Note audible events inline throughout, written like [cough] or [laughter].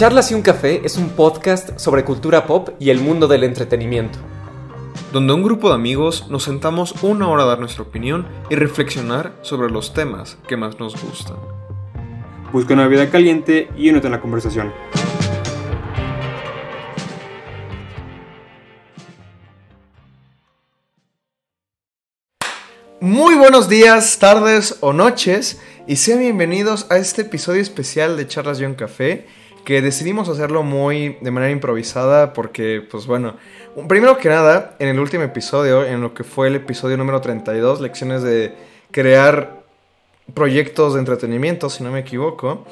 Charlas y un café es un podcast sobre cultura pop y el mundo del entretenimiento. Donde un grupo de amigos nos sentamos una hora a dar nuestra opinión y reflexionar sobre los temas que más nos gustan. Busca una vida caliente y únete en la conversación. Muy buenos días, tardes o noches y sean bienvenidos a este episodio especial de Charlas y un Café que decidimos hacerlo muy de manera improvisada porque, pues bueno, primero que nada, en el último episodio, en lo que fue el episodio número 32, lecciones de crear proyectos de entretenimiento, si no me equivoco,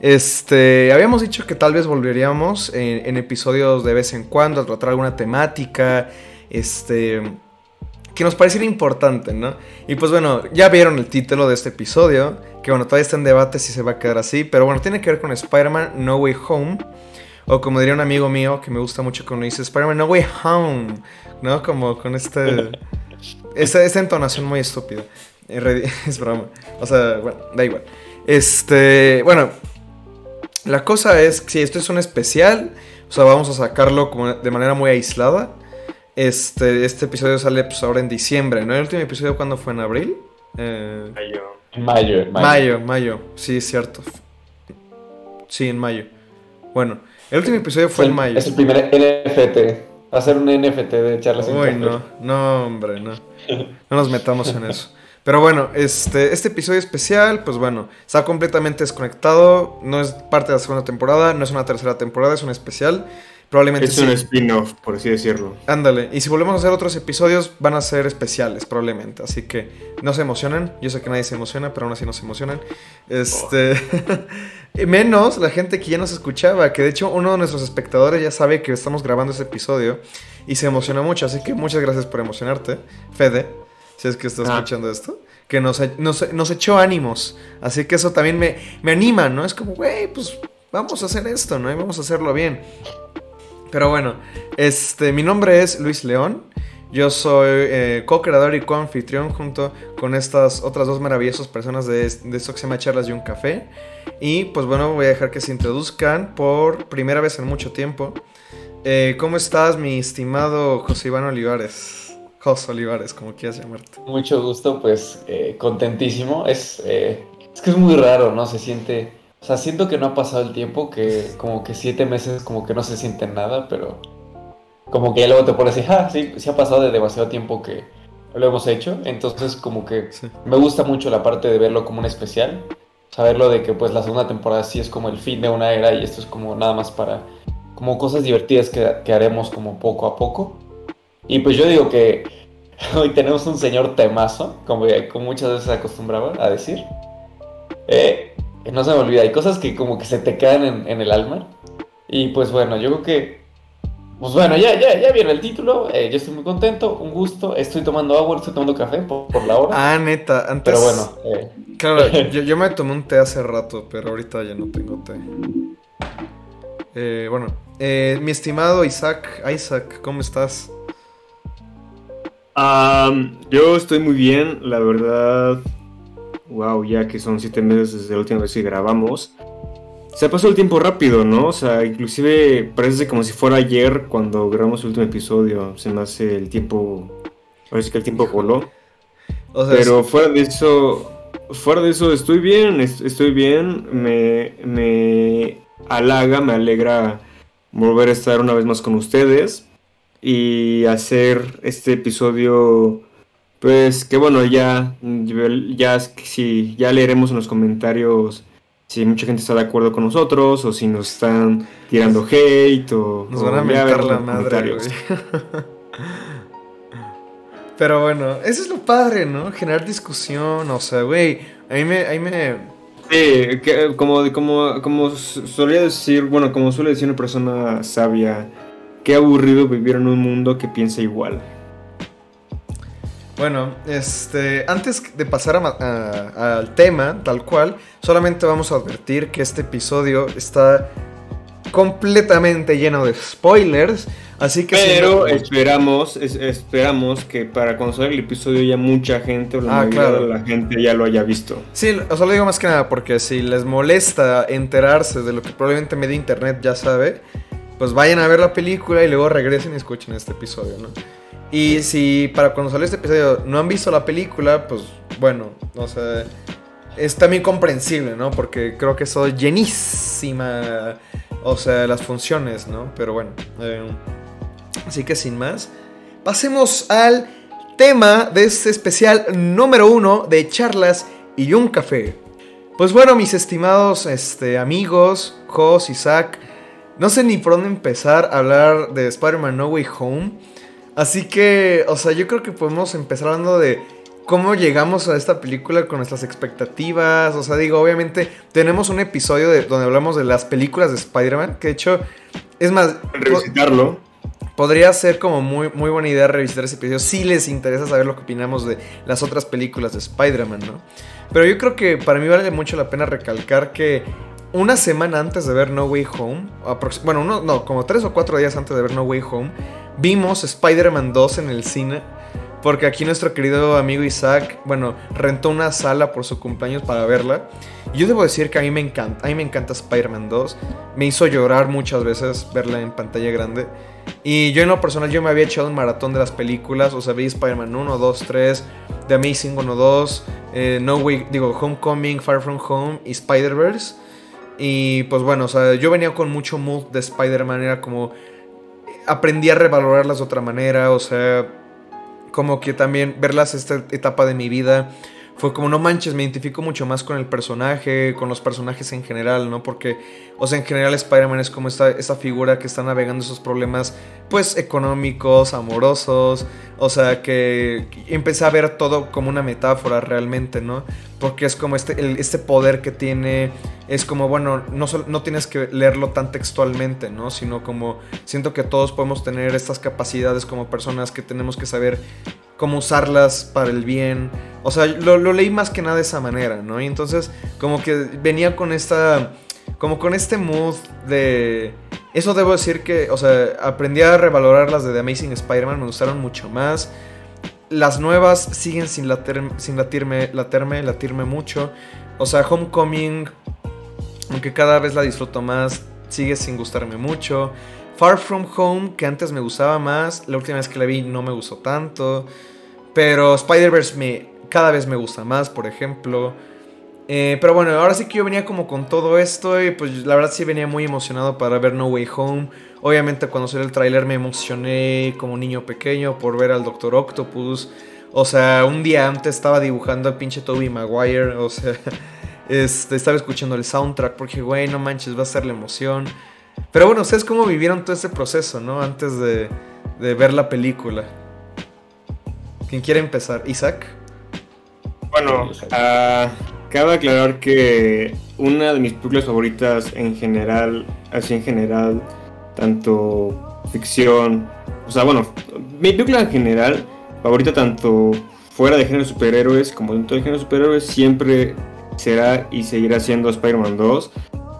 este, habíamos dicho que tal vez volveríamos en, en episodios de vez en cuando a tratar alguna temática, este que nos pareciera importante, ¿no? Y pues bueno, ya vieron el título de este episodio, que bueno, todavía está en debate si se va a quedar así, pero bueno, tiene que ver con Spider-Man No Way Home, o como diría un amigo mío que me gusta mucho cuando dice Spider-Man No Way Home, ¿no? Como con este... [laughs] esta, esta entonación muy estúpida. [laughs] Es broma. O sea, bueno, da igual. Este, bueno, la cosa es que si esto es un especial, o sea, vamos a sacarlo como de manera muy aislada. Este, este episodio sale pues, ahora en diciembre, ¿no? ¿El último episodio cuándo fue? ¿En abril? Eh... Mayo. En mayo, en mayo. Mayo, mayo. Sí, es cierto. Sí, en mayo. Bueno, el último episodio fue en mayo. Es el primer NFT. Va a ser un NFT de charlas Uy, no, no, hombre, no. No nos metamos en eso. Pero bueno, este, este episodio especial, pues bueno, está completamente desconectado. No es parte de la segunda temporada, no es una tercera temporada, es un especial. Probablemente es un spin-off, por así decirlo. Ándale, y si volvemos a hacer otros episodios, van a ser especiales, probablemente. Así que no se emocionen. Yo sé que nadie se emociona, pero aún así no se emocionan. Este. [laughs] Menos la gente que ya nos escuchaba, que de hecho uno de nuestros espectadores ya sabe que estamos grabando ese episodio y se emociona mucho. Así que muchas gracias por emocionarte, Fede, si es que estás ah. escuchando esto. Que nos, nos, nos, echó ánimos. Así que eso también me, me anima, ¿no? Es como, güey, pues vamos a hacer esto, ¿no? Y vamos a hacerlo bien. Pero bueno, este, mi nombre es Luis León. Yo soy eh, co-creador y co-anfitrión junto con estas otras dos maravillosas personas de, de esto que se llama Charlas y un Café. Y pues bueno, voy a dejar que se introduzcan por primera vez en mucho tiempo. Eh, ¿Cómo estás, mi estimado José Iván Olivares? José Olivares, como quieras llamarte. Mucho gusto, pues eh, contentísimo. Es, es que es muy raro, ¿no? Se siente o sea, siento que no ha pasado el tiempo, que como que siete meses como que no se siente nada, pero como que ya luego te pones así, ah, sí, sí ha pasado de demasiado tiempo que lo hemos hecho. Entonces como que me gusta mucho la parte de verlo como un especial. Saberlo de que pues la segunda temporada sí es como el fin de una era y esto es como nada más para como cosas divertidas que, que haremos como poco a poco. Y pues yo digo que [laughs] hoy tenemos un señor temazo, como, como muchas veces acostumbraba a decir. Eh, no se me olvida. Hay cosas que como que se te quedan en, el alma. Y pues bueno, yo creo que. Pues bueno, ya, ya, ya vieron el título. Eh, yo estoy muy contento, un gusto. Estoy tomando agua, estoy tomando café por, la hora. Ah, neta, antes. Pero bueno. Eh. Claro, [laughs] yo, me tomé un té hace rato, pero ahorita ya no tengo té. Eh, bueno, mi estimado Isaac, Isaac, ¿cómo estás? yo estoy muy bien, la verdad wow, ya que son siete meses desde la última vez que grabamos. Se pasado el tiempo rápido, ¿no? O sea, inclusive parece como si fuera ayer cuando grabamos el último episodio. Se me hace el tiempo... Parece que el tiempo voló. Pero fuera de eso... Fuera de eso estoy bien, estoy bien. Me, me halaga, me alegra volver a estar una vez más con ustedes. Y hacer este episodio pues que bueno, ya, ya, si, ya leeremos en los comentarios si mucha gente está de acuerdo con nosotros o si nos están tirando hate o... Nos van a mentar la madre, Pero bueno, eso es lo padre, ¿no? Generar discusión, o sea, güey, a mí me... A mí me... Sí, que, como, como, como solía decir, bueno, como suele decir una persona sabia, qué aburrido vivir en un mundo que piensa igual. Bueno, este, antes de pasar al tema, tal cual, solamente vamos a advertir que este episodio está completamente lleno de spoilers. Así que Pero esperamos, es- esperamos que para cuando salga el episodio ya mucha gente o la Ah, mayoría claro. de la gente ya lo haya visto. Sí, o sea, lo digo más que nada porque si les molesta enterarse de lo que probablemente medio internet ya sabe, pues vayan a ver la película y luego regresen y escuchen este episodio, ¿no? Y si para cuando sale este episodio no han visto la película, pues bueno, o sea, es también comprensible, ¿no? Porque creo que eso llenísima, o sea, las funciones, ¿no? Pero bueno, eh, así que sin más, pasemos al tema de este especial número uno de charlas y un café. Pues bueno, mis estimados este, amigos, Jos, Isaac, no sé ni por dónde empezar a hablar de Spider-Man No Way Home. Así que, o sea, yo creo que podemos empezar hablando de cómo llegamos a esta película con nuestras expectativas. O sea, digo, obviamente tenemos un episodio de, donde hablamos de las películas de Spider-Man, que de hecho, es más, Revisitarlo. Podría ser como muy, muy buena idea revisitar ese episodio si les interesa saber lo que opinamos de las otras películas de Spider-Man, ¿no? Pero yo creo que para mí vale mucho la pena recalcar que una semana antes de ver No Way Home, bueno, uno- no, como tres o cuatro días antes de ver No Way Home, vimos Spider-Man 2 en el cine. Porque aquí nuestro querido amigo Isaac, bueno, rentó una sala por su cumpleaños para verla. Y yo debo decir que a mí me encanta, a mí me encanta Spider-Man 2. Me hizo llorar muchas veces verla en pantalla grande. Y yo en lo personal yo me había echado un maratón de las películas, o sea, vi Spider-Man 1, 2, 3, The Amazing 1, 2, eh, No Way, digo, Homecoming, Far From Home y Spider-Verse. Y pues bueno, o sea, yo venía con mucho mood de Spider-Man, era como aprendí a revalorarlas de otra manera, o sea, como que también verlas esta etapa de mi vida fue como no manches, me identifico mucho más con el personaje, con los personajes en general, ¿no? Porque, o sea, en general Spider-Man es como esta, esta figura que está navegando esos problemas, pues, económicos, amorosos, o sea, que empecé a ver todo como una metáfora realmente, ¿no? Porque es como este, este poder que tiene, es como, bueno, no, no tienes que leerlo tan textualmente, ¿no? Sino como, siento que todos podemos tener estas capacidades como personas que tenemos que saber cómo usarlas para el bien. O sea, lo, leí más que nada de esa manera, ¿no? Y entonces como que venía con esta, como con este mood de... Eso debo decir que, o sea, aprendí a revalorar las de The Amazing Spider-Man, me gustaron mucho más. Las nuevas siguen sin, latir- sin latirme, latirme, latirme mucho. O sea, Homecoming, aunque cada vez la disfruto más, sigue sin gustarme mucho. Far From Home, que antes me gustaba más, la última vez que la vi no me gustó tanto. Pero Spider-Verse me, cada vez me gusta más, por ejemplo. Eh, pero bueno, ahora sí que yo venía como con todo esto y pues la verdad sí venía muy emocionado para ver No Way Home. Obviamente cuando salió el tráiler me emocioné como niño pequeño por ver al Doctor Octopus. O sea, un día antes estaba dibujando al pinche Toby Maguire. O sea, [laughs] este, estaba escuchando el soundtrack porque, güey, no manches, va a ser la emoción. Pero bueno, ¿ustedes cómo vivieron todo ese proceso, no? Antes de, de ver la película. ¿Quién quiere empezar? ¿Isaac? Bueno, ah, cabe aclarar que una de mis películas favoritas en general, así en general, tanto ficción, o sea, bueno, mi película en general favorita tanto fuera de género de superhéroes como dentro de género de superhéroes siempre será y seguirá siendo Spider-Man 2.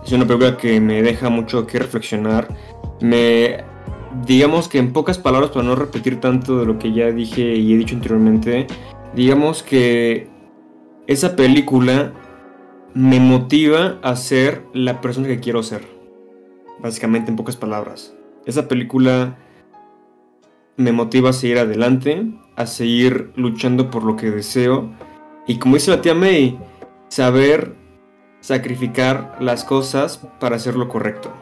Es una película que me deja mucho que reflexionar. Me digamos que en pocas palabras para no repetir tanto de lo que ya dije y he dicho anteriormente, digamos que esa película me motiva a ser la persona que quiero ser. Básicamente en pocas palabras. Esa película me motiva a seguir adelante, a seguir luchando por lo que deseo. Y como dice la tía May, saber sacrificar las cosas para hacer lo correcto.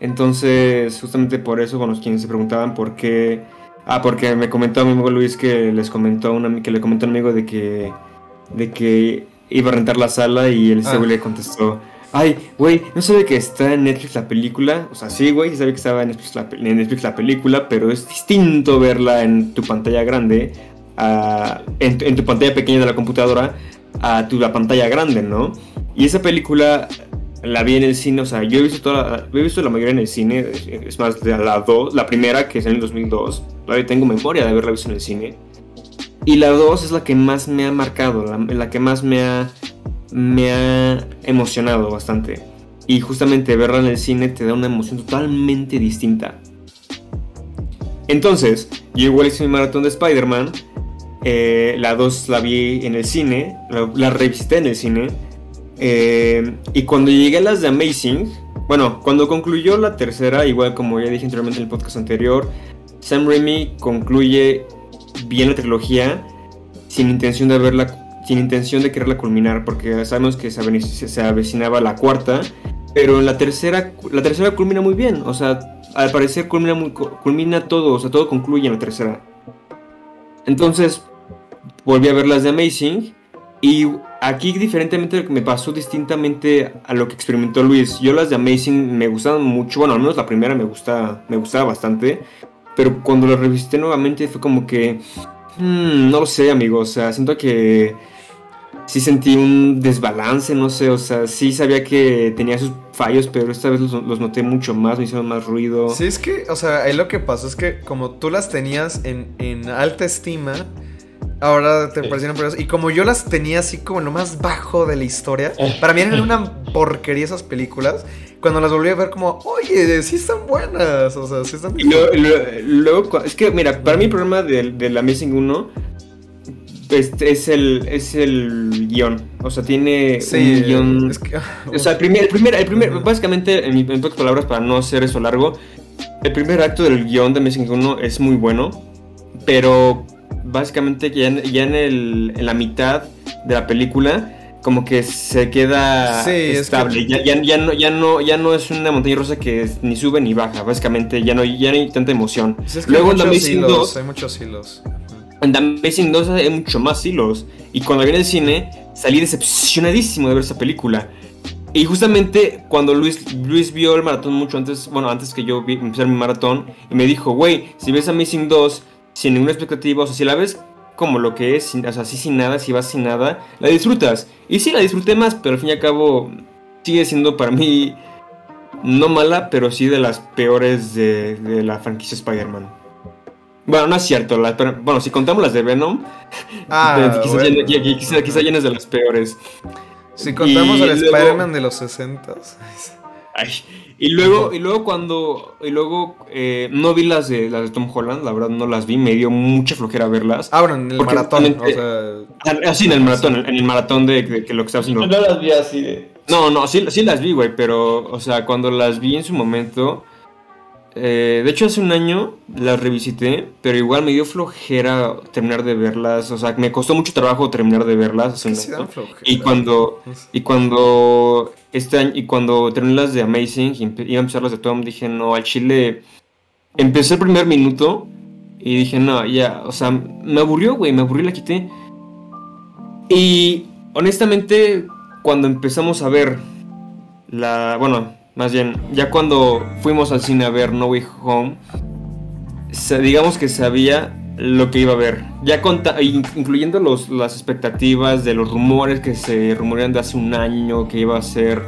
Entonces, justamente por eso, bueno, quienes se preguntaban por qué... Ah, porque me comentó mi amigo Luis que les comentó a que le comentó a un amigo de que de que iba a rentar la sala y él ese Ah. le contestó, ay, güey, ¿no sabe que está en Netflix la película? O sea, sí, güey, sabe que estaba en Netflix, la, pe- en Netflix la película, pero es distinto verla en tu pantalla grande, a- en tu pantalla pequeña de la computadora, a tu la pantalla grande, ¿no? Y esa película la vi en el cine, o sea, yo he visto toda la, he visto la mayoría en el cine, es- más, de la dos, la primera que es en el 2002, todavía tengo memoria de haberla visto en el cine. Y la 2 es la que más me ha marcado, la, la que más me ha, me ha emocionado bastante. Y justamente verla en el cine te da una emoción totalmente distinta. Entonces, yo igual hice mi maratón de Spider-Man. Eh, la 2 la vi en el cine, la, la revisité en el cine. eh, y cuando llegué a las de Amazing, bueno, cuando concluyó la tercera, igual como ya dije anteriormente en el podcast anterior, Sam Raimi concluye bien la trilogía sin intención de haberla sin intención de quererla culminar porque sabemos que se, avecinaba la cuarta pero en la tercera la tercera culmina muy bien o sea al parecer culmina culmina todo o sea todo concluye en la tercera entonces volví a ver las de Amazing y aquí diferentemente me pasó distintamente a lo que experimentó Luis yo las de Amazing me gustaban mucho bueno al menos la primera me gusta me gustaba bastante pero cuando la revisité nuevamente fue como que Hmm, no lo sé, amigo. O sea, siento que sí sentí un desbalance, no sé. O sea, sí sabía que tenía sus fallos, pero esta vez los, noté mucho más, me hicieron más ruido. Sí, es que, o sea, ahí lo que pasó es que como tú las tenías en, en alta estima, ahora te Sí. parecieron peligrosas. Y como yo las tenía así como en lo más bajo de la historia, [laughs] para mí eran una porquería esas películas. Cuando las volví a ver como, oye, sí están buenas, o sea, sí están... Luego, es que, mira, para mí el problema del del Amazing 1 es, es el, es el guion. O sea, tiene Sí, un guion. es que... [laughs] O sea, el primer, el primer, el primer Ujú. básicamente, en, en pocas palabras, para no hacer eso largo, el primer acto del guion de Amazing 1 es muy bueno, pero básicamente ya en, ya en, el, en la mitad de la película, como que se queda Sí, es estable. que- Ya, ya, ya, no, ya, no, ya no es una montaña rusa que es- ni sube ni baja, básicamente ya no, ya no hay tanta emoción. Sí, es que Luego hay en The muchos Amazing hilos, 2, hay muchos hilos. en The Amazing 2 hay mucho más hilos. Y cuando vi en el cine, salí decepcionadísimo de ver esa película. Y justamente cuando Luis, Luis vio el maratón mucho antes, bueno, antes que yo vi, empezar mi maratón, y me dijo, güey, si ves Amazing 2 sin ninguna expectativa, o sea, si la ves como lo que es, o sea, así sin nada, si vas sin nada, la disfrutas. Y sí, la disfruté más, pero al fin y al cabo sigue siendo para mí no mala, pero sí de las peores de, de la franquicia Spider-Man. Bueno, no es cierto, la- pero- bueno, si contamos las de Venom, Ah, [laughs] quizás bueno. ya, quizá- quizá ya no es de las peores. Si contamos Y luego- Spider-Man de los 60 [laughs] Ay, y luego, y luego cuando, y luego eh, no vi las de, las de Tom Holland, la verdad no las vi, me dio mucha flojera verlas. Ah, bueno, en el Porque maratón, o realmente- sea... Ah, sí, en el maratón, en el maratón de, de que lo que estaba haciendo. No las vi así de. No, no, sí, sí las vi, güey, pero, o sea, cuando las vi en su momento, eh, de hecho hace un año las revisité, pero igual me dio flojera terminar de verlas, o sea, me costó mucho trabajo terminar de verlas hace un que sí dan año. flojera. Y cuando, y cuando este año, y cuando terminé las de Amazing iba a empezar las de Tom, dije, no, al chile, empecé el primer minuto y dije, no, ya, o sea, me aburrió, güey, me aburrió y la quité. Y honestamente, cuando empezamos a ver la, bueno, más bien, ya cuando fuimos al cine a ver No Way Home, digamos que sabía lo que iba a ver. Ya conta, incluyendo los, las expectativas de los rumores que se rumorean de hace un año que iba a ser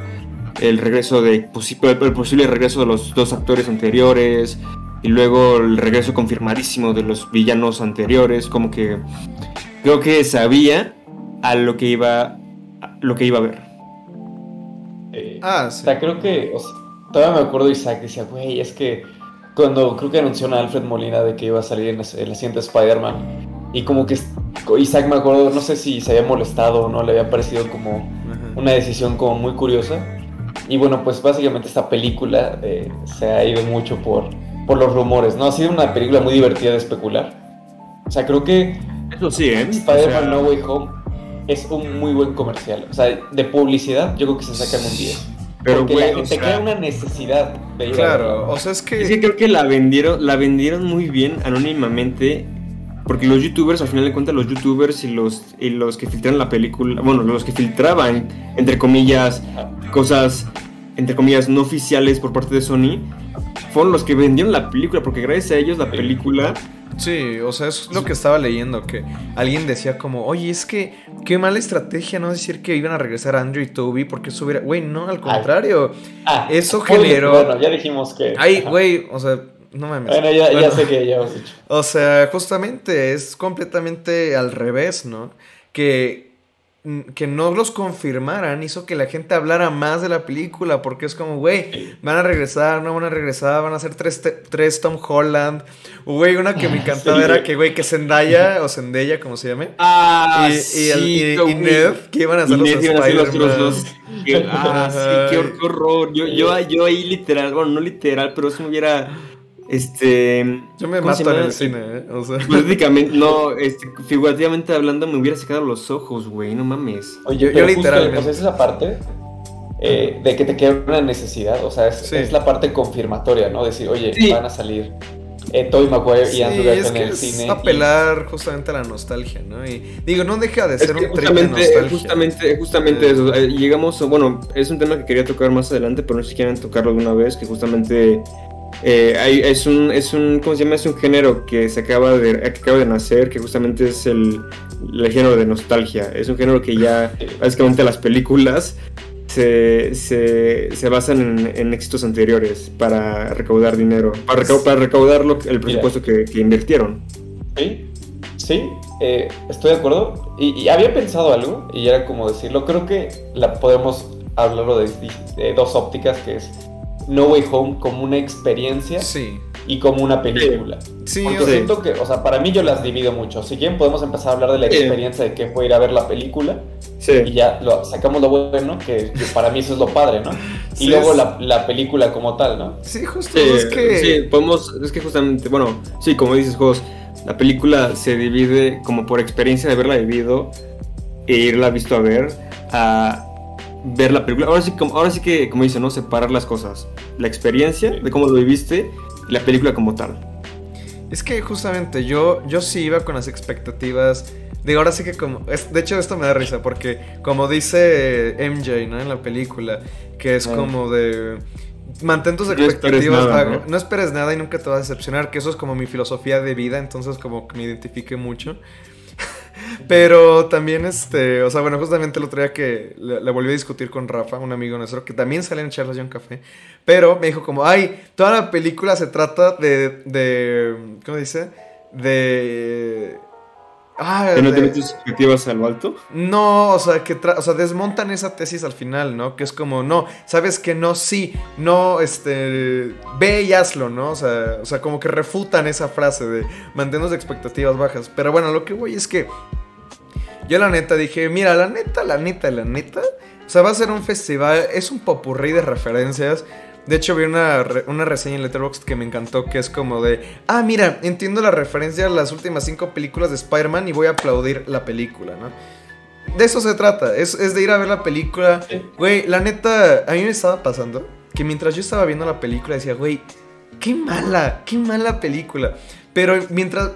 el regreso de posi- el posible regreso de los dos actores anteriores y luego el regreso confirmadísimo de los villanos anteriores, como que creo que sabía a lo que iba a lo que iba a ver. eh, Ah, O sí. sea, creo que. o sea, todavía me acuerdo de Isaac decía, güey, es que. Cuando creo que anunció a Alfred Molina de que iba a salir en, el- en la siguiente Spider-Man. Y como que Isaac me acuerdo, no sé si se había molestado o no, le había parecido como una decisión como muy curiosa. Y bueno, pues básicamente esta película eh, se ha ido mucho por, por los rumores, ¿no? Ha sido una película muy divertida de especular. O sea, creo que Eso sí, ¿eh? Spider-Man No Way Home es un muy buen comercial. O sea, de publicidad yo creo que se sacan un 10. Pero porque güey, la o gente sea, crea una necesidad de ir a Claro, o sea, es que... Es que creo que la vendieron, la vendieron muy bien anónimamente. Porque los youtubers, al final de cuentas, los youtubers y los, y los que filtran la película, bueno, los que filtraban, entre comillas, cosas, entre comillas, no oficiales por parte de Sony, fueron los que vendieron la película, porque gracias a ellos la película Sí, o sea, eso es lo que estaba leyendo, que alguien decía como, oye, es que qué mala estrategia no decir que iban a regresar Andrew y Toby porque eso hubiera... Güey, no, al contrario. Ah, eso generó- Bueno, ya dijimos que. Ay, güey, o sea, no mames. Bueno, ya, ya Bueno, sé que ya hemos dicho. O sea, justamente es completamente al revés, ¿no? Que que no los confirmaran hizo que la gente hablara más de la película, porque es como, güey, van a regresar, no van a regresar, van a ser tres, tres Tom Holland. Güey, una que me encantaba era que, güey, que Zendaya o Zendaya, como se llame. Ah, y, sí, y, Ned, que iban a hacer los Spider-Man. Ah, sí, qué horror. Yo, yo, yo ahí literal, bueno, no literal, pero si me hubiera este. Yo me mato en el cine, ¿eh? O sea. Prácticamente, no, este, figurativamente hablando, me hubiera secado los ojos, güey, no mames. Oye, yo, literalmente. Justo, esa parte eh, de que te queda una necesidad, o sea, es, es, la parte confirmatoria, ¿no? Decir, oye, van a salir eh, Toy Maguire y Andrew Garfield en el cine. Es apelar justamente a la nostalgia, ¿no? Y digo, no deja de ser un tema de nostalgia. Justamente, justamente eso. Eh, llegamos, bueno, es un tema que quería tocar más adelante, pero no sé si quieren tocarlo de una vez, que justamente eh, es, un, es un, ¿cómo se llama? Es un género que se acaba de, acaba de nacer, que justamente es el, el, género de nostalgia. Es un género que ya, básicamente las películas se, se, se basan en, en, éxitos anteriores para recaudar dinero, para, para recaudar lo, el presupuesto que, que, invirtieron. Sí, sí, eh, estoy de acuerdo. Y, y, había pensado algo, y era como decirlo, creo que la podemos hablarlo de, de dos ópticas, que es no Way Home como una experiencia y como una película. Sí, Porque siento que, o sea, para mí yo las divido mucho. Si quieren podemos empezar a hablar de la experiencia de que fue ir a ver la película. Y ya lo, sacamos lo bueno, que, para mí eso es lo padre, ¿no? Y luego la, película como tal, ¿no? Sí, justo es que... Sí, podemos, es que justamente, bueno, sí, como dices, Jos, la película se divide como por experiencia de haberla vivido e irla visto a ver a ver la película. Ahora sí, ahora sí que, como dice, ¿no? Separar las cosas. La experiencia de cómo lo viviste y la película como tal. Es que justamente yo, yo sí iba con las expectativas. Digo, ahora sí que como... de hecho, esto me da risa porque como dice MJ, ¿no? En la película, que es como de... Mantén tus expectativas, ¿no? esperes nada y nunca te vas a decepcionar, que eso es como mi filosofía de vida, entonces como que me identifique mucho. [laughs] Pero también, este, o sea, bueno, justamente el otro día que le, volví a discutir con Rafa, un amigo nuestro, que también sale en Charlas un Café, pero me dijo como, ay, toda la película se trata de, de ¿cómo dice? De Ah, ¿Que no te metes expectativas al alto? No, o sea, que o sea, desmontan esa tesis al final, ¿no? Que es como, no, sabes que no, sí, no, este, ve y hazlo, ¿no? O sea, o sea como que refutan esa frase de mantenernos expectativas bajas. Pero bueno, lo que voy es que yo la neta dije, mira, la neta, la neta, la neta, o sea, va a ser un festival, es un popurrí de referencias. De hecho, vi una, reseña en Letterboxd que me encantó, que es como de, ah, mira, entiendo la referencia a las últimas cinco películas de Spider-Man y voy a aplaudir la película, ¿no? De eso se trata, es, es de ir a ver la película. Güey, la neta, a mí me estaba pasando que mientras yo estaba viendo la película decía, güey, qué mala, qué mala película. Pero mientras,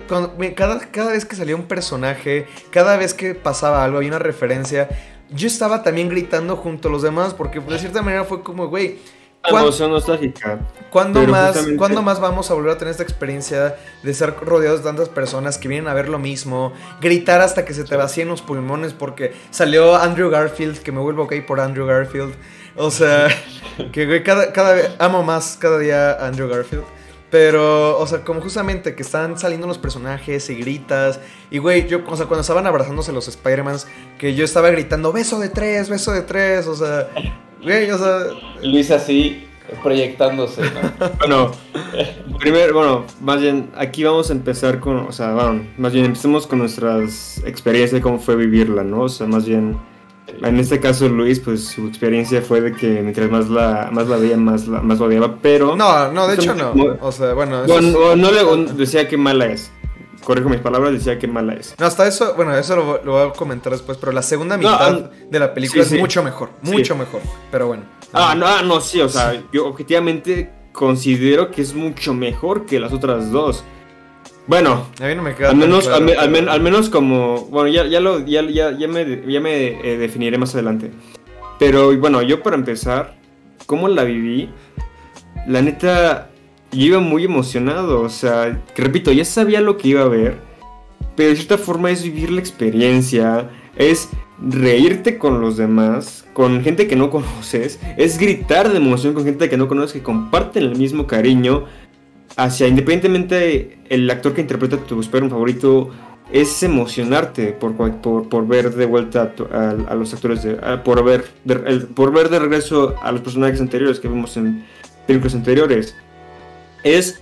cada, cada vez que salía un personaje, cada vez que pasaba algo, había una referencia, yo estaba también gritando junto a los demás porque de cierta manera fue como, güey, emoción nostálgica. ¿Cuándo más, más vamos a volver a tener esta experiencia de ser rodeados de tantas personas que vienen a ver lo mismo? Gritar hasta que se te vacíen los pulmones porque salió Andrew Garfield, que me vuelvo gay por Andrew Garfield. O sea, [laughs] que cada, cada vez amo más cada día a Andrew Garfield. Pero, o sea, como justamente que están saliendo los personajes y gritas. Y, güey, yo, o sea, cuando estaban abrazándose los Spider-Mans, que yo estaba gritando, beso de tres, beso de tres, o sea, Güey, o sea. Luis así proyectándose. [laughs] bueno, primero, bueno, más bien, aquí vamos a empezar con, o sea, bueno, más bien empecemos con nuestras experiencias de cómo fue vivirla, ¿no? O sea, más bien, en este caso Luis, pues su experiencia fue de que mientras más la, más la veía, más la, más odiaba, pero... No, no, de hecho no. o sea, bueno... Bueno, no le decía que mala es corrijo mis palabras, decía que mala es. No, hasta eso, bueno, eso lo, voy a comentar después, pero la segunda mitad de la película es mucho mejor, mucho mejor, pero bueno. Ah, no, ah, no, sí, o sea, yo objetivamente considero que es mucho mejor que las otras dos. Bueno, a mí no me queda al menos, al, menos como, bueno, ya, ya, lo, ya, ya, ya me, ya me eh, definiré más adelante. Pero bueno, yo para empezar, ¿cómo la viví? La neta, yo iba muy emocionado, o sea, que repito, ya sabía lo que iba a ver, pero de cierta forma es vivir la experiencia, es reírte con los demás, con gente que no [laughs] conoces, es gritar de emoción con gente que no conoces, que comparten el mismo cariño hacia, independientemente el actor que interpreta tu spider favorito, es emocionarte por, por, por ver de vuelta a, los actores, de, por, ver de, por ver de regreso a los personajes anteriores que vimos en películas anteriores. Es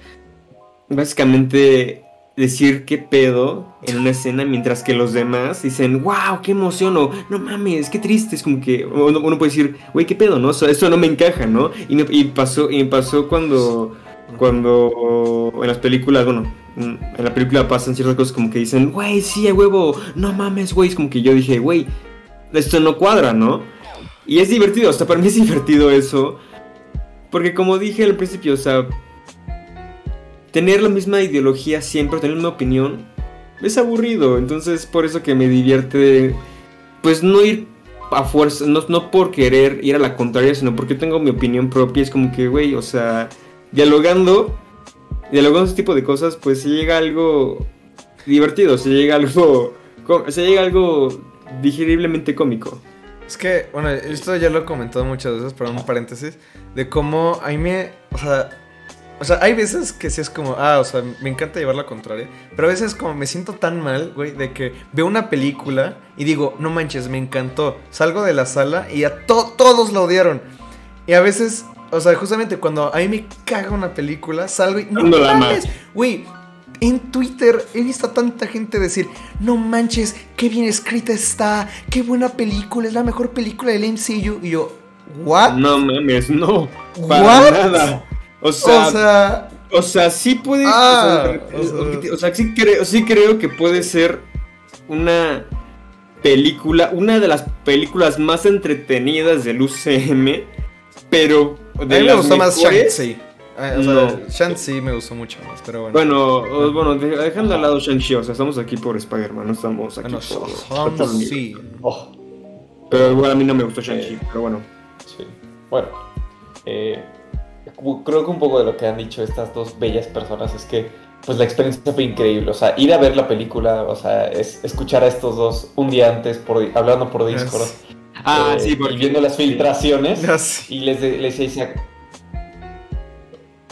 básicamente decir qué pedo en una escena mientras que los demás dicen, wow, qué emoción, o no mames, qué triste. Es como que uno, uno puede decir, güey, qué pedo, ¿no? O sea, no me encaja, ¿no? Y, me, y pasó, y pasó cuando, cuando en las películas, bueno, en la película pasan ciertas cosas como que dicen, güey, sí, a huevo, no mames, güey. Es como que yo dije, güey, esto no cuadra, ¿no? Y es divertido, o sea, para mí es divertido eso. Porque como dije al principio, o sea, tener la misma ideología siempre, tener la misma opinión, es aburrido. Entonces, por eso que me divierte, pues no ir a fuerza, no, no por querer ir a la contraria, sino porque tengo mi opinión propia. Es como que, güey, o sea, dialogando, dialogando ese tipo de cosas, pues se llega algo divertido, se llega algo, se llega algo digeriblemente cómico. Es que, bueno, esto ya lo he comentado muchas veces, pero un paréntesis, de cómo a mí me, o sea, o sea, hay veces que sí es como, ah, o sea, me encanta llevar la contraria, pero a veces como me siento tan mal, güey, de que veo una película y digo, no manches, me encantó, salgo de la sala y a to- todos la odiaron. Y a veces, o sea, justamente cuando a mí me caga una película, salgo y, no No mames, güey, en Twitter he visto a tanta gente decir, no manches, qué bien escrita está, qué buena película, es la mejor película del MCU. Y yo, ¿what? No mames, no. Para What? nada. O sea, o sea, O sea, sí puede. Ah, o, sea, o sea- o sea, sí, creo, sí creo que puede ser una película, una de las películas más entretenidas del UCM, pero. a De mí me gustó más mejores- Shang-Chi. O sea, No. Shang-Chi me gustó mucho más, pero bueno. Bueno, bueno, de- dejando al lado Shang-Chi, o sea, estamos aquí por Spider-Man, no estamos aquí Bueno, por. Shang-Chi. Oh, Pero igual a mí no me gustó Shang-Chi, Eh. pero bueno. sí. Bueno, eh, creo que un poco de lo que han dicho estas dos bellas personas es que pues la experiencia fue increíble. O sea, ir a ver la película, o sea, es escuchar a estos dos un día antes por, hablando por Discord. Ah, eh, sí, porque. Y viendo las filtraciones. Ya [laughs] sí. Y les, de- les decía,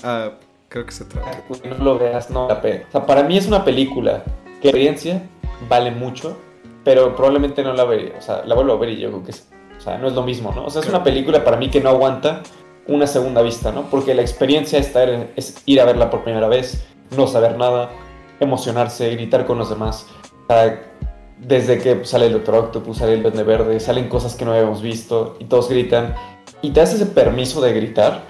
Ah, creo que se trata. que no lo veas, no la pena. O sea, para mí es una película que experiencia vale mucho, pero probablemente no la vería. O sea, la vuelvo a ver y yo creo que es, o sea, no es lo mismo, ¿no? O sea, es una película para mí que no aguanta una segunda vista, ¿no? Porque la experiencia es, estar- es ir a verla por primera vez, no saber nada, emocionarse, gritar con los demás. O sea, desde que sale el Doctor Octopus, sale el Duende Verde, salen cosas que no habíamos visto y todos gritan. Y te das ese permiso de gritar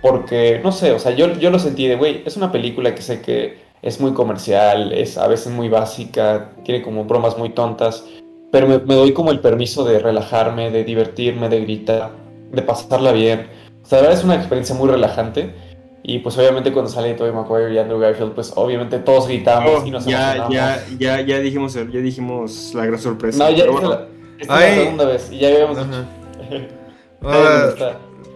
porque, no sé, o sea, yo, yo lo sentí de, güey, es una película que sé que es muy comercial, es a veces muy básica, tiene como bromas muy tontas, pero me, doy como el permiso de relajarme, de divertirme, de gritar, de pasarla bien. O sea, la verdad es una experiencia muy relajante. Y pues obviamente cuando sale Tobey Maguire y Andrew Garfield, pues obviamente todos gritamos Oh, y nos ya, emocionamos. ya, ya, ya dijimos, ya dijimos la gran sorpresa. No, ya pero esta es bueno. la, esta es la Ay. segunda vez y ya habíamos dicho. [laughs] Ah,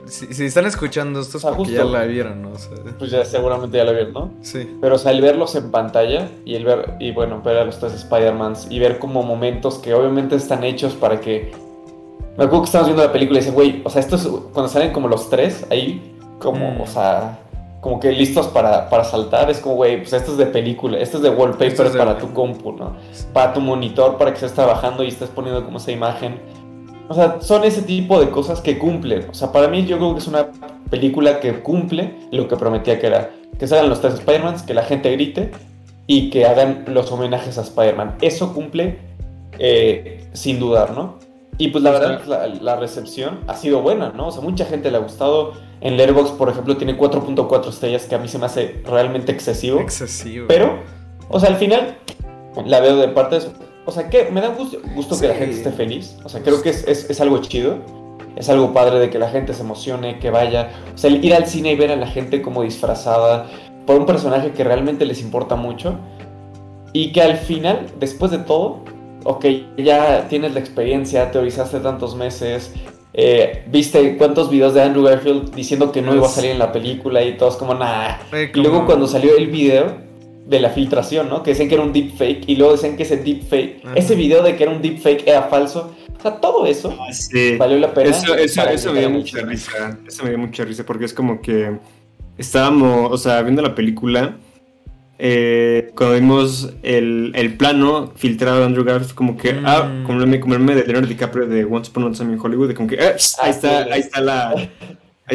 si, si están escuchando esto es Ah, porque justo. ya la vieron, ¿no? O sea, Pues ya seguramente ya lo vieron, ¿no? sí. Pero, o sea, el verlos en pantalla y el ver, y bueno, ver a los tres Spider-Mans y ver como momentos que obviamente están hechos para que. Me acuerdo que estábamos viendo la película y dicen, güey, o sea, esto es cuando salen como los tres ahí, como, Mm. o sea, como que listos para, para saltar, es como, güey, pues esto es de película, esto es de wallpaper Esto es de- para tu compu, ¿no? Para tu monitor, para que estés trabajando y estés poniendo como esa imagen. O sea, son ese tipo de cosas que cumplen. O sea, para mí yo creo que es una película que cumple lo que prometía que era. Que salgan los tres Spider-Mans, que la gente grite y que hagan los homenajes a Spider-Man. Eso cumple eh, sin dudar, ¿no? Y pues la verdad, la, la recepción ha sido buena, ¿no? O sea, mucha gente le ha gustado. En Letterboxd, por ejemplo, tiene 4.4 estrellas, que a mí se me hace realmente excesivo. Excesivo. Pero, o sea, al final la veo de parte de... O sea, que me da gusto, gusto que la Sí. gente esté feliz. O sea, creo que es, es- es algo chido. Es algo padre de que la gente se emocione, que vaya. O sea, el ir al cine y ver a la gente como disfrazada por un personaje que realmente les importa mucho. Y que al final, después de todo, ok, ya tienes la experiencia, teorizaste tantos meses, eh, viste cuántos videos de Andrew Garfield diciendo que no iba a salir en la película y todos como, nah, Eh, y luego como- cuando salió el video de la filtración, ¿no? Que decían que era un deepfake y luego decían que ese deepfake, Ajá. ese video de que era un deepfake era falso. O sea, todo eso Ah, sí. valió la pena. Eso, eso, para eso me dio mucha risa. Eso me dio mucha risa porque es como que estábamos, o sea, viendo la película. Eh, cuando vimos el, el, plano filtrado de Andrew Garfield, como que, ah, Mm. como el meme como el meme de Leonardo DiCaprio de Once Upon a Time in Hollywood, de como que, ah, ahí está, ahí está la, ahí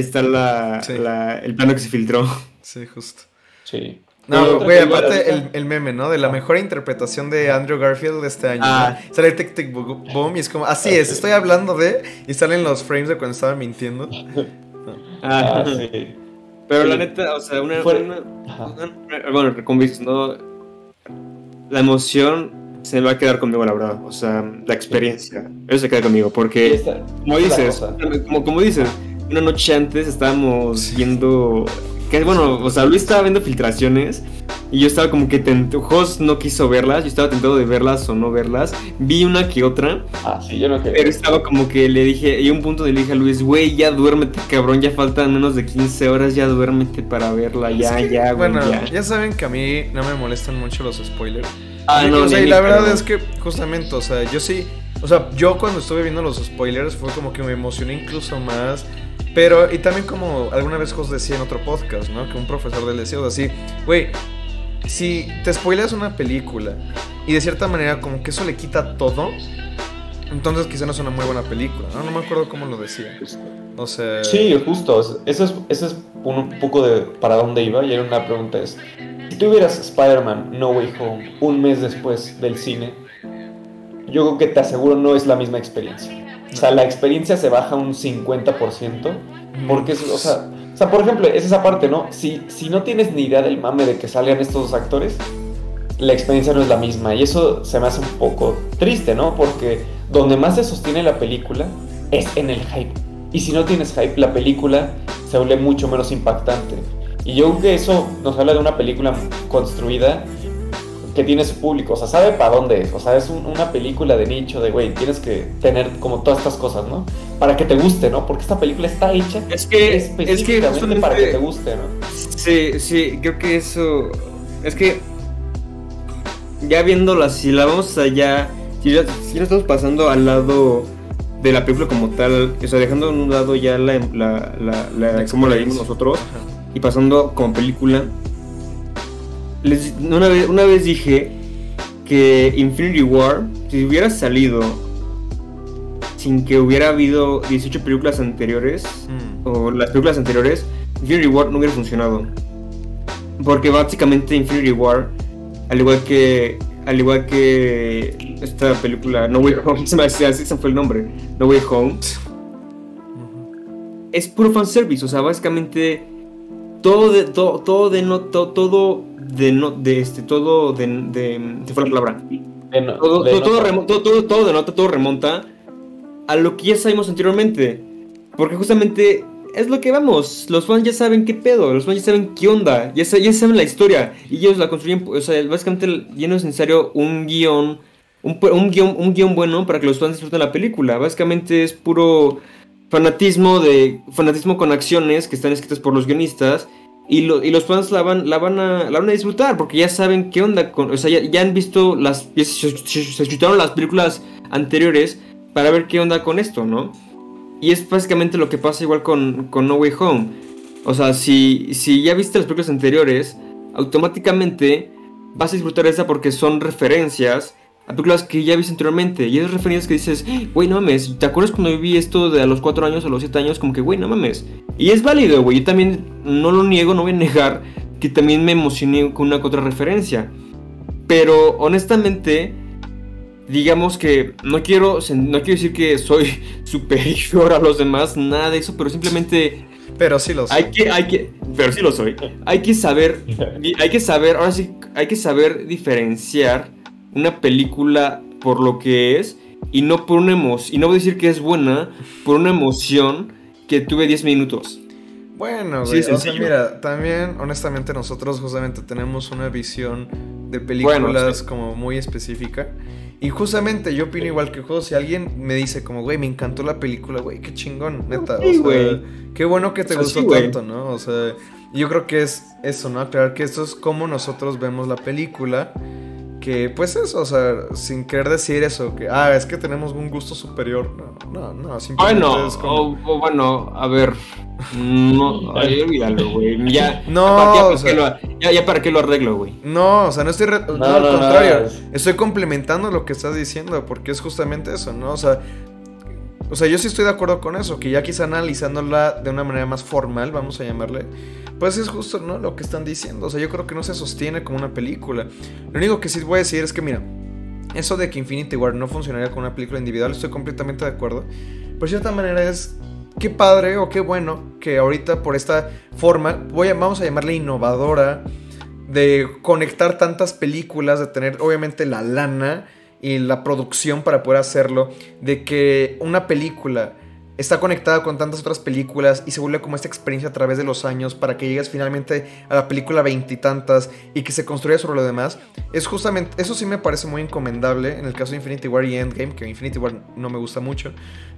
está la, Sí. la- el plano que se filtró. Sí, justo. Sí. No, güey, aparte el, el meme, ¿no? De la mejor interpretación de Andrew Garfield de este año. Ah. ¿no? Sale el tic tic bo- boom y es como, así es, estoy hablando de. Y salen los frames de cuando estaba mintiendo. Ah, Ah, [laughs] sí. Pero Sí. la neta, o sea, una, Fue- una- bueno, como dices, ¿no? La emoción se va a quedar conmigo, la verdad. O sea, la experiencia. Eso se queda conmigo. Porque, esta- como dices, como, como dices, una noche antes estábamos viendo. Que bueno, o sea, Luis estaba viendo filtraciones. Y yo estaba como que tentado. Jos no quiso verlas. Yo estaba tentado de verlas o no verlas. Vi una que otra. Ah, sí, yo no quería. Pero estaba como que le dije. Y un punto le dije a Luis, güey, ya duérmete, cabrón. Ya faltan menos de 15 horas. Ya duérmete para verla. Ya, Es que, ya, güey. Bueno, ya. ya. saben que a mí no me molestan mucho los spoilers. Ah, Y, no, o sea, y la verdad es que justamente, o sea, yo sí, o sea, yo cuando estuve viendo los spoilers fue como que me emocioné incluso más. Pero, y también como alguna vez Jos decía en otro podcast, ¿no? Que un profesor del deseo, así, güey, si te spoileas una película y de cierta manera como que eso le quita todo, entonces quizá no es una muy buena película, ¿no? No me acuerdo cómo lo decía. O sea... Sí, justo. Eso es, eso es un poco de para dónde iba. Y era una pregunta: es, si tuvieras Spider-Man No Way Home un mes después del cine, yo creo que te aseguro no es la misma experiencia. O sea, la experiencia se baja un 50%. Porque, es, o sea, o sea, por ejemplo, es esa parte, ¿no? Si, si no tienes ni idea del mame de que salgan estos actores, la experiencia no es la misma. Y eso se me hace un poco triste, ¿no? Porque donde más se sostiene la película es en el hype. Y si no tienes hype, la película se vuelve mucho menos impactante. Y yo creo que eso nos habla de una película construida que tiene su público, o sea, sabe para dónde es, o sea, es un- una película de nicho, de güey, tienes que tener como todas estas cosas, ¿no? Para que te guste, ¿no? Porque esta película está hecha Es que, es que específicamente para que te guste, ¿no? Sí, sí, creo que eso. Es que. Ya viéndola, si la vamos allá. Si ya, si ya estamos pasando al lado de la película como tal, o sea, dejando a un lado ya la. la, la, la- La cómo la vimos nosotros, Ajá. y pasando como película. Les- una, vez, una vez dije que Infinity War, si hubiera salido sin que hubiera habido 18 películas anteriores, Mm. o las películas anteriores, Infinity War no hubiera funcionado. Porque básicamente Infinity War, al igual que al igual que esta película No Way Home, [laughs] se me hacía así fue el nombre, No Way Home, es puro fanservice, o sea, básicamente todo de todo todo de no to- todo de no de este todo de, de se fue la palabra. De no- Todo, de todo, todo, todo, todo, todo denota, todo remonta a lo que ya sabemos anteriormente. Porque justamente es lo que vamos. Los fans ya saben qué pedo. Los fans ya saben qué onda. Ya, sa- ya saben la historia. Y ellos la construyen. O sea, básicamente ya no es necesario un guion. Un, un guion, un guion bueno para que los fans disfruten la película. Básicamente es puro fanatismo de fanatismo con acciones que están escritas por los guionistas y, lo- y los fans la van, la, van a, la van a disfrutar porque ya saben qué onda con, o sea, ya, han visto las, se, se- las películas anteriores para ver qué onda con esto, ¿no? Y es básicamente lo que pasa igual con, con No Way Home. O sea, si, si ya viste las películas anteriores, automáticamente vas a disfrutar esta porque son referencias a películas que ya viste anteriormente. Y esas referencias que dices, güey, no mames, ¿te acuerdas cuando vi esto de a los 4 años a los 7 años? Como que, güey, no mames. Y es válido, güey. Yo también no lo niego, no voy a negar que también me emocioné con una que otra referencia. Pero honestamente, digamos que no quiero, no quiero decir que soy [laughs] superior a los demás, nada de eso, pero simplemente Pero sí los. hay que, hay que, pero sí lo soy. Hay que saber, [laughs] hay que saber, ahora sí, hay que saber diferenciar una película por lo que es y no por una emoción, y no voy a decir que es buena por una emoción que tuve 10 minutos. Bueno, Sí, güey. o sea, mira, también, honestamente, nosotros justamente tenemos una visión de películas Bueno, sí. como muy específica. Y justamente yo opino igual que juego. Si alguien me dice como, güey, me encantó la película, güey, qué chingón, neta. Sí, o sea, güey. qué bueno que te O sea, gustó sí, güey. tanto, ¿no? O sea, yo creo que es eso, ¿no? Aclarar que esto es como nosotros vemos la película. Que pues eso, o sea, sin querer decir eso, que, ah, es que tenemos un gusto superior. No, no, no, simplemente Bueno, es como... o- o bueno, a ver. No, ay, olvídalo, güey. Ya, [laughs] No, ya, ya o para sea- qué lo, ya, ya para qué lo arreglo, güey. No, o sea, no estoy... re- no, No, al no, no, contrario, es- estoy complementando lo que estás diciendo, porque es justamente eso, ¿no? O sea, o sea, yo sí estoy de acuerdo con eso, que ya quizá analizándola de una manera más formal, vamos a llamarle, pues es justo, ¿no? Lo que están diciendo, o sea, yo creo que no se sostiene como una película. Lo único que sí voy a decir es que, mira, eso de que Infinity War no funcionaría como una película individual, estoy completamente de acuerdo. Por cierta manera es qué padre o qué bueno que ahorita por esta forma, voy vamos a llamarle innovadora, de conectar tantas películas, de tener obviamente la lana y la producción para poder hacerlo, de que una película está conectada con tantas otras películas y se vuelve como esta experiencia a través de los años para que llegues finalmente a la película veintitantas y, que se construya sobre lo demás. Es justamente, eso sí me parece muy encomendable en el caso de Infinity War y Endgame, que Infinity War no me gusta mucho,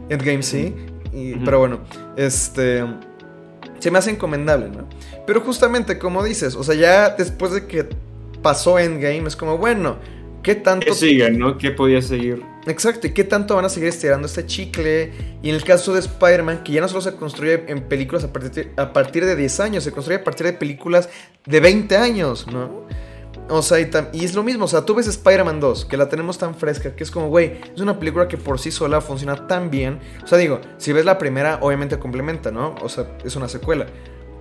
Endgame sí, y- pero bueno, este... Se me hace encomendable, ¿no? Pero justamente como dices, o sea, ya después de que pasó Endgame, es como, bueno, ¿qué tanto Que siga, ¿no? ¿Qué podía seguir? Exacto, ¿y qué tanto van a seguir estirando este chicle? Y en el caso de Spider-Man, que ya no solo se construye en películas a partir, a partir de 10 años, se construye a partir de películas de 20 años, ¿no? O sea, y, y es lo mismo, o sea, tú ves Spider-Man 2, que la tenemos tan fresca, que es como, güey, es una película que por sí sola funciona tan bien. O sea, digo, si ves la primera, obviamente complementa, ¿no? O sea, es una secuela.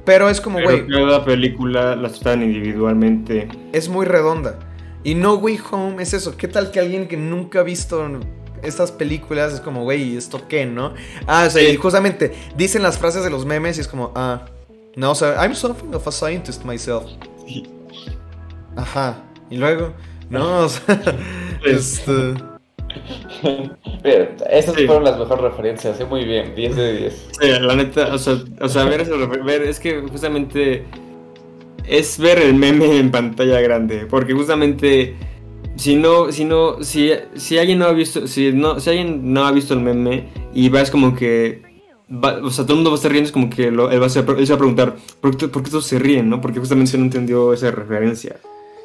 Pero es como, güey, cada película las tratan individualmente. es muy redonda. Y No Way Home es eso. ¿Qué tal que alguien que nunca ha visto estas películas es como, güey, ¿esto qué, no? Ah, o sea, Sí. y justamente dicen las frases de los memes y es como, ah, no, o sea, I'm something of a scientist myself. Ajá. Y luego, no, o sea, [laughs] este. [laughs] Pero Esas Sí. fueron las mejores referencias, ¿eh? muy bien, 10 de 10. Sí, la neta, o sea, o sea ver, eso, ver, es que justamente es ver el meme en pantalla grande, porque justamente si no, si no, si, si alguien no ha visto, si no, si alguien no ha visto el meme y vas como que, o sea, todo el mundo va a estar riendo, es como que él, va a, él se va a preguntar, ¿por qué, ¿por todos se ríen, no? Porque justamente no entendió esa referencia.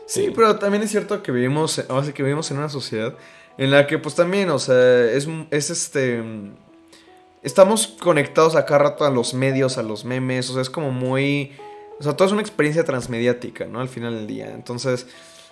Sí, pero también es cierto que vivimos, ahora sí que vivimos en una sociedad en la que pues también, o sea, es, es este... Estamos conectados a cada rato a los medios, a los memes, o sea, es como muy... O sea, todo es una experiencia transmediática, ¿no? Al final del día. Entonces,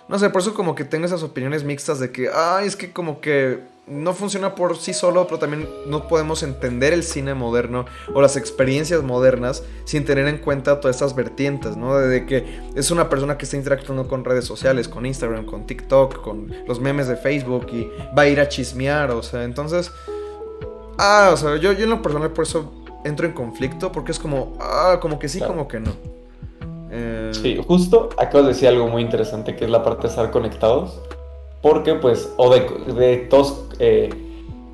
no sé, por eso como que tengo esas opiniones mixtas de que, ay, es que como que no funciona por sí solo, pero también no podemos entender el cine moderno o las experiencias modernas sin tener en cuenta todas estas vertientes, ¿no? De que es una persona que está interactuando con redes sociales, con Instagram, con TikTok, con los memes de Facebook y va a ir a chismear, o sea, entonces... Ah, o sea, yo, yo en lo personal por eso entro en conflicto, porque es como, ah, como que sí, como que no. Eh, Sí, justo acabas de decir algo muy interesante que es la parte de estar conectados. Porque, pues, o de, de todos eh,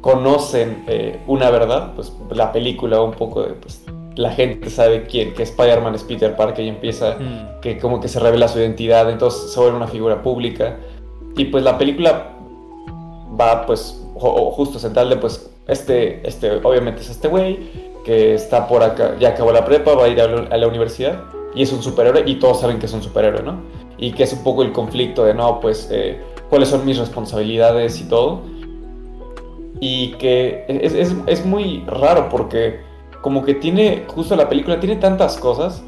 conocen eh, una verdad, pues la película, un poco de, pues, la gente sabe quién, que Spider-Man es Peter Parker y empieza mm, que como que se revela su identidad, entonces se vuelve una figura pública. Y pues la película va pues ju- justo central de pues este, este obviamente es este güey que está por acá, ya acabó la prepa, va a ir a la, a la universidad y es un superhéroe y todos saben que es un superhéroe, ¿no? Y que es un poco el conflicto de, no, pues, eh, cuáles son mis responsabilidades y todo. Y que es, es- es muy raro porque como que tiene, justo la película tiene tantas cosas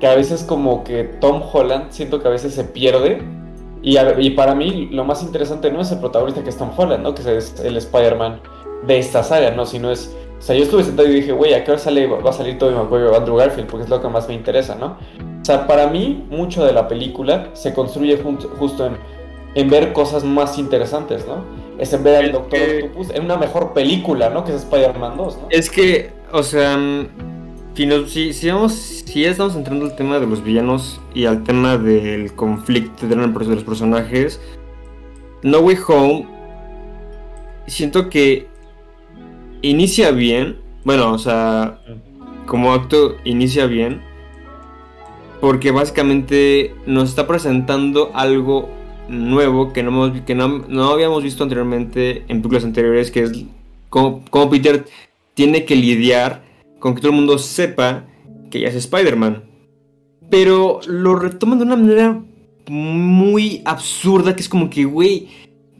que a veces como que Tom Holland siento que a veces se pierde. Y, a- y para mí lo más interesante no es el protagonista que es Tom Holland, ¿no? Que es el Spider-Man de esta saga, ¿no? Sino es... O sea, yo estuve sentado y dije, güey, ¿a qué hora sale, va a salir Tobey Maguire o Andrew Garfield? Porque es lo que más me interesa, ¿no? O sea, para mí mucho de la película se construye justo en, en ver cosas más interesantes, ¿no? Es en ver al Doctor que- Octopus en una mejor película, ¿no? Que es Spider-Man 2, ¿no? Es que, o sea, mm, si, nos- si, si, vamos- si ya estamos entrando al tema de los villanos y al tema del conflicto de los personajes, No Way Home, siento que inicia bien, bueno, o sea, como acto inicia bien, porque básicamente nos está presentando algo nuevo que no, hemos- que no, no habíamos visto anteriormente en películas anteriores, que es como, como Peter tiene que lidiar con que todo el mundo sepa que ella es Spider-Man. Pero lo retoman de una manera muy absurda que es como que, güey,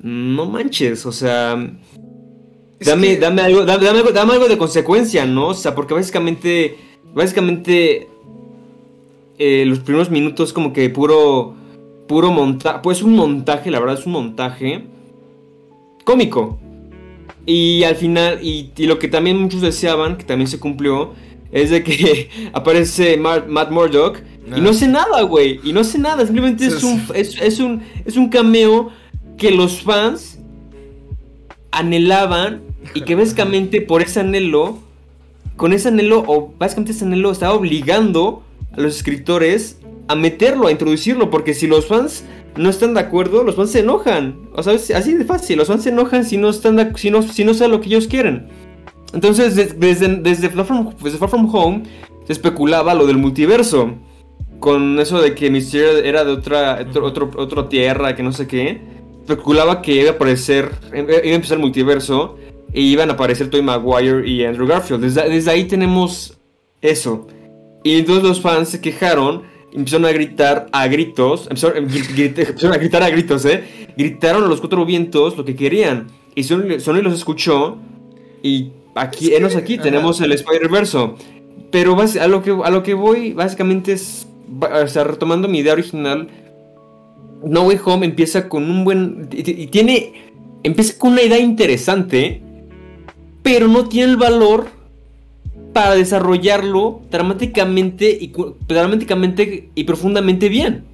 no manches, o sea, dame, dame, algo, dame, algo, dame algo de consecuencia, ¿no? O sea, porque básicamente, básicamente, eh, los primeros minutos como que puro, puro montaje, pues un montaje, la verdad es un montaje cómico. Y al final, y, lo que también muchos deseaban, que también se cumplió, es de que [laughs] aparece Matt Murdock y no hace nada, güey. Y no hace nada, simplemente es, un, es, un, es un cameo que los fans anhelaban y que básicamente por ese anhelo, con ese anhelo, o básicamente ese anhelo estaba obligando a los escritores a meterlo, a introducirlo, porque si los fans no están de acuerdo, los fans se enojan. O sea, así de fácil, los fans se enojan si no están si no, si no saben lo que ellos quieren. Entonces, desde, desde, Far From, Home se especulaba lo del multiverso. Con eso de que Mysterio era de otra, otro, otra tierra, que no sé qué. Especulaba que iba a aparecer, iba a empezar el multiverso. Y iban a aparecer Toy Maguire y Andrew Garfield. Desde, desde ahí tenemos eso. Y entonces los fans se quejaron empezaron a gritar a gritos, empezaron, [laughs] a gritar a gritos, ¿eh? Gritaron a los cuatro vientos lo que querían. Y Sony, los escuchó. Y aquí, enos aquí, tenemos el Spider-Verse. Pero a lo, que, a lo que voy, básicamente es, o sea, retomando mi idea original, No Way Home empieza con un buen... Y, tiene... Empieza con una idea interesante, pero no tiene el valor para desarrollarlo dramáticamente y, dramáticamente y profundamente bien.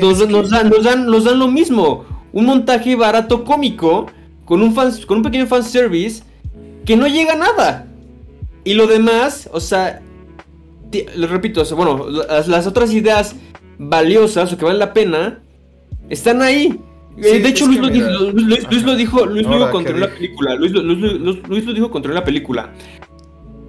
nos, dan, nos, dan, nos dan lo mismo. Un montaje barato cómico con un, fan, con un pequeño fanservice que no llega a nada. Y lo demás, o sea, lo repito, bueno, las, otras ideas valiosas o que valen la pena están ahí. Eh, de hecho, Luis, lo dijo, Luis, lo dijo, Luis lo dijo contra la película. Luis, Luis lo dijo contra la película.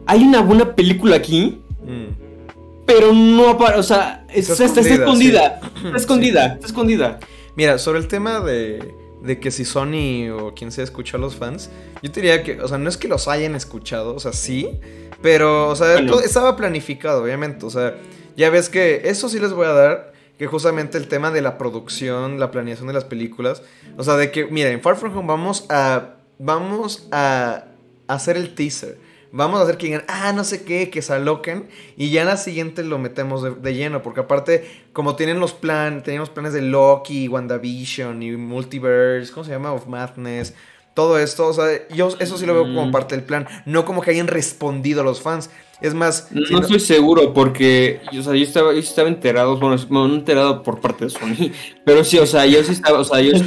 Hay una buena película aquí, mm. pero no aparece, o sea, está, escondida, está, escondida, está escondida, Mira, sobre el tema de, de que si Sony o quien sea escuchó a los fans, yo te diría que, o sea, no es que los hayan escuchado, o sea, sí, pero, o sea, todo estaba planificado, obviamente, o sea, ya ves que eso sí les voy a dar, que justamente el tema de la producción, la planeación de las películas, o sea, de que, mira, en Far From Home vamos a, vamos a hacer el teaser Vamos a hacer que digan, ah, no sé qué, que se aloquen. Y ya en la siguiente lo metemos de, lleno. Porque aparte, como tienen los planes, teníamos planes de Loki, WandaVision y Multiverse, ¿cómo se llama? Of Madness. Todo esto, o sea, yo eso sí lo veo como mm. parte del plan. No como que hayan respondido a los fans. Es más. No, estoy seguro, porque o sea, yo estaba, yo estaba enterado, bueno, no enterado por parte de Sony, [laughs] pero sí, o sea, yo sí estaba, o sea, yo [laughs] sí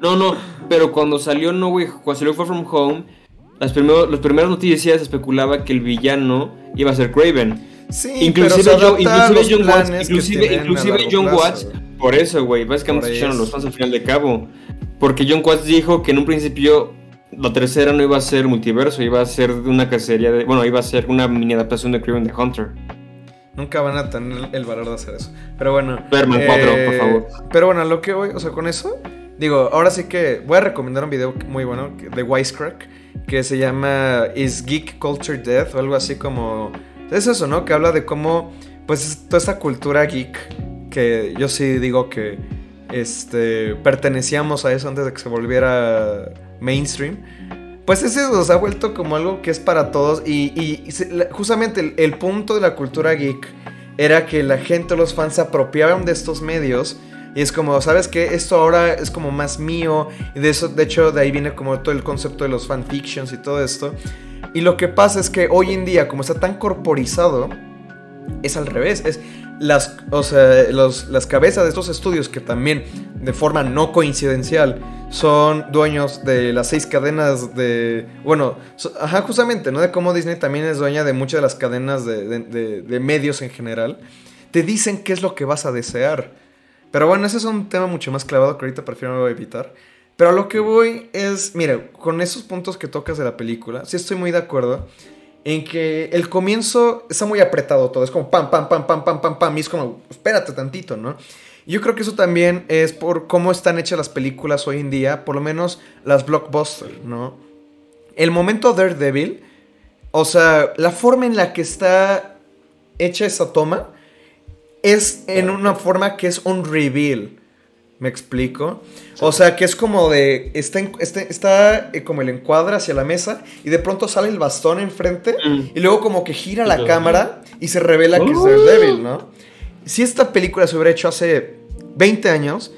No, no, pero cuando salió No Way, cuando salió Far From Home, las, las primeras noticias especulaba que el villano iba a ser Craven. Sí, inclusive, pero inclusive John Watts, inclusive, John Watts, por eso, güey, básicamente escucharon los fans al final de cabo. Porque John Watts dijo que en un principio la tercera no iba a ser multiverso, iba a ser una cacería de. Bueno, iba a ser una mini adaptación de Craven the Hunter. Nunca van a tener el valor de hacer eso. Pero bueno. Superman 4, por eh, favor. Pero bueno, lo que voy, o sea, con eso, digo, ahora sí que voy a recomendar un video muy bueno de Wisecrack que se llama Is Geek Culture Death o algo así como... Es eso, ¿no? Que habla de cómo, pues, toda esta cultura geek, que yo sí digo que este, pertenecíamos a eso antes de que se volviera mainstream. Pues ese nos ha vuelto como algo que es para todos y, justamente el, punto de la cultura geek era que la gente, los fans se apropiaban de estos medios y es como, ¿sabes qué? Esto ahora es como más mío. Y de eso, de hecho, de ahí viene como todo el concepto de los fanfictions y todo esto. Y lo que pasa es que hoy en día, como está tan corporizado, es al revés. Es las, o sea, las cabezas de estos estudios que también, de forma no coincidencial, son dueños de las seis cadenas de... Bueno, ajá, justamente, ¿no? De cómo Disney también es dueña de muchas de las cadenas de, de medios en general. Te dicen qué es lo que vas a desear. Pero bueno, ese es un tema mucho más clavado que ahorita prefiero evitar. Pero a lo que voy es, mira, con esos puntos que tocas de la película, sí estoy muy de acuerdo en que el comienzo está muy apretado todo, es como pam, pam, pam, pam, pam, pam, pam, y es como, espérate tantito, ¿no? Yo creo que eso también es por cómo están hechas las películas hoy en día, por lo menos las blockbusters, ¿no? El momento Daredevil, o sea, la forma en la que está hecha esa toma, es en una forma que es un reveal. ¿Me explico? O sea, que es como de. Está, en- está, está, eh, como el encuadra hacia la mesa y de pronto sale el bastón enfrente Mm. y luego como que gira la cámara y se revela que es Oh. Daredevil, ¿no? Si esta película se hubiera hecho hace 20 años,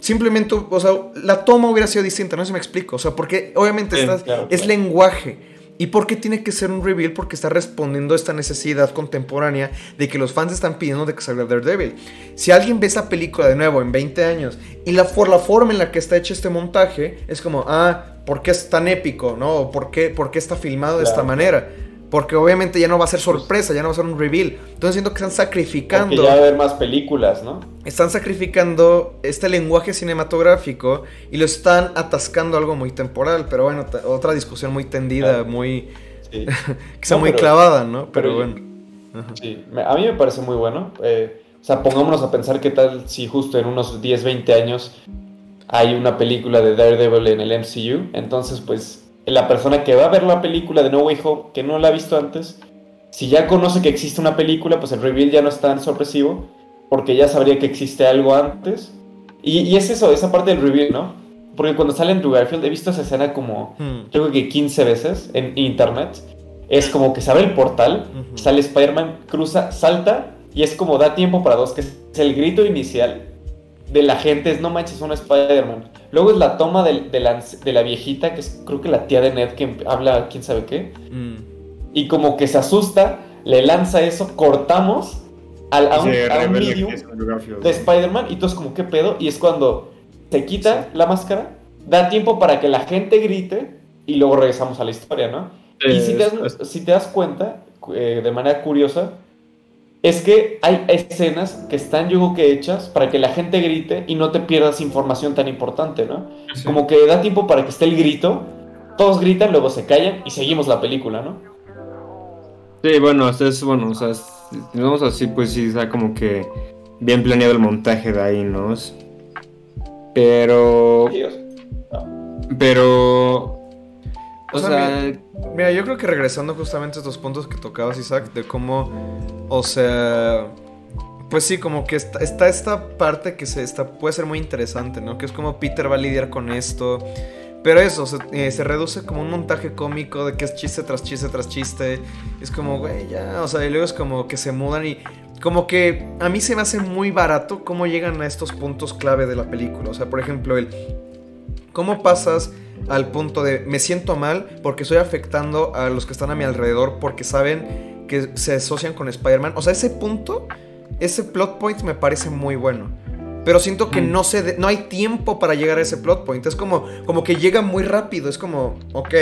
simplemente, o sea, la toma hubiera sido distinta, no sé si me explico. O sea, porque obviamente Sí, estás- claro, es lenguaje. ¿Y por qué tiene que ser un reveal? Porque está respondiendo a esta necesidad contemporánea de que los fans están pidiendo de que salga Daredevil. Si alguien ve esa película de nuevo en 20 años y la, por la forma en la que está hecho este montaje, es como, ah, ¿por qué es tan épico? ¿No? ¿O ¿Por qué, por qué está filmado de esta manera? Porque obviamente ya no va a ser sorpresa, ya no va a ser un reveal. Entonces siento que están Porque sacrificando ya va a haber más películas, ¿no? están sacrificando este lenguaje cinematográfico y lo están atascando a algo muy temporal. Pero bueno, otra discusión muy tendida, Claro. muy. Sí. [laughs] quizá No, muy pero- clavada, ¿no? Pero, pero- bueno. Ajá. Sí, a mí me parece muy bueno. Eh, o sea, pongámonos a pensar qué tal si justo en unos 10, 20 años hay una película de Daredevil en el MCU. Entonces, pues, la persona que va a ver la película de No Way Home, que no la ha visto antes, si ya conoce que existe una película, pues el reveal ya no es tan sorpresivo, porque ya sabría que existe algo antes. Y, y es eso, esa parte del reveal, ¿no? Porque cuando sale Andrew Garfield, he visto esa escena como Hmm. yo creo que 15 veces en internet. Es como que se abre el portal, sale Spider-Man, cruza, salta y es como da tiempo para dos, que es el grito inicial de la gente, es no manches, un Spider-Man. Luego es la toma del- de, la, de la viejita, que es creo que la tía de Ned que habla quién sabe qué, Mm. y como que se asusta, le lanza eso, cortamos al, a, un, a medium es de Spider-Man y todos como, ¿qué pedo? Y es cuando se quita la máscara, da tiempo para que la gente grite y luego regresamos a la historia, ¿no? y si te, das, si te das cuenta, eh, de manera curiosa, es que hay escenas que están yo creo que hechas para que la gente grite y no te pierdas información tan importante, ¿no? Sí. Como que da tiempo para que esté el grito, todos gritan, luego se callan y seguimos la película, ¿no? Sí, bueno, es bueno, o sea, vamos así, pues sí, está como que bien planeado el montaje de ahí, ¿no? Pero. Sea, Pero. O, O sea, sea, Mira, yo creo que regresando justamente a estos puntos que tocabas, Isaac, de cómo, o sea, pues sí, como que está, está esta parte que se está, puede ser muy interesante, ¿no? Que es como Peter va a lidiar con esto. Pero eso, se, eh, se reduce como un montaje cómico de que es chiste tras chiste tras chiste. Es como, güey, ya, o sea, y luego es como que se mudan y como que a mí se me hace muy barato cómo llegan a estos puntos clave de la película. O sea, por ejemplo, el cómo pasas al punto de me siento mal porque estoy afectando a los que están a mi alrededor porque saben que se asocian con Spider-Man. O sea, ese punto, ese plot point me parece muy bueno. Pero siento que Mm. no, se de- no hay tiempo para llegar a ese plot point. Es como, como que llega muy rápido. Es como, ok,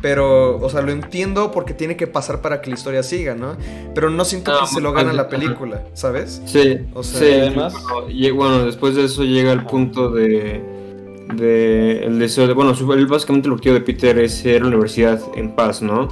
pero, o sea, lo entiendo porque tiene que pasar para que la historia siga, ¿no? Pero no siento Ah, que se lo gana la película, ¿sabes? sí, O sea, sí, además- y- bueno, después de eso llega el punto de. De el deseo de. Bueno, él básicamente que quiere de Peter es a la universidad en paz, ¿no?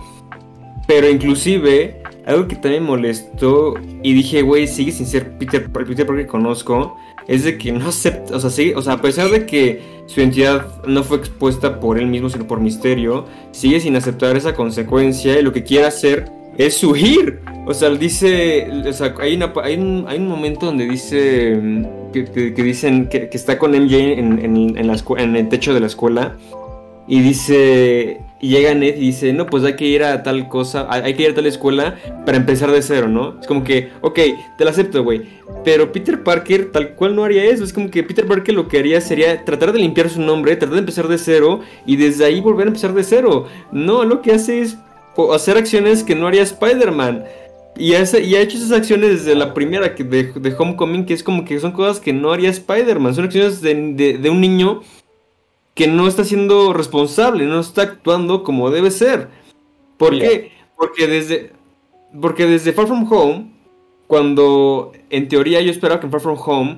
Pero inclusive, algo que también molestó y dije, güey, sigue sin ser Peter, el Peter Parker que conozco, es de que no acepta, o sea, sigue, o sea, a pesar de que su identidad no fue expuesta por él mismo, sino por Misterio, sigue sin aceptar esa consecuencia y lo que quiere hacer es huir. O sea, dice, o sea, hay, una, hay, un, hay un momento donde dice mm, que, dicen que, está con MJ en, en- en la en el techo de la escuela y dice, y llega Ned y dice, no, pues hay que ir a tal cosa, hay que ir a tal escuela para empezar de cero, ¿no? Es como que, ok, te lo acepto, güey. Pero Peter Parker tal cual no haría eso. Es como que Peter Parker lo que haría sería tratar de limpiar su nombre, tratar de empezar de cero y desde ahí volver a empezar de cero. No, lo que hace es hacer acciones que no haría Spider-Man. Y, hace- y ha hecho esas acciones desde la primera que de, de Homecoming, que es como que son cosas que no haría Spider-Man. Son acciones de, de- de un niño que no está siendo responsable, no está actuando como debe ser. ¿Por Mira. qué? Porque desde, porque desde Far From Home, cuando en teoría yo esperaba que en Far From Home,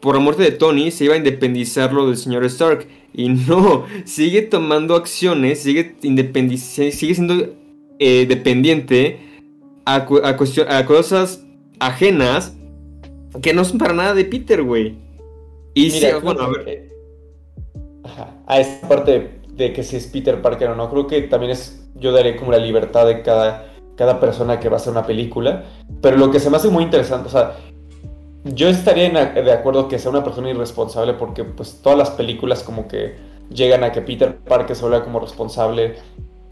por la muerte de Tony, se iba a independizar lo del señor Stark. Y [laughs] no, sigue tomando acciones, sigue, sigue siendo eh, dependiente a, cu- a cuestión- a cosas ajenas que no son para nada de Peter, güey. Y sí, Mira, bueno, a ver. que- Ajá, a esta parte de, de que si es Peter Parker o no, creo que también es, yo daré como la libertad de cada, cada persona que va a hacer una película, pero lo que se me hace muy interesante, o sea, yo estaría de acuerdo que sea una persona irresponsable porque pues todas las películas como que llegan a que Peter Parker se vuelva como responsable.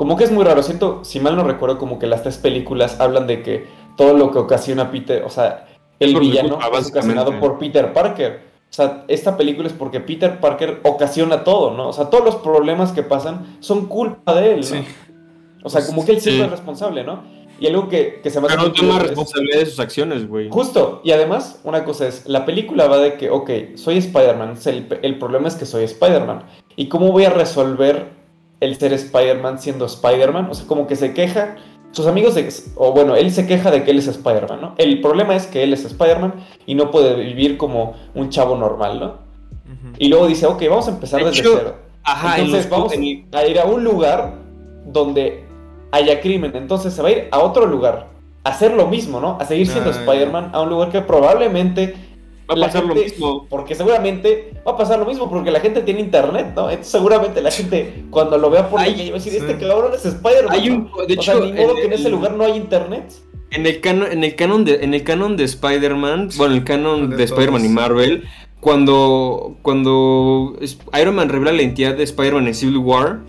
Como que es muy raro, siento, si mal no recuerdo, como que las tres películas hablan de que todo lo que ocasiona Peter, o sea, el villano culpa, es ocasionado por Peter Parker. O sea, esta película es porque Peter Parker ocasiona todo, ¿no? O sea, todos los problemas que pasan son culpa de él, ¿no? Sí. O sea, como que él siempre Sí. es responsable, ¿no? Y algo que, que se me hace Pero no toma curioso es- responsabilidad de sus acciones, güey. Justo, y además, una cosa es, la película va de que, ok, soy Spider-Man, el, el problema es que soy Spider-Man. ¿Y cómo voy a resolver el ser Spider-Man siendo Spider-Man? O sea, como que se queja, sus amigos, de, o bueno, él se queja de que él es Spider-Man, ¿no? El problema es que él es Spider-Man y no puede vivir como un chavo normal, ¿no? Y luego dice, ok, vamos a empezar De desde hecho, cero. Ajá, en Entonces vamos en- a ir a un lugar donde haya crimen. Entonces se va a ir a otro lugar a hacer lo mismo, ¿no? A seguir siendo Ah. Spider-Man a un lugar que probablemente Va a pasar lo mismo. Porque seguramente va a pasar lo mismo porque la gente tiene internet, ¿no? Entonces seguramente la gente cuando lo vea por calle va a decir, sí. este cabrón es Spider-Man. Hay un- ¿no? de o sea, hecho, ni modo el- que en ese el- lugar no hay internet. En el canon, en el canon de, en el canon de Spider-Man, bueno, el canon De de, Spider-Man y. Marvel, cuando, cuando Iron Man revela la identidad de Spider-Man en Civil War,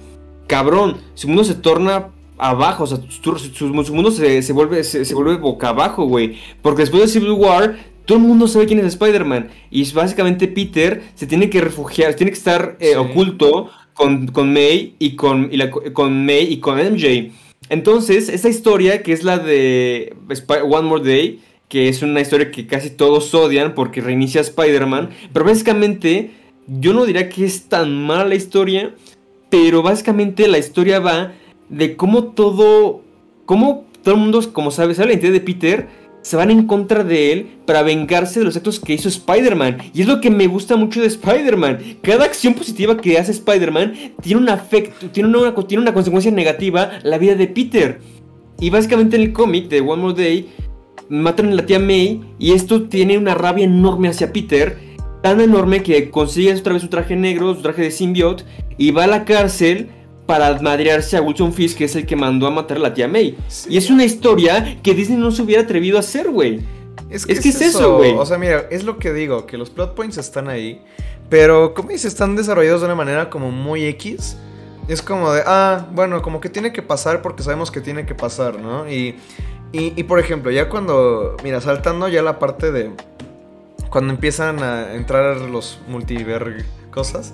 cabrón, su mundo se torna abajo, o sea, su, su- su mundo se, se vuelve, se, se vuelve boca abajo, güey. Porque después de Civil War, todo el mundo sabe quién es Spider-Man. Y básicamente Peter se tiene que refugiar, tiene que estar eh, Sí. oculto con, con May y con, y la- con May y con MJ. Entonces, esa historia que es la de One More Day, que es una historia que casi todos odian porque reinicia Spider-Man, pero básicamente yo no diría que es tan mala la historia, pero básicamente la historia va de cómo todo, cómo todo el mundo, como sabe, sabe la identidad de Peter, se van en contra de él para vengarse de los actos que hizo Spider-Man. Y es lo que me gusta mucho de Spider-Man. Cada acción positiva que hace Spider-Man tiene un afecto, tiene una, tiene una consecuencia negativa la vida de Peter. Y básicamente en el cómic de One More Day matan a la tía May y esto tiene una rabia enorme hacia Peter. Tan enorme que consigue otra vez su traje negro, su traje de symbiote y va a la cárcel para madrearse a Wilson Fisk, que es el que mandó a matar a la tía May. Sí. Y es una historia que Disney no se hubiera atrevido a hacer, güey. Es Es que es eso, güey. O sea, mira, es lo que digo, que los plot points están ahí, pero como dices, están desarrollados de una manera como muy X. Es como de, ah, bueno, como que tiene que pasar porque sabemos que tiene que pasar, ¿no? Y, y, y, por ejemplo, ya cuando, mira, saltando ya la parte de, cuando empiezan a entrar los multiver cosas,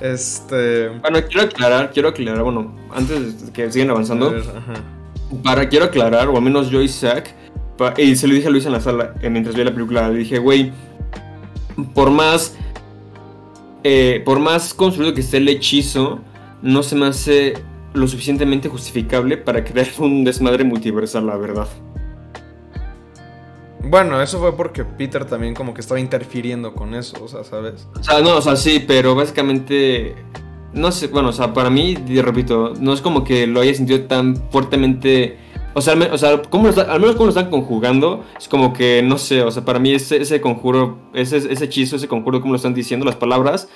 este... Bueno, quiero aclarar, quiero aclarar, bueno, antes de que sigan avanzando, ver, para, quiero aclarar, o al menos yo y Zack, pa- y se lo dije a Luis en la sala, mientras veía la película, le dije, güey, por más, eh, por más construido que esté el hechizo, no se me hace lo suficientemente justificable para crear [laughs] un desmadre multiversal, la verdad. Bueno, eso fue porque Peter también como que estaba interfiriendo con eso, o sea, ¿sabes? O sea, no, o sea, sí, pero básicamente. No sé, bueno, o sea, para mí, repito, no es como que lo haya sentido tan fuertemente. O sea, al, o sea ¿cómo lo está- al menos como lo están conjugando, es como que, no sé, o sea, para mí ese, ese conjuro, ese, ese hechizo, ese conjuro, como lo están diciendo, las palabras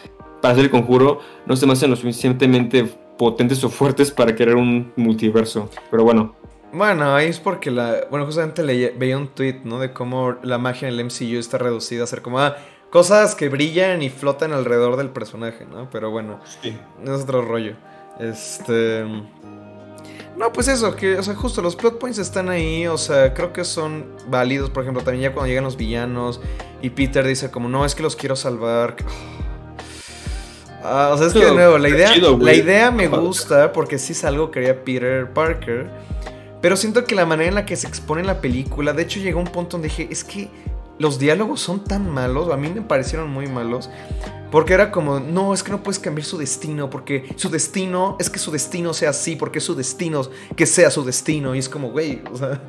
para hacer el conjuro, no se me hacen lo suficientemente potentes o fuertes para crear un multiverso. Pero bueno, Bueno, ahí es porque la. Bueno, justamente leía- veía un tweet, ¿no? De cómo la magia en el MCU está reducida a ser como. ah, cosas que brillan y flotan alrededor del personaje, ¿no? Pero bueno, es otro rollo. Este. No, pues eso, que, o sea, justo los plot points están ahí, o sea, creo que son válidos, por ejemplo, también ya cuando llegan los villanos y Peter dice como, no, es que los quiero salvar. Ah, o sea, es que de nuevo, la idea, la idea me gusta porque sí es algo que haría Peter Parker, pero siento que la manera en la que se expone en la película, de hecho llegó un punto donde dije, es que los diálogos son tan malos, a mí me parecieron muy malos, porque era como, no, es que no puedes cambiar su destino, porque su destino es que su destino sea así, porque es su destino que sea su destino, y es como, güey, o sea,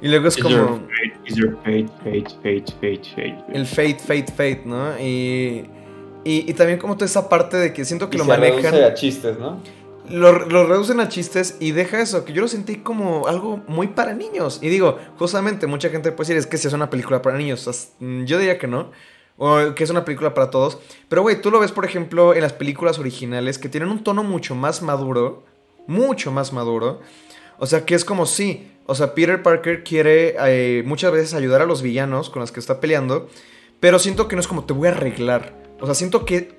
y luego es como fate, your fate, fate, fate, fate, fate. el fate, fate, fate, ¿no? Y, y, y también como toda esa parte de que siento que Y lo se manejan... a chistes, ¿no? Lo, reducen a chistes y deja eso, que yo lo sentí como algo muy para niños. Y digo, justamente, mucha gente puede decir, es que si es una película para niños. O mm, yo diría que no. O que es una película para todos. Pero, güey, tú lo ves, por ejemplo, en las películas originales que tienen un tono mucho más maduro. Mucho más maduro. O sea, que es como sí. O sea, Peter Parker quiere eh, muchas veces ayudar a los villanos con los que está peleando. Pero siento que no es como te voy a arreglar. O sea, siento que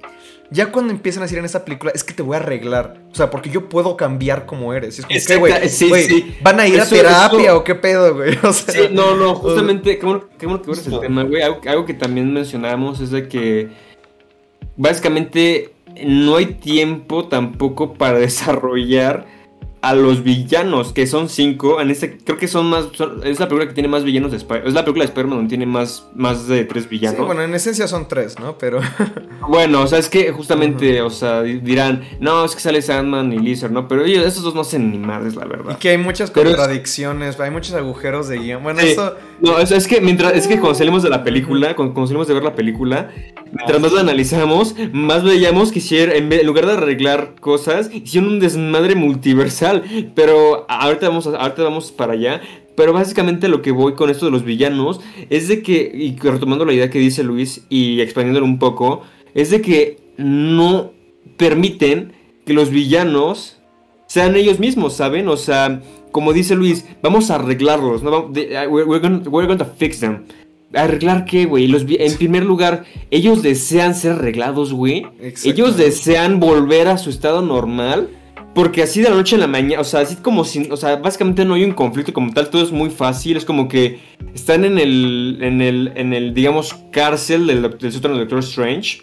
ya cuando empiezan a decir en esta película, es que te voy a arreglar. O sea, porque yo puedo cambiar como eres. Es como, güey? sí, Güey, sí. ¿Van a ir Eso- a terapia eso- o qué pedo, güey? [laughs] O sea, Sí, no, no, justamente, qué bueno, qué bueno que el tema, güey. Algo, algo que también mencionábamos es de que básicamente no hay tiempo tampoco para [laughs] desarrollar a los villanos, que son cinco. En este, creo que son más. son- es la película que tiene más villanos de Spider. Es la película de Spider-Man donde tiene más, más de tres villanos. Sí, bueno, en esencia son tres, ¿no? Pero. [laughs] Bueno, o sea, es que justamente, o sea, di- dirán, no, es que sale Sandman y Lizard, ¿no? Pero ellos, estos dos no hacen ni madres, la Y verdad. que hay muchas Pero es- contradicciones, hay muchos agujeros de guion. Bueno, Sí. eso. No, es, es que mientras, es que cuando salimos de la película, cuando, cuando salimos de ver la película, mientras más la analizamos, más veíamos que hicieron, en, en lugar de arreglar cosas, hicieron un desmadre multiversal. Pero ahorita vamos, a- ahorita vamos para allá. Pero básicamente lo que voy con esto de los villanos es de que, y retomando la idea que dice Luis y expandiéndolo un poco, es de que no permiten que los villanos sean ellos mismos, ¿saben? O sea, como dice Luis, vamos a arreglarlos, ¿no? Uh, we're, gonna, we're gonna fix them. ¿Arreglar qué, güey? En primer lugar, ellos desean ser arreglados, güey. Ellos desean volver a su estado normal. Porque así de la noche a la mañana, o sea, así como si, o sea, básicamente no hay un conflicto como tal, todo es muy fácil, es como que están en el, en el, en el, digamos, cárcel del, del sótano Doctor Strange.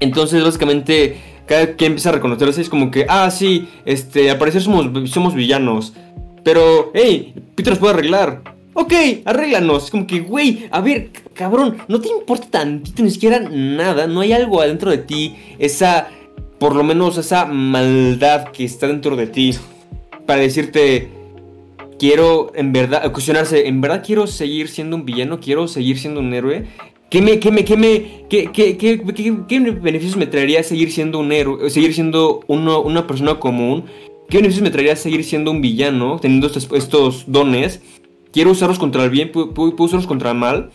Entonces, básicamente, cada quien empieza a reconocerse, es como que, ah, sí, este, al parecer somos, villanos. Pero, hey, Peter nos puede arreglar. Ok, arréglanos. Es como que, güey, a ver, cabrón, no te importa tantito, ni siquiera nada. No hay algo adentro de ti, esa, por lo menos esa maldad que está dentro de ti, para decirte, quiero, en verdad, cuestionarse, ¿en verdad quiero seguir siendo un villano? ¿Quiero seguir siendo un héroe? ¿Qué me, qué me, qué me, qué, qué, qué, qué- beneficios me traería seguir siendo un héroe, seguir siendo uno, una persona común? ¿Qué beneficios me traería seguir siendo un villano, teniendo estos, estos dones? Quiero usarlos contra el bien, pu- pu- puedo usarlos contra el mal.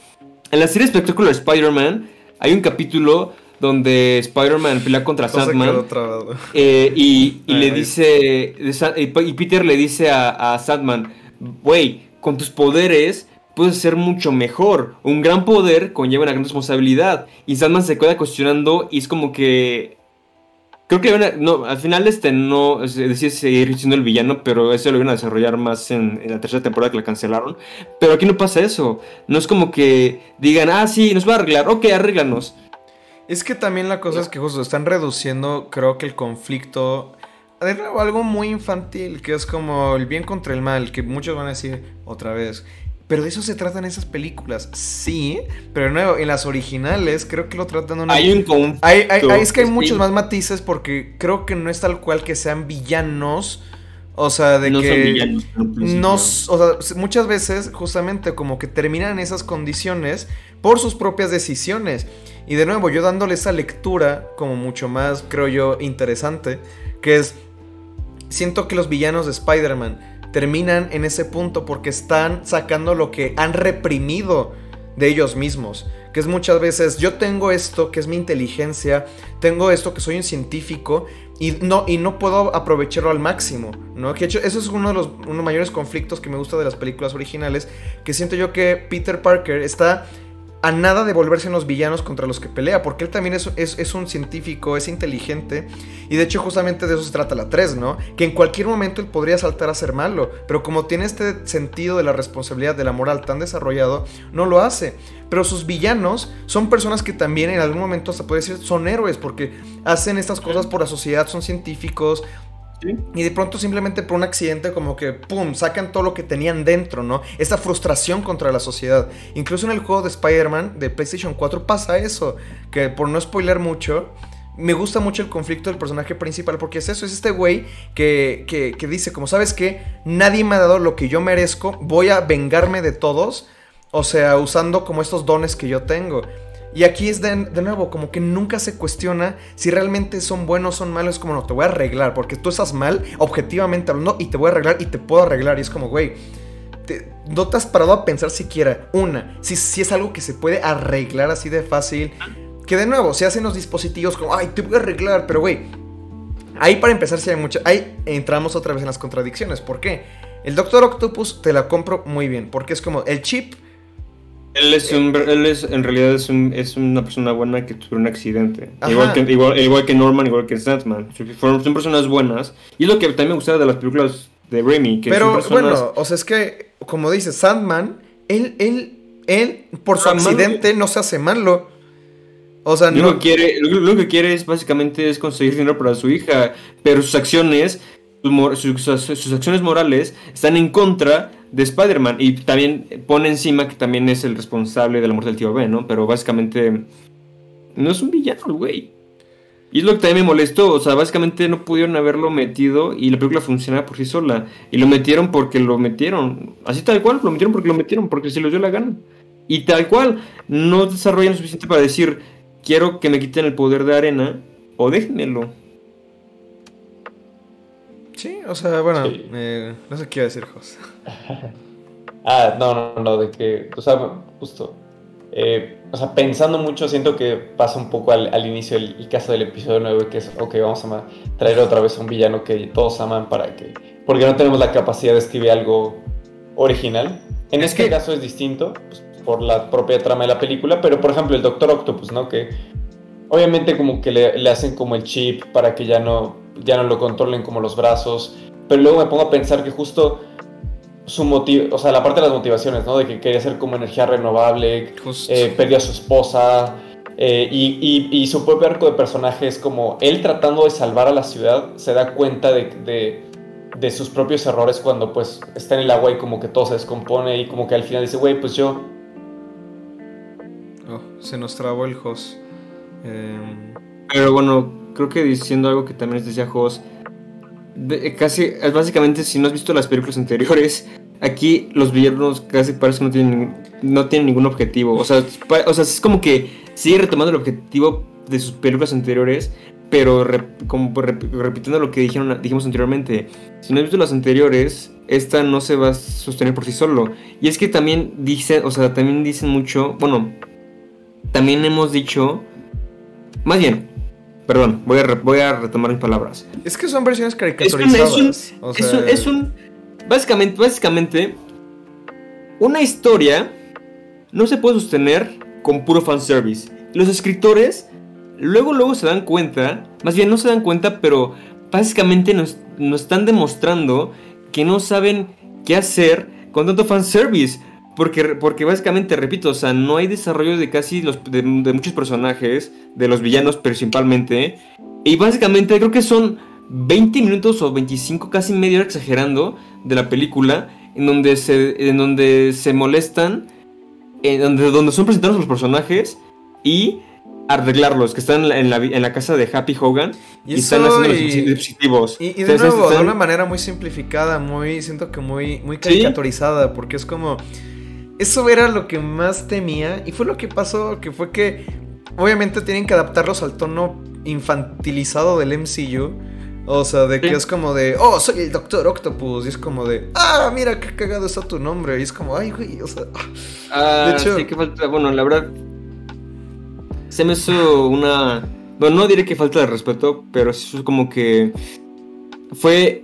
En la serie espectacular Spider-Man hay un capítulo donde Spider-Man pelea contra no Sandman. Eh, y, y Ay, le ay. dice. Y Peter le dice a, a Sandman: Güey, con tus poderes puedes ser mucho mejor. Un gran poder conlleva una gran responsabilidad. Y Sandman se queda cuestionando y es como que. Creo que no, al final este no es decir seguir siendo el villano, pero eso lo iban a desarrollar más en, en la tercera temporada que la cancelaron. Pero aquí no pasa eso. No es como que digan, ah, sí, nos va a arreglar. Ok, arréglanos. Es que también la cosa es que justo están reduciendo, creo que el conflicto. De nuevo, algo muy infantil, que es como el bien contra el mal, que muchos van a decir otra vez. Pero de eso se tratan esas películas, sí, pero de nuevo, en las originales creo que lo tratan de una... Hay un conflicto. Hay- hay- hay- es que hay muchos más matices porque creo que no es tal cual que sean villanos, o sea, de no que... son villanos. No, o sea, muchas veces justamente como que terminan en esas condiciones por sus propias decisiones. Y de nuevo, yo dándole esa lectura como mucho más, creo yo, interesante, que es, siento que los villanos de Spider-Man terminan en ese punto porque están sacando lo que han reprimido de ellos mismos. Que es muchas veces, yo tengo esto, que es mi inteligencia, tengo esto, que soy un científico, y no, y no puedo aprovecharlo al máximo, ¿no? Que hecho, eso es uno de los, uno de los mayores conflictos que me gusta de las películas originales, que siento yo que Peter Parker está a nada de volverse en los villanos contra los que pelea, porque él también es, es- un científico, es inteligente, y de hecho justamente de eso se trata la 3, ¿no? Que en cualquier momento él podría saltar a ser malo, pero como tiene este sentido de la responsabilidad, de la moral tan desarrollado, no lo hace. Pero sus villanos son personas que también en algún momento hasta puede decir son héroes, porque hacen estas cosas por la sociedad, son científicos, Y de pronto simplemente por un accidente como que, ¡pum!, sacan todo lo que tenían dentro, ¿no? Esa frustración contra la sociedad. Incluso en el juego de Spider-Man de PlayStation 4 pasa eso, que por no spoiler mucho, me gusta mucho el conflicto del personaje principal porque es eso, es este güey que, que, que dice, como sabes que nadie me ha dado lo que yo merezco, voy a vengarme de todos, o sea, usando como estos dones que yo tengo. Y aquí es de, de nuevo, como que nunca se cuestiona si realmente son buenos o son malos. Como, no, te voy a arreglar, porque tú estás mal, objetivamente hablando, y te voy a arreglar y te puedo arreglar. Y es como, güey, te- no te has parado a pensar siquiera, una, si, si es algo que se puede arreglar así de fácil. Que de nuevo, se hacen los dispositivos como, ay, te voy a arreglar, pero güey, ahí para empezar sí hay mucho, ahí entramos otra vez en las contradicciones. ¿Por qué? El Doctor Octopus te la compro muy bien, porque es como el chip Él es, un, él es en realidad es, un- es una persona buena que tuvo un accidente. Ajá. Igual que, igual, igual que Norman, igual que Sandman. Son personas buenas. Y es lo que también me gustaba de las películas de Raimi. Que Pero personas, bueno, o sea, es que, como dice Sandman, él, él, él, por su Sandman- accidente no se hace malo. O sea, Lo no. que quiere, lo único que quiere es básicamente es conseguir dinero para su hija, pero sus acciones, sus, acciones morales están en contra de Spider-Man y también pone encima que también es el responsable de la muerte del tío Ben, ¿no? Pero básicamente no es un villano, el güey. Y es lo que también me molestó, o sea, básicamente no pudieron haberlo metido y la película funcionaba por sí sola. Y lo metieron porque lo metieron, así tal cual, lo metieron porque lo metieron, porque se les dio la gana. Y tal cual, no desarrollan lo suficiente para decir, quiero que me quiten el poder de arena o déjenmelo. Sí, o sea, bueno, Sí. eh, no sé qué iba a decir, José. [laughs] Ah, no, no, no, de que, o sea, justo, eh, o sea, pensando mucho, siento que pasa un poco al, al inicio el, el caso del episodio 9, que es, ok, vamos a traer otra vez a un villano que todos aman para que, porque no tenemos la capacidad de escribir algo original. En Es este que- caso es distinto, pues, por la propia trama de la película, pero por ejemplo el Doctor Octopus, ¿no? Que obviamente como que le, le hacen como el chip para que ya no, ya no lo controlen como los brazos, pero luego me pongo a pensar que justo su motivo, o sea, la parte de las motivaciones, ¿no? De que quería ser como energía renovable, eh, perdió a su esposa, eh, y, y- y su propio arco de personaje es como él tratando de salvar a la ciudad, se da cuenta de, de- de sus propios errores cuando pues está en el agua y como que todo se descompone y como que al final dice, güey, pues yo, Oh, se nos trabó el host. Em, Pero bueno, creo que diciendo algo que también les decía Jos, eh, casi, básicamente si no has visto las películas anteriores, aquí los villanos casi parece que no tienen, no tienen ningún objetivo. O sea, o sea, es como que sigue retomando el objetivo de sus películas anteriores, pero como repitiendo lo que dijeron, dijimos anteriormente. Si no has visto las anteriores, esta no se va a sostener por sí solo. Y es que también dicen, o sea, también dicen mucho, bueno, también hemos dicho, más bien, perdón, voy a, re- voy a retomar mis palabras. es que son versiones Es un, caricaturizadas. es un, o es sea, un- es un- básicamente, básicamente, una historia no se puede sostener con puro fanservice. Los escritores luego, luego se dan cuenta, más bien no se dan cuenta, pero básicamente nos, nos están demostrando que no saben qué hacer con tanto fanservice. Porque, porque básicamente, repito, o sea, no hay desarrollo de casi los, de, de muchos personajes, de los villanos principalmente. Y básicamente creo que son 20 minutos o 25, casi media hora exagerando, de la película, en donde se, en donde se molestan, en donde, donde son presentados los personajes y arreglarlos, que están en la, en la, casa de Happy Hogan Y y, están haciendo los dispositivos. Y, y de Entonces, nuevo, de una manera muy simplificada, muy, siento que muy, muy caricaturizada, porque es como, eso era lo que más temía, y fue lo que pasó, que fue que, obviamente tienen que adaptarlos al tono infantilizado del MCU, o sea, de que Sí. es como de, oh, soy el Doctor Octopus, y es como de, ah, mira qué cagado está tu nombre, y es como, ay, güey, o sea, ah". De hecho- sí, que falta. Bueno, la verdad. Se me hizo una. Bueno, no diré que falta de respeto, pero sí fue como que. Fue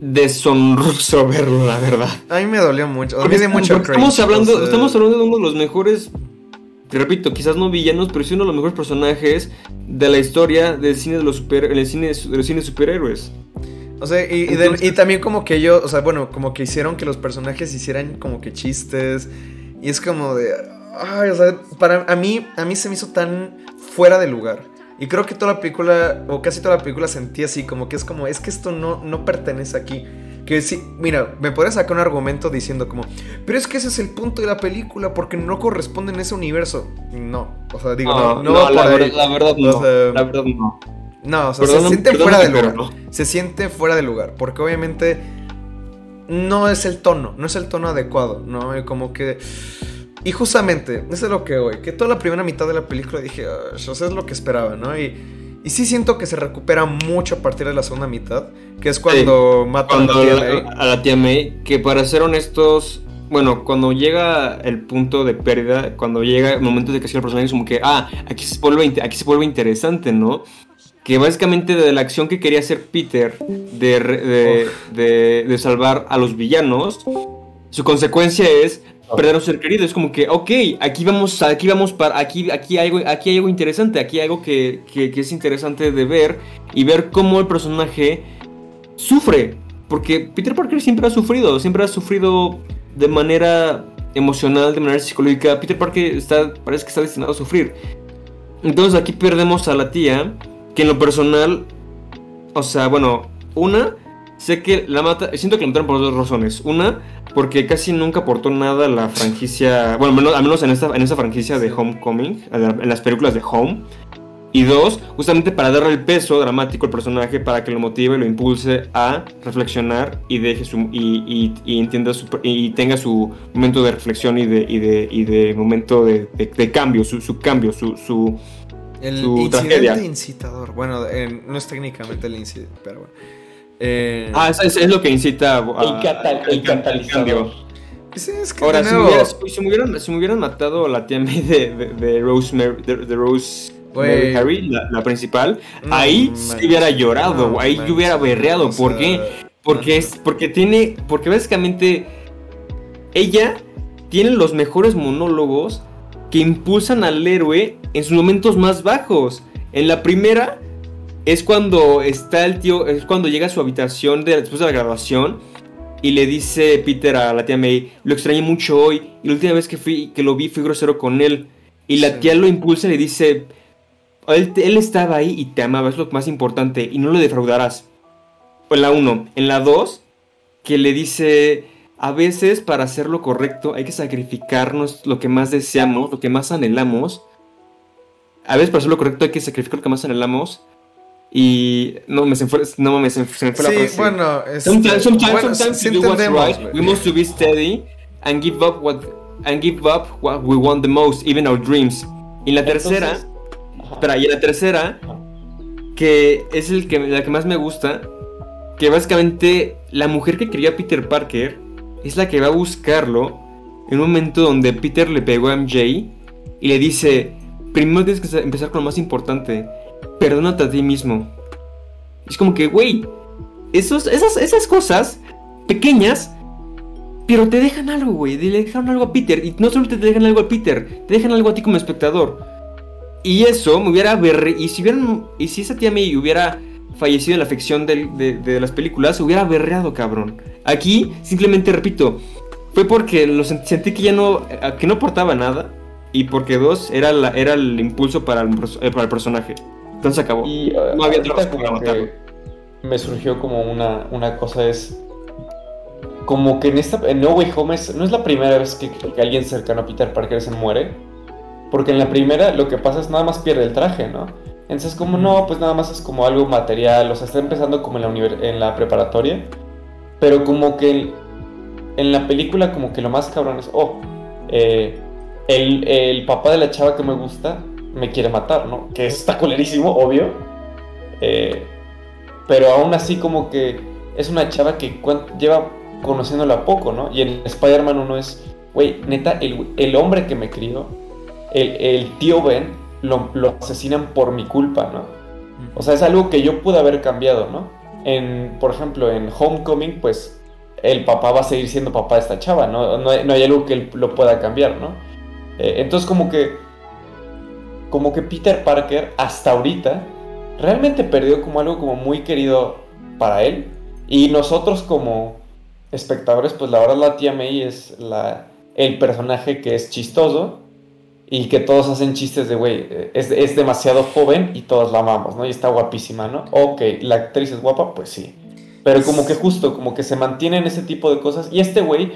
deshonroso [laughs] verlo, la verdad. a mí me dolió mucho, a mí Porque me dio mucho porque estamos hablando, estamos hablando de uno de los mejores. Te repito, quizás no villanos, pero sí uno de los mejores personajes de la historia del cine de los super, el cine de los cines superhéroes. O sea, y, y de- Entonces- y también como que ellos, o sea, bueno, como que hicieron que los personajes hicieran como que chistes. Y es como de. Ay, o sea, para a mí, a mí se me hizo tan fuera de lugar. Y creo que toda la película, o casi toda la película sentí así, como que es como, es que esto no, no pertenece aquí. Que sí, mira, me podría sacar un argumento diciendo como, pero es que ese es el punto de la película porque no corresponde en ese universo. No, o sea, digo, no, no, va la, verdad, la verdad O no. sea, la verdad no. No, o sea, se siente fuera de lugar. no. Se siente fuera de lugar. Porque obviamente no es el tono. No es el tono adecuado. ¿no? Como que. Y justamente, eso es lo que hoy. Que toda la primera mitad de la película dije. "Ah, o sea, es lo que esperaba, ¿no? Y, y sí siento que se recupera mucho a partir de la segunda mitad. Que es cuando matan Cuando a la tía May. a la tía May, que para ser honestos, bueno, cuando llega el punto de pérdida, cuando llega el momento de que sigue el personaje, es como que, ah, aquí se vuelve, aquí se vuelve interesante, ¿no? Que básicamente de la acción que quería hacer Peter de, de, de- de salvar a los villanos, su consecuencia es perder a ser querido. Es como que, ok, aquí vamos, aquí vamos para, aquí, aquí hay algo, aquí algo interesante, aquí hay algo que, que, que es interesante de ver y ver cómo el personaje sufre. Porque Peter Parker siempre ha sufrido, siempre ha sufrido de manera emocional, de manera psicológica. Peter Parker está, parece que está destinado a sufrir. Entonces aquí perdemos a la tía, que en lo personal, o sea, bueno, una, sé que la mata, siento que la mataron por dos razones. Una, porque casi nunca aportó nada a la franquicia, bueno, al menos en esta, en esta franquicia de Homecoming, en las películas de Home. Y dos, justamente para darle el peso dramático al personaje, para que lo motive y lo impulse a reflexionar y deje su, y, y, entienda su, y tenga su momento de reflexión y de, y de, y de momento de, de, cambio, su, su, cambio, su, su, el incidente incitador. Bueno, no es técnicamente el incidente, pero bueno. Eh, ah, es, es, lo que incita a, el, catalizador. Sí, es que Ahora, si, me si, me hubieran, si, me hubieran, matado a la tía May de, de, de Rose, de, Rose Mary Harry, la, principal, ahí sí hubiera llorado, ahí yo hubiera berreado. ¿Por qué? Porque, es, porque tiene, porque básicamente ella tiene los mejores monólogos que impulsan al héroe en sus momentos más bajos. En la primera es cuando está el tío, es cuando llega a su habitación después de la graduación y le dice Peter a la tía May, lo extrañé mucho hoy y la última vez que fui que lo vi fui grosero con él y la tía lo impulsa y le dice él, estaba ahí y te amaba, es lo más importante, y no lo defraudarás. En la 1. En la 2, que le dice, a veces para hacer lo correcto hay que sacrificarnos lo que más deseamos, lo que más anhelamos. A veces para hacer lo correcto hay que sacrificar lo que más anhelamos. Y no me se fue, no me se, se me fue sí, la frase. bueno, es sometimes, sometimes, bueno, sometimes sí do what's right. We must to be steady and give up what and give up what we want the most, even our dreams. Y la tercera Espera, y la tercera, que es el que, la que más me gusta, que básicamente la mujer que quería a Peter Parker es la que va a buscarlo en un momento donde Peter le pegó a MJ y le dice, primero tienes que empezar con lo más importante, perdónate a ti mismo. Es como que, güey, esas, esas cosas pequeñas, pero te dejan algo, güey, le dejan algo a Peter. Y no solo te dejan algo a Peter, te dejan algo a ti como espectador. Y eso me hubiera berre... Y si, hubieran... y si esa tía May hubiera fallecido en la ficción de, las películas, hubiera berreado, cabrón. Aquí, simplemente repito, fue porque lo sentí que ya no, que no aportaba nada. Y porque dos, era, era el impulso para el, eh, para el personaje. Entonces acabó. Y, no había otra para matarlo. Me surgió como una, una cosa es... Como que en esta... En No Way Home no es la primera vez que, que alguien cercano a Peter Parker se muere porque en la primera lo que pasa es nada más pierde el traje, ¿no? Entonces como no, pues nada más es como algo material, o sea, está empezando como en la, en la preparatoria, pero como que en la película como que lo más cabrón es, oh, eh, el, papá de la chava que me gusta me quiere matar, ¿no? Que está colerísimo, obvio. Eh, pero aún así como que es una chava que lleva conociéndola poco, ¿no? Y en Spider-Man uno es, güey, neta, el, el hombre que me crió el, tío Ben lo, asesinan por mi culpa, ¿no? O sea, es algo que yo pude haber cambiado, ¿no? En, por ejemplo, en Homecoming, pues el papá va a seguir siendo papá de esta chava, ¿no? No hay, algo que él lo pueda cambiar, ¿no? Eh, entonces como que, como que Peter Parker hasta ahorita realmente perdió como algo como muy querido para él. Y nosotros como espectadores, pues la verdad la tía May es la, el personaje que es chistoso, y que todos hacen chistes de, güey, es, es, demasiado joven y todos la amamos, ¿no? Y está guapísima, ¿no? Ok, la actriz es guapa, pues sí. Pero como que justo, como que se mantienen ese tipo de cosas. Y este güey,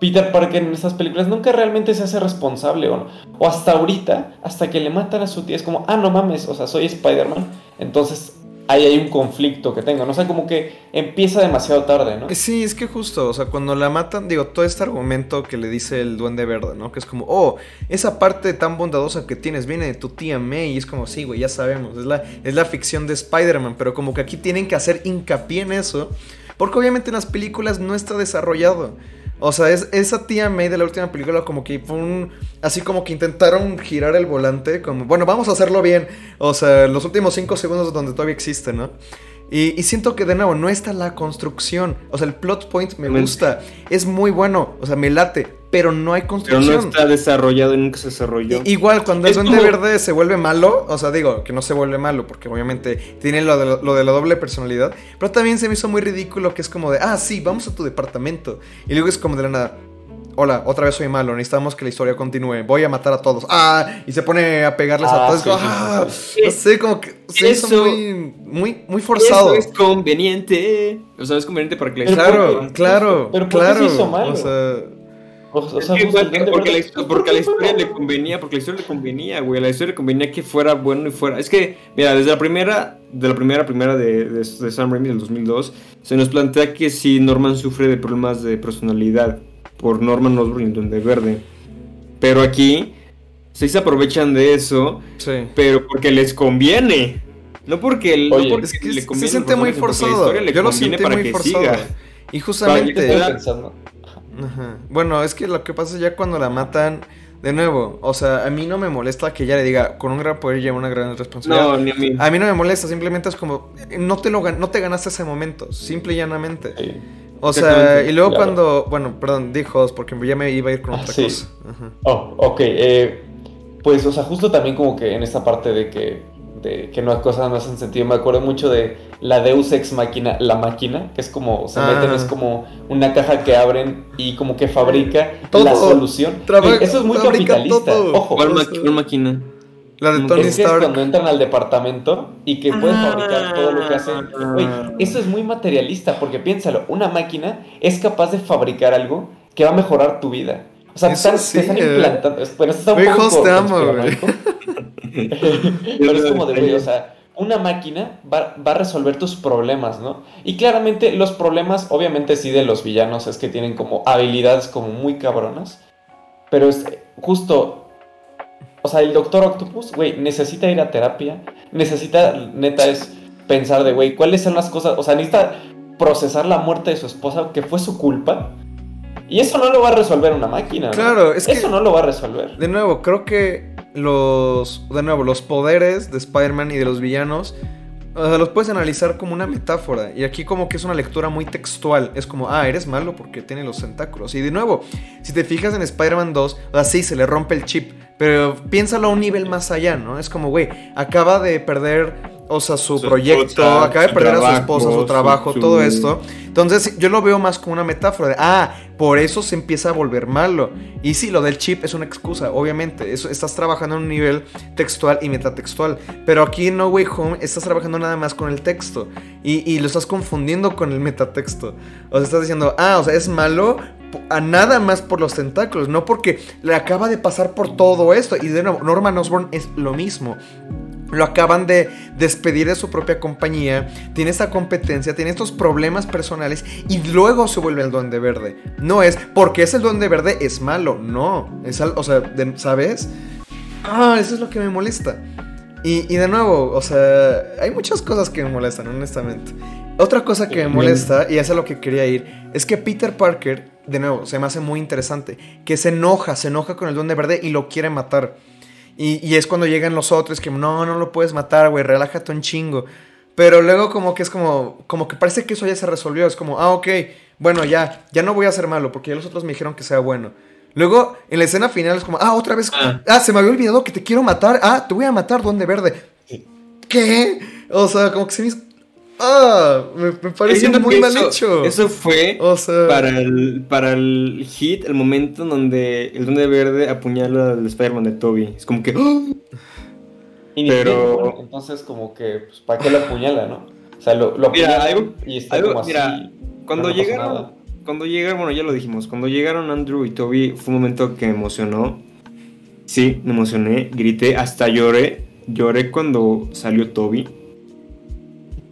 Peter Parker en estas películas, nunca realmente se hace responsable, ¿o O hasta ahorita, hasta que le matan a su tía, es como, ah, no mames, o sea, soy Spider-Man. Entonces ahí hay un conflicto que tengo, ¿no? O sea, como que empieza demasiado tarde, ¿no? Sí, es que justo, o sea, cuando la matan, digo, todo este argumento que le dice el duende verde, ¿no? Que es como, oh, esa parte tan bondadosa que tienes viene de tu tía May, y es como, sí, güey, ya sabemos, es la, es la ficción de Spider-Man, pero como que aquí tienen que hacer hincapié en eso, porque obviamente en las películas no está desarrollado. O sea, es, esa tía May de la última película como que fue un... Así como que intentaron girar el volante, como, bueno, vamos a hacerlo bien. O sea, los últimos cinco segundos donde todavía existe, ¿no? Y, y siento que de nuevo no está la construcción. O sea, el plot point me gusta. Es muy bueno. O sea, me late. Pero no hay Pero construcción. no está desarrollado y nunca se desarrolló. Igual cuando el Es Duende como- Verde se vuelve malo, o sea, digo que no se vuelve malo porque obviamente tiene lo de, lo de la doble personalidad, pero también se me hizo muy ridículo que es como de, ah, sí, vamos a tu departamento. Y luego es como de la nada, hola, otra vez soy malo, necesitamos que la historia continúe, voy a matar a todos. Ah, y se pone a pegarles a Ah, todos. sí, como, sí, ah, sí, no sé, como que se hizo Eso- muy, muy, muy forzado. Eso es conveniente. O sea, es conveniente para que la Pero Claro, ¿por qué? claro, ¿Pero por qué claro. se hizo malo? O sea, O, porque, la, porque la historia le convenía, porque la historia le convenía, güey. La historia le convenía que fuera bueno y fuera. Es que, mira, desde la primera, de la primera, primera de, de, de Sam Raimi del 2002, se nos plantea que si Norman sufre de problemas de personalidad por Norman Osborn y el Duende Verde. Pero aquí, sí se aprovechan de eso, sí. pero porque les conviene. No porque, el, Oye, no porque Es que le se conviene siente muy la forzado. Yo lo para muy que forzado. siga. Y justamente... Ajá. Bueno, es que lo que pasa es ya cuando la matan, de nuevo, o sea, a mí no me molesta que ella le diga, con un gran poder lleva una gran responsabilidad. No, ni a mí. A mí no me molesta, simplemente es como, no te, lo, no te ganaste ese momento, simple y llanamente. Sí. O sea, y luego claro. cuando, bueno, perdón, dijo porque ya me iba a ir con Ah, otra sí. cosa. Ajá. Oh, ok. eh, pues, o sea, justo también como que en esta parte de que, de que no cosas no hacen sentido, me acuerdo mucho de la Deus Ex Máquina, la máquina, que es como, se Ah. meten, es como una caja que abren y como que fabrica Todo. la solución. Trabaja- Güey, eso es muy capitalista. todo. Ojo. ¿Cuál, o ma- sea- cuál máquina? La de Es Tony Es que es Stark. cuando entran al departamento y que pueden fabricar todo lo que hacen. Ah. eso es muy materialista porque piénsalo, una máquina es capaz de fabricar algo que va a mejorar tu vida. O sea, están, sí, te están eh. implantando. Bueno, está un poco te amo. [laughs] Pero es como de, güey, o sea, una máquina va, va a resolver tus problemas, ¿no? Y claramente los problemas, obviamente sí, de los villanos es que tienen como habilidades como muy cabronas. Pero es justo, o sea, el Doctor Octopus, güey, necesita ir a terapia. Necesita, neta, es pensar de, güey, ¿cuáles son las cosas? O sea, necesita procesar la muerte de su esposa, que fue su culpa. Y eso no lo va a resolver una máquina. ¿no? Claro, es que- Eso no lo va a resolver. De nuevo, creo que los. De nuevo, los poderes de Spider-Man y de los villanos. O sea, los puedes analizar como una metáfora. Y aquí, como que es una lectura muy textual. Es como, ah, eres malo porque tiene los tentáculos. Y de nuevo, si te fijas en Spider-Man 2, o sea, sí, se le rompe el chip. Pero piénsalo a un nivel más allá, ¿no? Es como, güey, acaba de perder. O sea, su, Su proyecto, esposa, acaba de perder a su esposa, su trabajo, su- todo esto. Entonces, yo lo veo más como una metáfora de, ah, por eso se empieza a volver malo. Y sí, lo del chip es una excusa, obviamente. Eso, estás trabajando en un nivel textual y metatextual. Pero aquí en No Way Home estás trabajando nada más con el texto. Y, y lo estás confundiendo con el metatexto. O sea, estás diciendo, ah, o sea, es malo a nada más por los tentáculos, no porque le acaba de pasar por todo esto. Y de nuevo, Norman Osborn es lo mismo. Lo acaban de despedir de su propia compañía, tiene esta competencia, tiene estos problemas personales y luego se vuelve el Duende Verde. No es porque es el Duende Verde es malo, no. Es al- o sea, de- ¿sabes? Ah, eso es lo que me molesta. Y, y de nuevo, o sea, hay muchas cosas que me molestan, honestamente. Otra cosa que me molesta, y es a lo que quería ir, es que Peter Parker, de nuevo, se me hace muy interesante, que se enoja, se enoja con el Duende Verde y lo quiere matar. Y, y es cuando llegan los otros que no, no lo puedes matar, güey, relájate un chingo. Pero luego como que es como, como que parece que eso ya se resolvió. Es como, ah, ok, bueno, ya, ya no voy a ser malo porque ya los otros me dijeron que sea bueno. Luego, en la escena final es como, ah, otra vez, ah, Ah. se me había olvidado que te quiero matar. Ah, te voy a matar, Duende Verde. ¿Qué? O sea, como que se me hizo... Ah, me, me Siento muy mal eso- hecho. Eso fue O sea... para el, para el hit, el momento en donde el Duende Verde apuñala al Spider-Man de Toby. Es como que. ¡ah! Y ni Pero- bueno, entonces como que, pues, ¿para qué lo apuñala, no? O sea, lo, lo Mira, apuñala algo- y está algo- como así. mira, Cuando no llegaron. nada. Cuando llegaron, bueno, ya lo dijimos. Cuando llegaron Andrew y Toby, fue un momento que me emocionó. Sí, me emocioné, grité, hasta lloré. Lloré cuando salió Toby.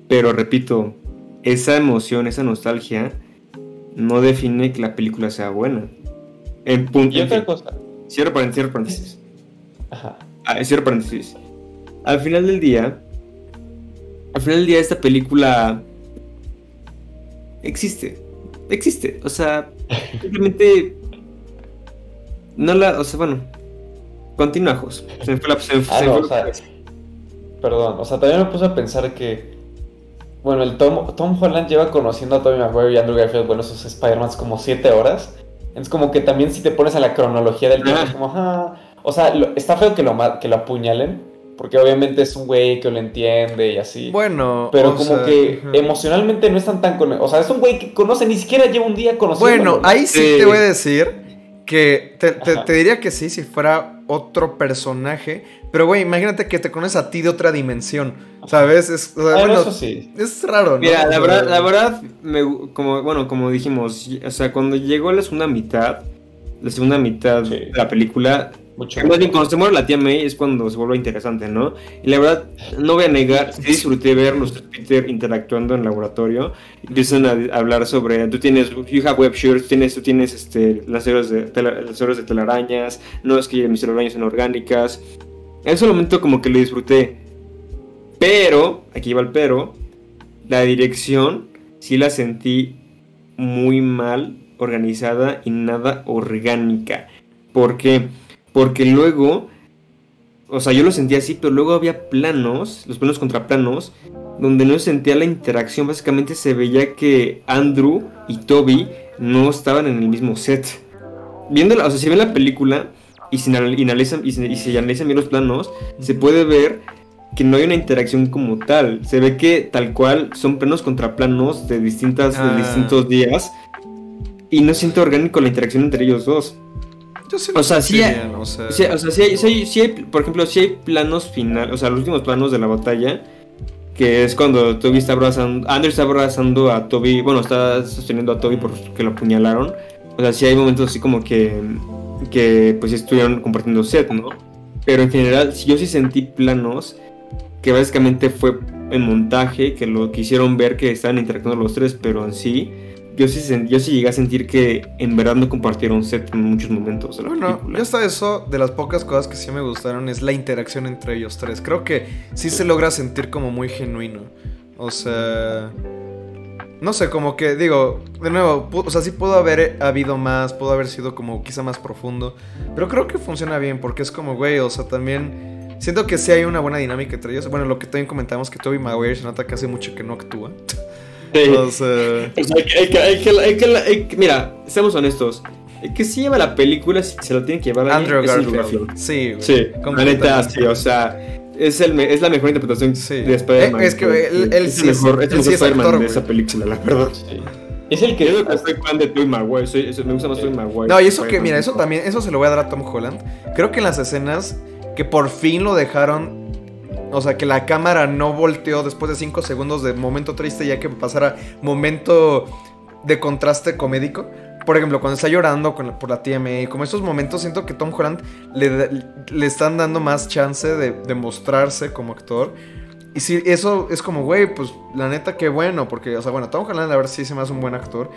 Pero repito, esa emoción, esa nostalgia, no define que la película sea buena. En punto. Y en otra fin. cosa. Cierro paréntesis, cierro paréntesis. Ajá. Ah, cierro paréntesis. Al final del día, al final del día esta película existe. Existe. O sea, [laughs] simplemente no la, o sea, bueno, continúa, Jos. Se me fue la, se Ah, no, fue o la sea. Perdón, o sea, también me puse a pensar que bueno, el Tom, Tom Holland lleva conociendo a Tobey Maguire y Andrew Garfield, bueno, esos Spider-Man como siete horas. Es como que también si te pones a la cronología del tiempo, Ah. es como, ajá. O sea, lo- está feo que lo, que lo apuñalen, porque obviamente es un güey que lo entiende y así. Bueno, pero como sea, que ujú. emocionalmente no están tan con... O sea, es un güey que conoce, ni siquiera lleva un día conociendo. Bueno, ahí sí Sí. te voy a decir que te, te- diría que sí si fuera otro personaje. Pero, güey, imagínate que te conoces a ti de otra dimensión. ¿Sabes? Es, o sea, Bueno, bueno, eso sí. es raro, ¿no? Mira, la verdad, la verdad, me como, bueno, como dijimos, o sea, cuando llegó la segunda mitad, la segunda mitad Sí. de la película, Mucho. más bien cuando se muere la tía May es cuando se vuelve interesante, ¿no? Y la verdad, no voy a negar, sí disfruté ver los Peter interactuando en el laboratorio, empiezan a, hablar sobre, tú tienes, you have web shirts, tienes, tú tienes, este, las héroes de, de telarañas, no es que mis telarañas son orgánicas, en ese momento como que lo disfruté, pero, aquí va el pero, la dirección sí la sentí muy mal organizada y nada orgánica. Porque luego, o sea, yo lo sentía así, pero luego había planos, los planos contra planos, donde no sentía la interacción. Básicamente se veía que Andrew y Toby no estaban en el mismo set. Viéndola, o sea, si ven la película y se analizan, y se, y se analizan bien los planos, se puede ver que no hay una interacción como tal. Se ve que tal cual son planos contra planos de distintas, Ah. de distintos días. Y no siento orgánico la interacción entre ellos dos. Yo sí o sea, sí hay- o sea, Sí, o sea, sí hay, sí hay- sí hay- por ejemplo, si hay planos final, o sea, los últimos planos de la batalla, que es cuando Toby está abrazando, Andrew está abrazando a Toby, bueno, está sosteniendo a Toby porque lo apuñalaron. O sea, sí hay momentos así como que, que pues estuvieron compartiendo set, ¿no? Pero en general, sí- yo sí sentí planos que básicamente fue en montaje, que lo quisieron ver que estaban interactuando los tres, pero en sí, yo sí, yo sí llegué a sentir que en verdad no compartieron set en muchos momentos de la Bueno, película. yo hasta eso, de las pocas cosas que sí me gustaron es la interacción entre ellos tres. Creo que sí se logra sentir como muy genuino. O sea... No sé, como que digo, de nuevo, o sea, sí pudo haber habido más, pudo haber sido como quizá más profundo, pero creo que funciona bien porque es como, güey, o sea, también siento que sí hay una buena dinámica entre ellos. Bueno, lo que también comentamos que Toby Maguire se nota que hace mucho que no actúa. [laughs] Que, que- que- que- que- mira, seamos honestos. El que sí lleva la película, si se lo tiene que llevar Andrew alguien, es Andrew Garfield. Sí, güey, Sí, la neta, sí, o sea, es, el, es la mejor interpretación Sí. de Spider-Man. Eh, es que, él- él es sí el es- mejor, es el mejor es Spider-Man actor, de esa película, la verdad. Sí. Es el que... Yo no soy fan de Tobey Maguire, soy, eso- me gusta más Tobey Maguire. No, y eso que, mira, eso también, eso se lo voy a dar a Tom Holland. Creo que en las escenas que por fin lo dejaron, o sea, que la cámara no volteó después de 5 segundos de momento triste, ya que pasara momento de contraste comédico. Por ejemplo, cuando está llorando con la- por la tía May, como estos momentos siento que Tom Holland le, le están dando más chance de, de mostrarse como actor. Y sí, eso es como, güey, pues la neta, qué bueno, porque, o sea, bueno, Tom Holland a ver si se me hace un buen actor.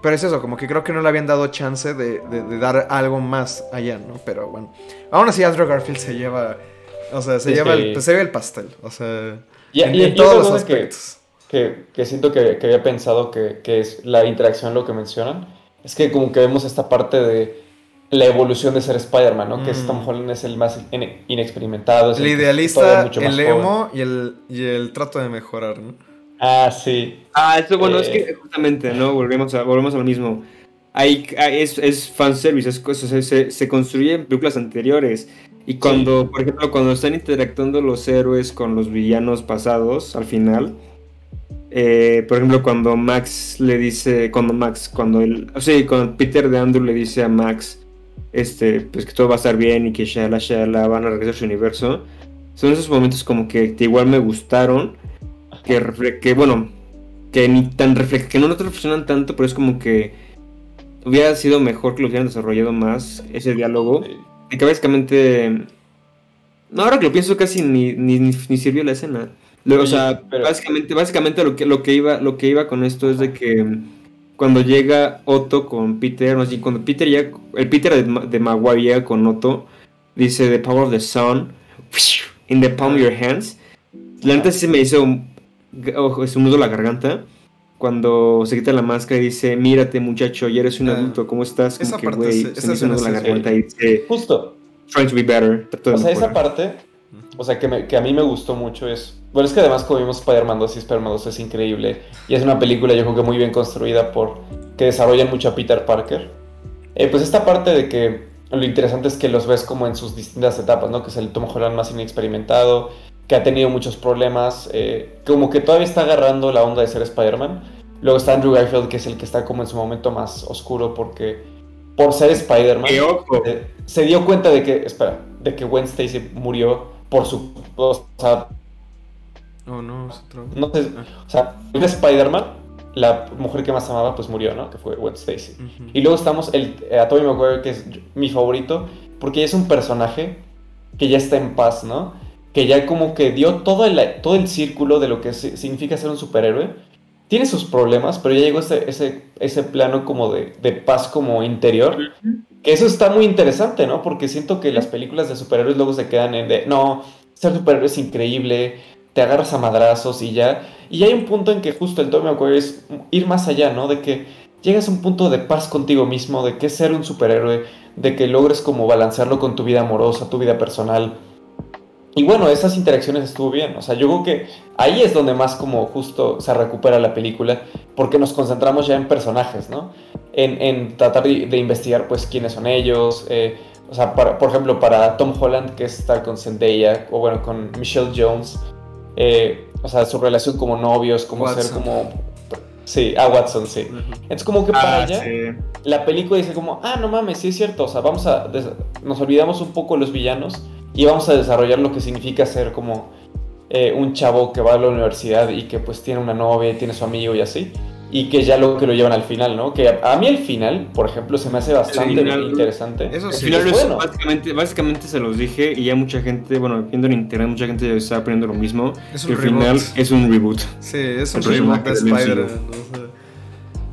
Pero es eso, como que creo que no le habían dado chance de, de- de dar algo más allá, ¿no? Pero bueno. Aún así, Andrew Garfield se lleva. O sea, se, lleva, el, se lleva el pastel. O sea. Y, en, y- en y todos los cosa que, aspectos. que, que siento que, que había pensado que, que es la interacción lo que mencionan, es que como que vemos esta parte de la evolución de ser Spider-Man, ¿no? Que es Mm. Tom Holland es el más ine- inexperimentado. es El todavía idealista, mucho más el joven. emo y el, y el trato de mejorar, ¿no? Ah, sí. Ah, eso, bueno, es Eh. que justamente, ¿no? Volvemos a, volvemos a lo mismo. Hay, es, es fanservice, es, se, se, se construye en películas anteriores. Y cuando, por ejemplo, cuando están interactuando los héroes con los villanos pasados, al final, eh, por ejemplo, cuando Max le dice, cuando Max, cuando el, o sea, cuando Peter de Andrew le dice a Max, este, pues que todo va a estar bien y que shala, shala, van a regresar a su universo, son esos momentos como que, que igual me gustaron, que, que bueno, que ni tan reflex que no, no te reflexionan tanto, pero es como que hubiera sido mejor que lo hubieran desarrollado más ese diálogo. Que básicamente. No, ahora que lo pienso, casi ni, ni, ni, sirvió la escena. Luego, o sea, pero- básicamente, básicamente lo que, lo que iba, lo que iba con esto es de que cuando llega Otto con Peter, no sé, cuando Peter llega, el Peter de, de Maguire llega con Otto, dice The power of the sun in the palm of your hands. La neta sí se me hizo un, nudo a la garganta. Cuando se quita la máscara y dice, mírate muchacho, ya eres un Ah. adulto, ¿cómo estás? Como Esa que, parte sí, se esa me la garganta y dice, Justo. trying to be better. O sea, esa parte o sea, que, me- que a mí me gustó mucho es, bueno, es que además como vimos Spider-Man 2 y Spider-Man 2 es increíble y es una película yo creo que muy bien construida por, que desarrollan mucho a Peter Parker. Eh, pues esta parte de que lo interesante es que los ves como en sus distintas etapas, ¿no? Que es el Tom Holland más inexperimentado, que ha tenido muchos problemas, eh, como que todavía está agarrando la onda de ser Spider-Man. Luego está Andrew Garfield, que es el que está como en su momento más oscuro porque por ser Spider-Man eh, se dio cuenta de que, espera, de que Gwen Stacy murió por su, o sea, Oh, no, es otro. no sé, o sea, en Spider-Man, la mujer que más amaba pues murió, ¿no? Que fue Gwen Stacy. Y luego estamos el, eh, a Tobey Maguire, que es mi favorito, porque es un personaje que ya está en paz, ¿no? Que ya como que dio todo el, todo el círculo de lo que si- significa ser un superhéroe. Tiene sus problemas, pero ya llegó ese, ese, ese plano como de, de paz como interior. Que eso está muy interesante, ¿no? Porque siento que las películas de superhéroes luego se quedan en de, no, ser superhéroe es increíble, te agarras a madrazos y ya. Y hay un punto en que justo el Tobey Maguire es ir más allá, ¿no? De que llegas a un punto de paz contigo mismo, de que ser un superhéroe, de que logres como balancearlo con tu vida amorosa, tu vida personal. Y bueno, esas interacciones estuvo bien. O sea, yo creo que ahí es donde más como justo se recupera la película, porque nos concentramos ya en personajes, ¿no? En, en tratar de, de investigar pues quiénes son ellos. eh, o sea, para- por ejemplo, para Tom Holland, que es estar con Zendaya, o bueno, con Michelle Jones, eh, o sea, su relación como novios, como ser como... Sí, a Watson, sí. Ujú. Es como que para Ah, allá sí. la película dice como, ah, no mames, sí es cierto, o sea, vamos a, nos olvidamos un poco de los villanos y vamos a desarrollar lo que significa ser como eh, un chavo que va a la universidad y que pues tiene una novia y tiene su amigo y así, y que ya lo que lo llevan al final, ¿no? Que a, a mí el final, por ejemplo, se me hace bastante final- interesante. Eso sí. final es bueno. básicamente, básicamente se los dije y ya mucha gente, bueno, viendo en internet, mucha gente estaba poniendo lo mismo. Es un el final reboot. es un reboot. Sí, es un El remake de Spider-Man. Lindsay o sea.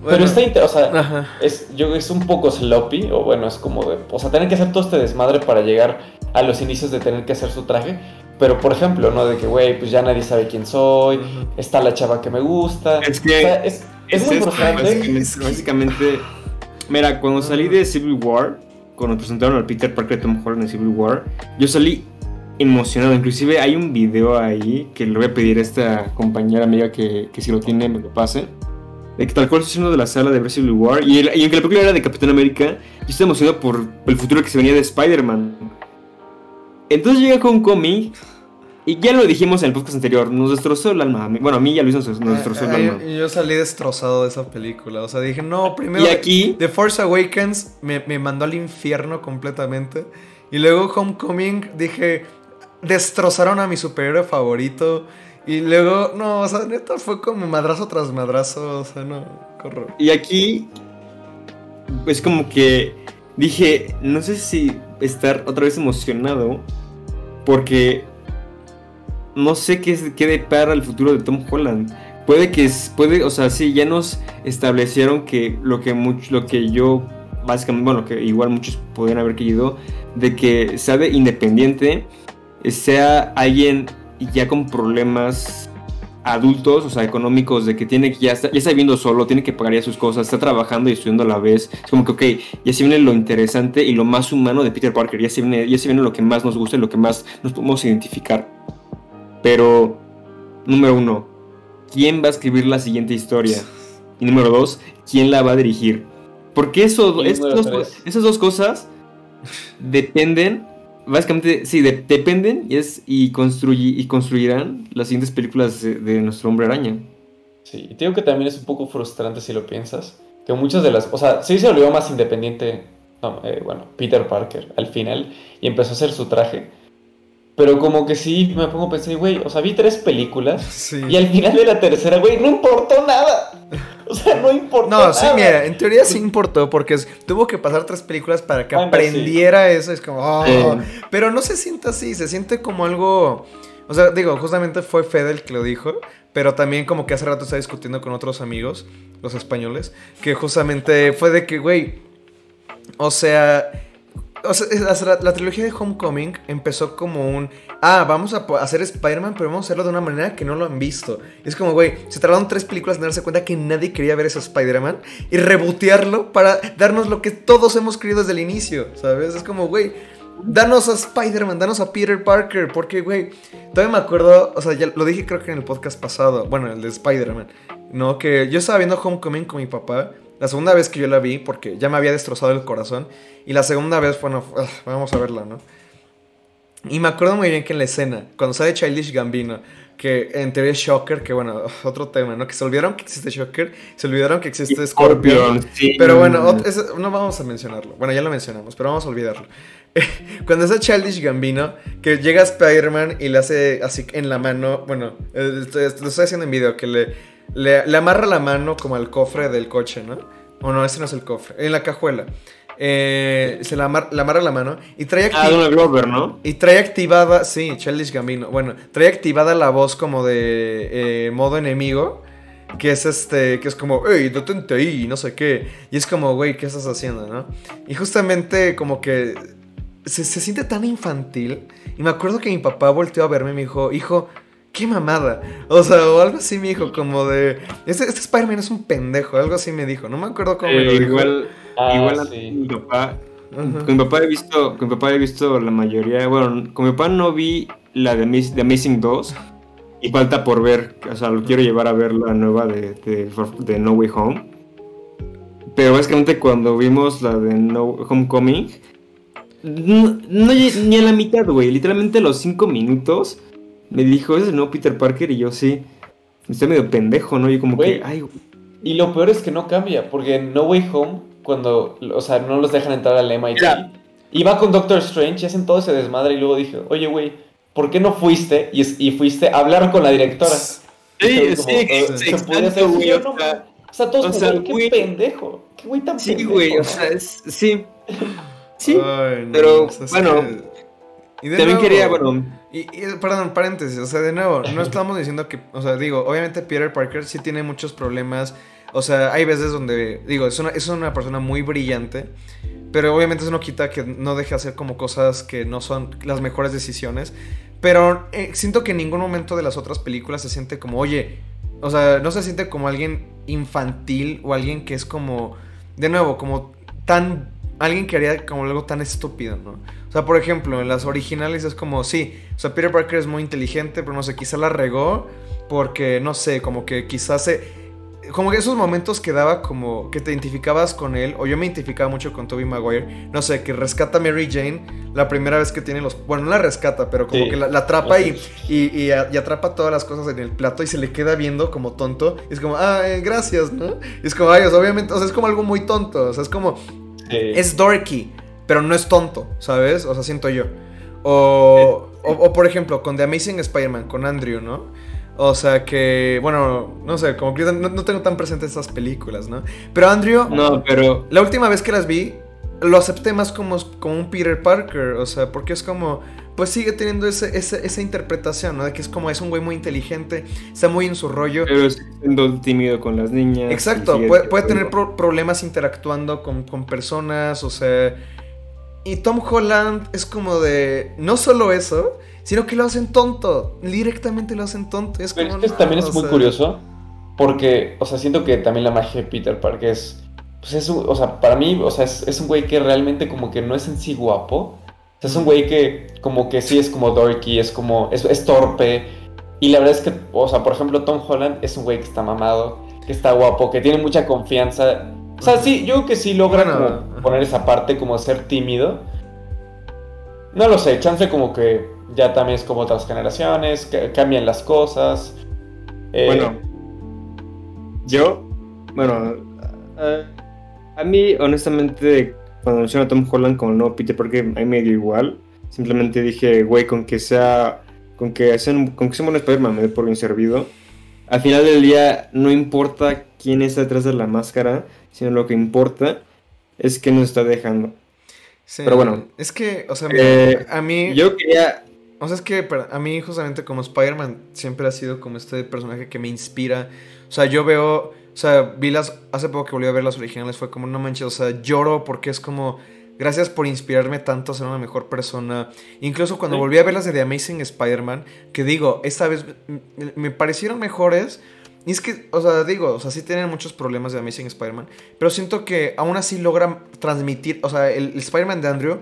Pero está, o sea, Ajá. es, yo, es un poco sloppy, o bueno, es como de, o sea, tener que hacer todo este desmadre para llegar a los inicios de tener que hacer su traje. Pero, por ejemplo, ¿no? De que, güey, pues ya nadie sabe quién soy, está la chava que me gusta. Es que O sea, es, es muy esto. Básicamente, Es básicamente, mira, cuando salí de Civil War, cuando presentaron al Peter Parker de Tom Holland en Civil War, yo salí emocionado. Inclusive hay un video ahí que le voy a pedir a esta compañera amiga que, que si lo tiene me lo pase. De que tal cual estoy de la sala de ver Civil War. Y, el- y aunque la película era de Capitán América, yo estoy emocionado por el futuro que se venía de Spider-Man. Entonces llega Homecoming. Y ya lo dijimos en el podcast anterior, nos destrozó el alma. Bueno, a mí ya Luis nos, nos destrozó el Ay, alma. ay, yo salí destrozado de esa película. O sea, dije, no, primero. Y aquí, The Force Awakens me, me mandó al infierno completamente. Y luego Homecoming dije, destrozaron a mi superhéroe favorito. Y luego, no, o sea, neta fue como madrazo tras madrazo. O sea, no, corro. Y aquí es como que dije, no sé si estar otra vez emocionado porque no sé qué, qué depara el futuro de Tom Holland. Puede que, puede, o sea, sí, ya nos establecieron que lo que, much- lo que yo, básicamente, bueno, que igual muchos podrían haber querido, de que sea de independiente, sea alguien ya con problemas adultos, o sea, económicos, de que tiene que ya está, ya está viviendo solo, tiene que pagar ya sus cosas, está trabajando y estudiando a la vez. Es como que, ok, ya se viene lo interesante y lo más humano de Peter Parker, ya se viene, ya se viene lo que más nos gusta y lo que más nos podemos identificar. Pero, número uno, ¿quién va a escribir la siguiente historia? Y número dos, ¿quién la va a dirigir? Porque eso, estos esas dos cosas dependen, básicamente, sí, de- dependen y, es, y, construyi- y construirán las siguientes películas de, de nuestro hombre araña. Sí, y te digo que también es un poco frustrante si lo piensas. Que muchas de las. O sea, sí se volvió más independiente. no, eh, bueno, Peter Parker al final. Y empezó a hacer su traje. Pero como que sí me pongo a pensar, güey, o sea, vi tres películas. Sí. Y al final de la tercera, güey, no importó nada. O sea, no importó No, nada. sí, mira, en teoría sí importó porque tuvo que pasar tres películas para que Bueno, aprendiera eso. Es como, oh. Eh. pero no se siente así, se siente como algo. O sea, digo, justamente fue Fede el que lo dijo, pero también como que hace rato estaba discutiendo con otros amigos, los españoles, que justamente fue de que, güey, o sea, o sea, la, trilogía de Homecoming empezó como un, ah, vamos a hacer Spider-Man, pero vamos a hacerlo de una manera que no lo han visto. Es como, güey, se tardaron tres películas en darse cuenta que nadie quería ver ese Spider-Man y rebotearlo para darnos lo que todos hemos querido desde el inicio, ¿sabes? Es como, güey, danos a Spider-Man, danos a Peter Parker, porque, güey, todavía me acuerdo, o sea, ya lo dije creo que en el podcast pasado, bueno, el de Spider-Man, ¿no? Que yo estaba viendo Homecoming con mi papá, la segunda vez que yo la vi, porque ya me había destrozado el corazón, y la segunda vez, bueno, ah, vamos a verla, ¿no? Y me acuerdo muy bien que en la escena, cuando sale Childish Gambino, que en teoría es Shocker, que bueno, [laughs] otro tema, ¿no? Que se olvidaron que existe Shocker, se olvidaron que existe Scorpion. sí. Pero bueno, no vamos a mencionarlo. Bueno, ya lo mencionamos, pero vamos a olvidarlo. [laughs] Cuando está Childish Gambino, que llega Spider-Man y le hace así en la mano, bueno, eh, lo estoy haciendo en video, que le, le, amarra la mano como al cofre del coche, ¿no? O no, ese no es el cofre, en la cajuela. Eh, se la, amarra la mano y trae activada. Ah, Glover, ¿no? Y trae activada, sí, Childish Gambino. Bueno, trae activada la voz como de eh, modo enemigo. Que es este, que es como, hey, detente ahí, no sé qué. Y es como, güey, ¿qué estás haciendo, no? Y justamente como que se, siente tan infantil. Y me acuerdo que mi papá volteó a verme y me dijo, hijo, qué mamada. O sea, o algo así me dijo, como de, este, este Spider-Man es un pendejo, algo así me dijo. No me acuerdo cómo me lo eh, dijo. Igual, ah, igual mi papá, con mi papá he visto, con mi papá he visto la mayoría, bueno, con mi papá no vi la de, de Amazing 2 y falta por ver, o sea, lo quiero llevar a ver la nueva de, de, de No Way Home. Pero básicamente cuando vimos la de No Homecoming, no, ni a la mitad, güey. Literalmente a los cinco minutos me dijo, ¿es el nuevo Peter Parker? Y yo sí. Estoy medio pendejo, ¿no? Y como que, ay, Y lo peor es que no cambia, porque en No Way Home, cuando, o sea, no los dejan entrar al MIT, y va con Doctor Strange y hacen todo ese desmadre y luego dije, oye, güey, ¿por qué no fuiste y, y fuiste a hablar con la directora? Sí, sí, sí, eh, se puede hacer, güey, o, sea, o sea, todos o sea, qué pendejo, qué güey tan sí, pendejo. Sí, güey, o sea, es, sí. Sí, pero bueno. También quería, bueno. Y, perdón, paréntesis, o sea, de nuevo, no estamos diciendo que, o sea, digo, obviamente Peter Parker sí tiene muchos problemas. O sea, hay veces donde, digo, es una, es una persona muy brillante, pero obviamente eso no quita que no deje hacer como cosas que no son las mejores decisiones. Pero eh, siento que en ningún momento de las otras películas se siente como, oye, o sea, no se siente como alguien infantil o alguien que es como, de nuevo, como tan alguien que haría como algo tan estúpido, ¿no? O sea, por ejemplo, en las originales es como, sí, o sea, Peter Parker es muy inteligente, pero no sé, quizá la regó porque, no sé, como que quizás se... Como que esos momentos que daba como que te identificabas con él, o yo me identificaba mucho con Tobey Maguire, no sé, que rescata a Mary Jane la primera vez que tiene los... Bueno, no la rescata, pero como que la, atrapa y, y, atrapa todas las cosas en el plato y se le queda viendo como tonto. Y es como, ah, eh, gracias, ¿no? Y es como, ay, obviamente, o sea, es como algo muy tonto, o sea, es como es dorky, pero no es tonto, ¿sabes? O sea, siento yo. O, o, por ejemplo, con The Amazing Spider-Man, con Andrew, ¿no? O sea que, bueno, no sé, como que no, tengo tan presente estas películas, ¿no? Pero Andrew, no, pero la última vez que las vi, lo acepté más como, como un Peter Parker, o sea, porque es como, pues sigue teniendo ese, esa interpretación, ¿no? De que es como, es un güey muy inteligente, está muy en su rollo. Pero siendo tímido con las niñas. Exacto, puede, puede, tener problemas interactuando con, con, personas, o sea... Y Tom Holland es como de, no solo eso, sino que lo hacen tonto, directamente lo hacen tonto. Es Pero es que también es muy curioso, porque, o sea, siento que también la magia de Peter Parker es... Pues es un, o sea, para mí, o sea, es, es un güey que realmente como que no es en sí guapo, es un güey que como que sí es como dorky, es como, es, torpe. Y la verdad es que, o sea, por ejemplo, Tom Holland es un güey que está mamado, que está guapo, que tiene mucha confianza. O sea, sí, yo creo que sí logra poner esa parte como ser tímido. No lo sé, chance como que ya también es como otras generaciones, que cambian las cosas. Eh, bueno, yo, bueno, a mí honestamente cuando mencionó a Tom Holland como el nuevo Peter Parker, ahí me dio igual. Simplemente dije, güey, con que sea. Con que, sea, con que sea un Spider-Man me dé por bien servido. Al final del día, no importa quién está detrás de la máscara, sino lo que importa es que nos está dejando. Pero bueno. Es que, o sea, eh, a mí. Yo quería. O sea, es que a mí, justamente, como Spider-Man, siempre ha sido como este personaje que me inspira. O sea, yo veo o sea, vi las. Hace poco que volví a ver las originales, fue como, no manches, o sea, lloro porque es como. Gracias por inspirarme tanto a ser una mejor persona. Incluso cuando volví a ver las de The Amazing Spider-Man, que digo, esta vez me parecieron mejores. Y es que, o sea, digo, o sea, sí tienen muchos problemas de Amazing Spider-Man, pero siento que aún así logran transmitir, o sea, el, el Spider-Man de Andrew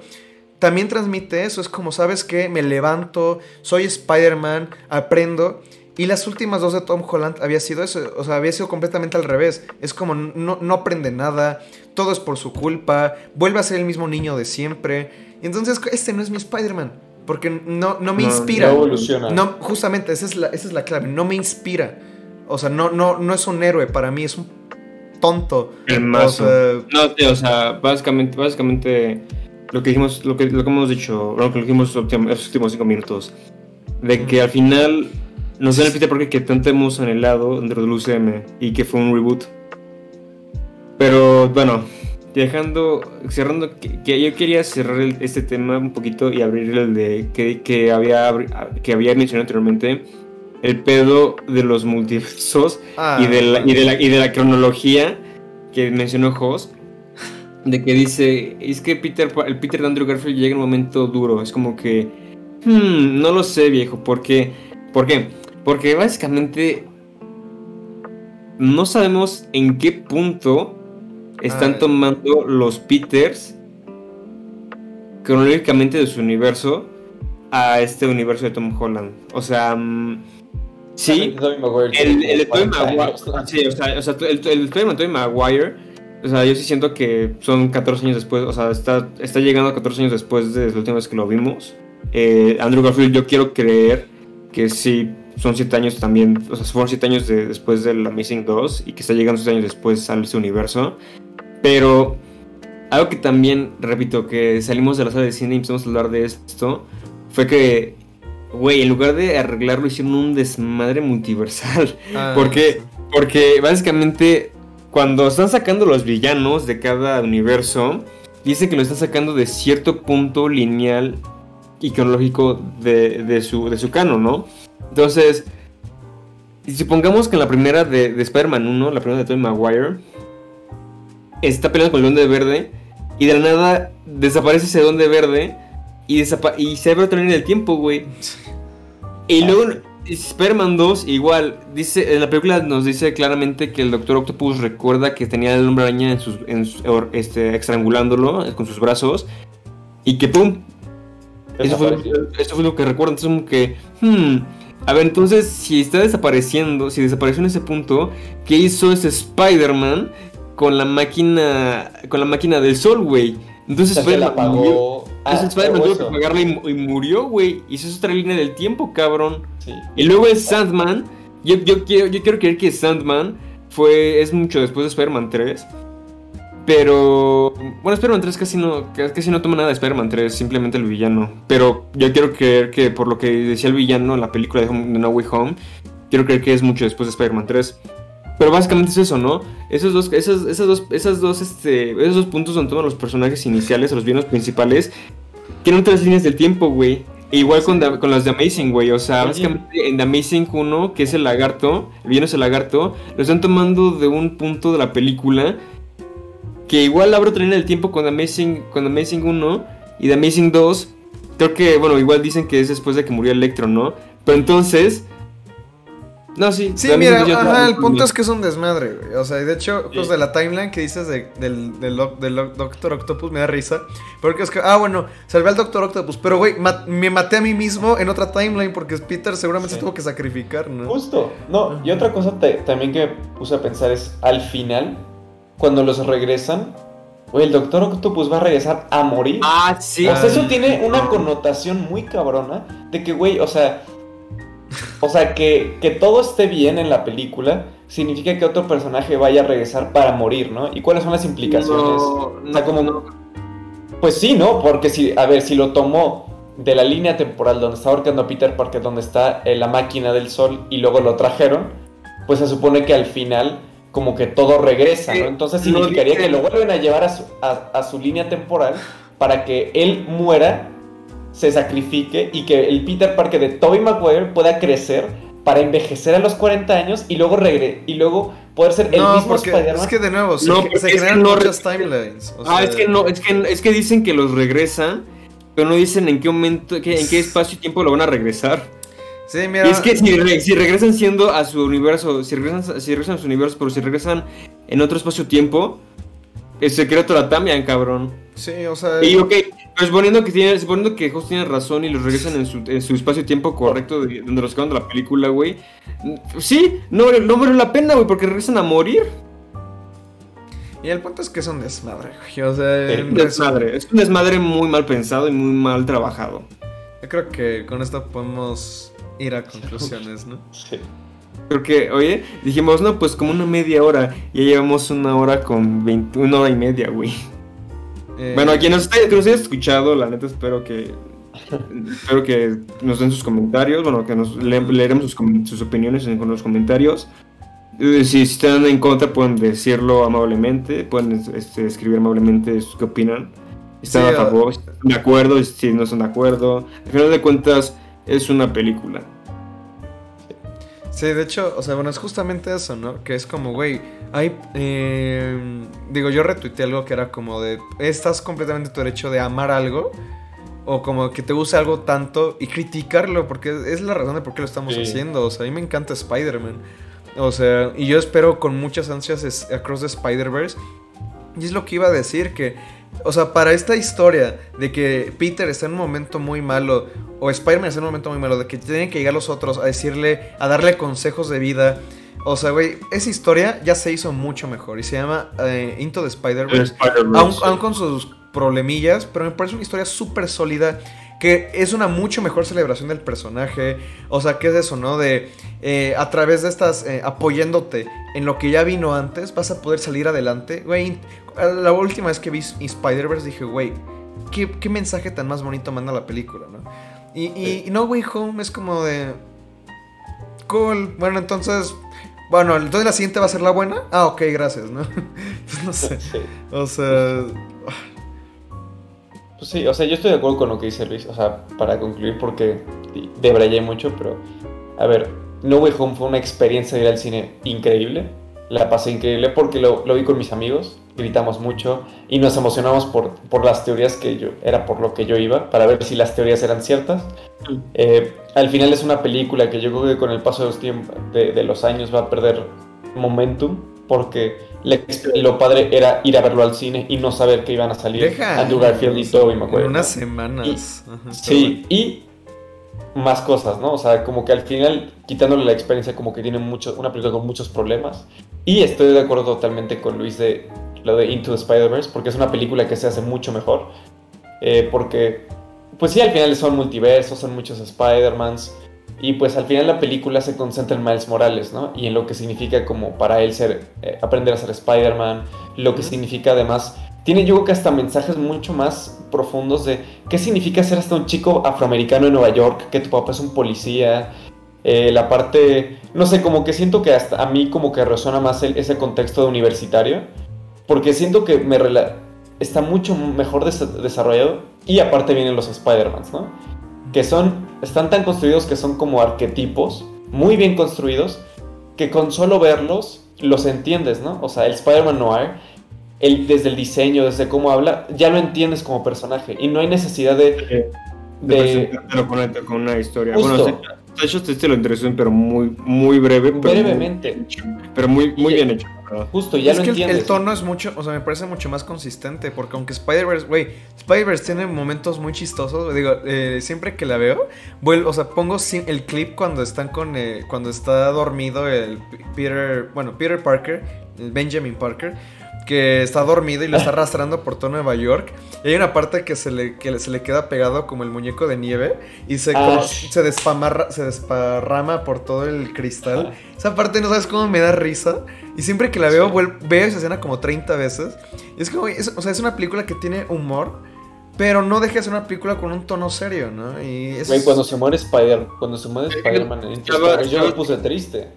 también transmite eso. Es como, ¿sabes qué? Me levanto, soy Spider-Man, aprendo. Y las últimas dos de Tom Holland había sido eso, o sea, había sido completamente al revés. Es como no, no aprende nada, todo es por su culpa, vuelve a ser el mismo niño de siempre. Y entonces este no es mi Spider-Man, porque no, no me No, inspira. no evoluciona. No, justamente, esa es, la, esa es la clave, no me inspira. O sea, no, no, no es un héroe para mí, es un tonto. El O sea, No, tío, o sea, básicamente, básicamente lo que dijimos, lo que, lo que hemos dicho, lo que dijimos los últimos, los últimos cinco minutos, de que al final nos dan el Peter Parker que tanto hemos anhelado dentro del UCM y que fue un reboot. Pero bueno, dejando, cerrando, que, que yo quería cerrar el- este tema un poquito y abrir el de que, que había, que había mencionado anteriormente, el pedo de los multiversos ah, y, de la, y, de la, y de la cronología que mencionó Hoss, de que dice, es que Peter, el Peter de Andrew Garfield llega en un momento duro, es como que, hmm, no lo sé viejo, porque, ¿por qué? Porque básicamente no sabemos en qué punto están Ah. tomando los Peters cronológicamente de su universo a este universo de Tom Holland. O sea, mm, sí, el, el de Tobey 40 Maguire. [laughs] Sí, o sea, o sea, el, el Tobey Maguire. O sea, yo sí siento que son 14 años después. O sea, está, está llegando a 14 años después de la última vez que lo vimos. Eh, Andrew Garfield, yo quiero creer que sí son 7 años también. O sea, fueron 7 años de- después del Amazing 2 y que está llegando 7 años después a ese universo. Pero algo que también, repito, que salimos de la sala de cine y empezamos a hablar de esto, fue que, güey, en lugar de arreglarlo, hicieron un desmadre multiversal. [laughs] ah, ¿Por qué? Porque básicamente cuando están sacando los villanos de cada universo, dice que lo están sacando de cierto punto lineal y cronológico de, de su, de su canon, ¿no? Entonces, supongamos que en la primera de, de Spider-Man 1, la primera de Tobey Maguire, está peleando con el Duende Verde y de la nada desaparece ese Duende Verde y, desapa- y se abre otra línea del tiempo, güey. Y luego Spider-Man 2 igual, dice, en la película nos dice claramente que el Doctor Octopus recuerda que tenía el hombre araña en sus, en este, estrangulándolo eh, con sus brazos y que pum, eso fue, eso fue lo que recuerdo, entonces como que, hmm, a ver, entonces si está desapareciendo, si desapareció en ese punto, ¿qué hizo ese Spider-Man con la máquina, con la máquina del sol, güey? O Entonces sea, se la Spider-Man murió. apagó. Entonces Ah, Spider-Man tuvo que eso. apagarla y, mu- y murió, güey. Y eso es otra línea del tiempo, cabrón. Sí. Y luego el Sandman. Yo, yo, quiero, yo quiero creer que Sandman fue, es mucho después de Spider-Man 3. Pero. Bueno, Spider-Man 3 casi no, casi no toma nada de Spider-Man 3, simplemente el villano. Pero yo quiero creer que por lo que decía el villano en la película de, Home- de No Way Home, quiero creer que es mucho después de Spider-Man 3. Pero básicamente es eso, ¿no? Esos dos, esos, esas dos, esas dos, este, esos dos puntos donde toman los personajes iniciales, los villanos principales, tienen otras líneas del tiempo, güey. E igual con, The- con las de Amazing, güey. O sea, Oye. básicamente en The Amazing 1, que es el lagarto, el villano es el lagarto, lo están tomando de un punto de la película que igual abre otra línea del tiempo con The Amazing, con The Amazing 1 y The Amazing 2. Creo que, bueno, igual dicen que es después de que murió Electro, ¿no? Pero entonces. No, sí. Sí, mira, ajá, el punto es que es un desmadre, güey. O sea, y de hecho, pues de la timeline que dices de- del, del, doc- del doc- Doctor Octopus me da risa. Porque es que, ah, bueno, salvé al Doctor Octopus. Pero, güey, me maté a mí mismo en otra timeline porque Peter seguramente Sí. se tuvo que sacrificar, ¿no? Justo. No, y otra cosa te- también que me puse a pensar es al final, cuando los regresan, güey, el Doctor Octopus va a regresar a morir. Ah, sí. O sea, eso tiene una connotación muy cabrona de que, güey, o sea, o sea, que, que todo esté bien en la película significa que otro personaje vaya a regresar para morir, ¿no? ¿Y cuáles son las implicaciones? No, o sea, como, no. pues sí, ¿no? Porque si, a ver, si lo tomó de la línea temporal donde está ahorcando a Peter Parker, donde está eh, la máquina del sol y luego lo trajeron, pues se supone que al final como que todo regresa, ¿no? Sí, Entonces significaría que lo vuelven a llevar a su, a- a su línea temporal para que él muera, se sacrifique y que el Peter Parker de Tobey Maguire pueda crecer para envejecer a los 40 años y luego regre y luego poder ser el no, mismo Spider-Man. es que de nuevo, se, No, se generan no muchas timelines. o Ah, sea, es que no, es que, es que dicen que los regresan, pero no dicen en qué momento, en qué [laughs] espacio y tiempo lo van a regresar. Sí, mira. Y es que si, re- si regresan siendo a su universo, si regresan, si regresan a su universo, pero si regresan en otro espacio-tiempo, el secreto la cambian, cabrón. Sí, o sea. Y ok, pero suponiendo que, tiene, suponiendo que Host tiene razón y los regresan en su, en su espacio-tiempo correcto de, donde los sacaron de la película, güey. Sí, no, no vale la pena, güey, porque regresan a morir. Y el punto es que es un desmadre, güey. O sea, Es un desmadre. Es un desmadre muy mal pensado y muy mal trabajado. Yo creo que con esto podemos ir a conclusiones, ¿no? Sí. Creo que, oye, dijimos, no, pues como una media hora. Ya llevamos una hora con 20, una hora y media, güey. Eh, Bueno, a quien nos, que nos haya escuchado, la neta espero que espero que nos den sus comentarios, bueno, que nos le- leeremos sus, sus opiniones en con los comentarios. Eh, Si, están en contra pueden decirlo amablemente, pueden este, escribir amablemente qué opinan. Están Sí, a a- favor, si están de acuerdo, si no están de acuerdo. Al final de cuentas es una película. Sí, de hecho, o sea, bueno, es justamente eso, ¿no? Que es como, güey, hay... eh, digo, yo retuiteé algo que era como de... Estás completamente en tu derecho de amar algo. O como que te guste algo tanto y criticarlo, porque es la razón de por qué lo estamos Sí. haciendo. O sea, a mí me encanta Spider-Man. O sea, y yo espero con muchas ansias Across the Spider-Verse. Y es lo que iba a decir, que, o sea, para esta historia de que Peter está en un momento muy malo, o Spider-Man está en un momento muy malo, de que tienen que llegar los otros a decirle, a darle consejos de vida. O sea, güey, esa historia ya se hizo mucho mejor y se llama eh, Into the Spider-Verse. Aún, aún con sus problemillas, pero me parece una historia súper sólida. Que es una mucho mejor celebración del personaje. O sea, ¿qué es eso, no? De eh, a través de estas, eh, apoyándote en lo que ya vino antes, vas a poder salir adelante. Güey, la última vez que vi Spider-Verse dije, güey, ¿qué, qué mensaje tan más bonito manda la película, ¿no? Y, y, y No Way Home es como de. Cool. Bueno, entonces. Bueno, entonces la siguiente va a ser la buena. Ah, ok, gracias, ¿no? [laughs] Pues no sé. O sea. Pues sí, o sea, yo estoy de acuerdo con lo que dice Luis, o sea, para concluir, porque debrayé mucho, pero a ver, No Way Home fue una experiencia de ir al cine increíble, la pasé increíble porque lo, lo vi con mis amigos, gritamos mucho y nos emocionamos por, por las teorías que yo, era por lo que yo iba, para ver si las teorías eran ciertas. Eh, al final es una película que yo creo que con el paso de los, tiempos, de, de los años va a perder momentum, porque lo padre era ir a verlo al cine y no saber que iban a salir Deja. Andrew Garfield y Tobey En Maguire. unas ¿no? semanas. Ajá, está Sí, y más cosas, ¿no? O sea, como que al final, quitándole la experiencia, como que tiene mucho, una película con muchos problemas. Y estoy de acuerdo totalmente con Luis de lo de Into the Spider-Verse, porque es una película que se hace mucho mejor. Eh, porque, pues sí, al final son multiversos, son muchos Spider-Mans. Y pues al final la película se concentra en Miles Morales, ¿no? Y en lo que significa como para él ser, eh, aprender a ser Spider-Man, lo que significa además... Tiene yo creo que hasta mensajes mucho más profundos de qué significa ser hasta un chico afroamericano en Nueva York, que tu papá es un policía, eh, la parte, no sé, como que siento que hasta a mí como que resuena más el- ese contexto de universitario, porque siento que me rela- está mucho mejor des- desarrollado y aparte vienen los Spider-Mans, ¿no? Que son, están tan construidos que son como arquetipos, muy bien construidos, que con solo verlos los entiendes, ¿no? O sea, el Spider-Man Noir, el, desde el diseño, desde cómo habla, ya lo entiendes como personaje y no hay necesidad de... De, de con, una, con una historia. Justo. Bueno, hecho, este lo interesó, pero muy, muy breve. Pero brevemente, Muy, hecho, pero muy, muy Y- bien hecho, verdad. justo, ya es lo que el, entiendes. el tono es mucho, o sea, me parece mucho más consistente. Porque aunque Spider-Verse, güey, Spider-Verse tiene momentos muy chistosos. Digo, eh, siempre que la veo, vuelvo, o sea, pongo el clip cuando están con, eh, cuando está dormido el Peter, bueno, Peter Parker, el Benjamin Parker, que está dormido y lo está arrastrando por todo Nueva York. Y hay una parte que se le, que se le queda pegado como el muñeco de nieve y se, Ah, como- sí. se, despamarra- se desparrama por todo el cristal. Ajá. Esa parte no sabes cómo me da risa. Y siempre que la veo, vuel- veo esa escena como 30 veces. Y es como, es- o sea, es una película que tiene humor, pero no deja de ser una película con un tono serio, ¿no? Y eso cuando se muere Spider, cuando se muere Spider-Man Estaba- Spider-Man, yo me estaba- puse triste.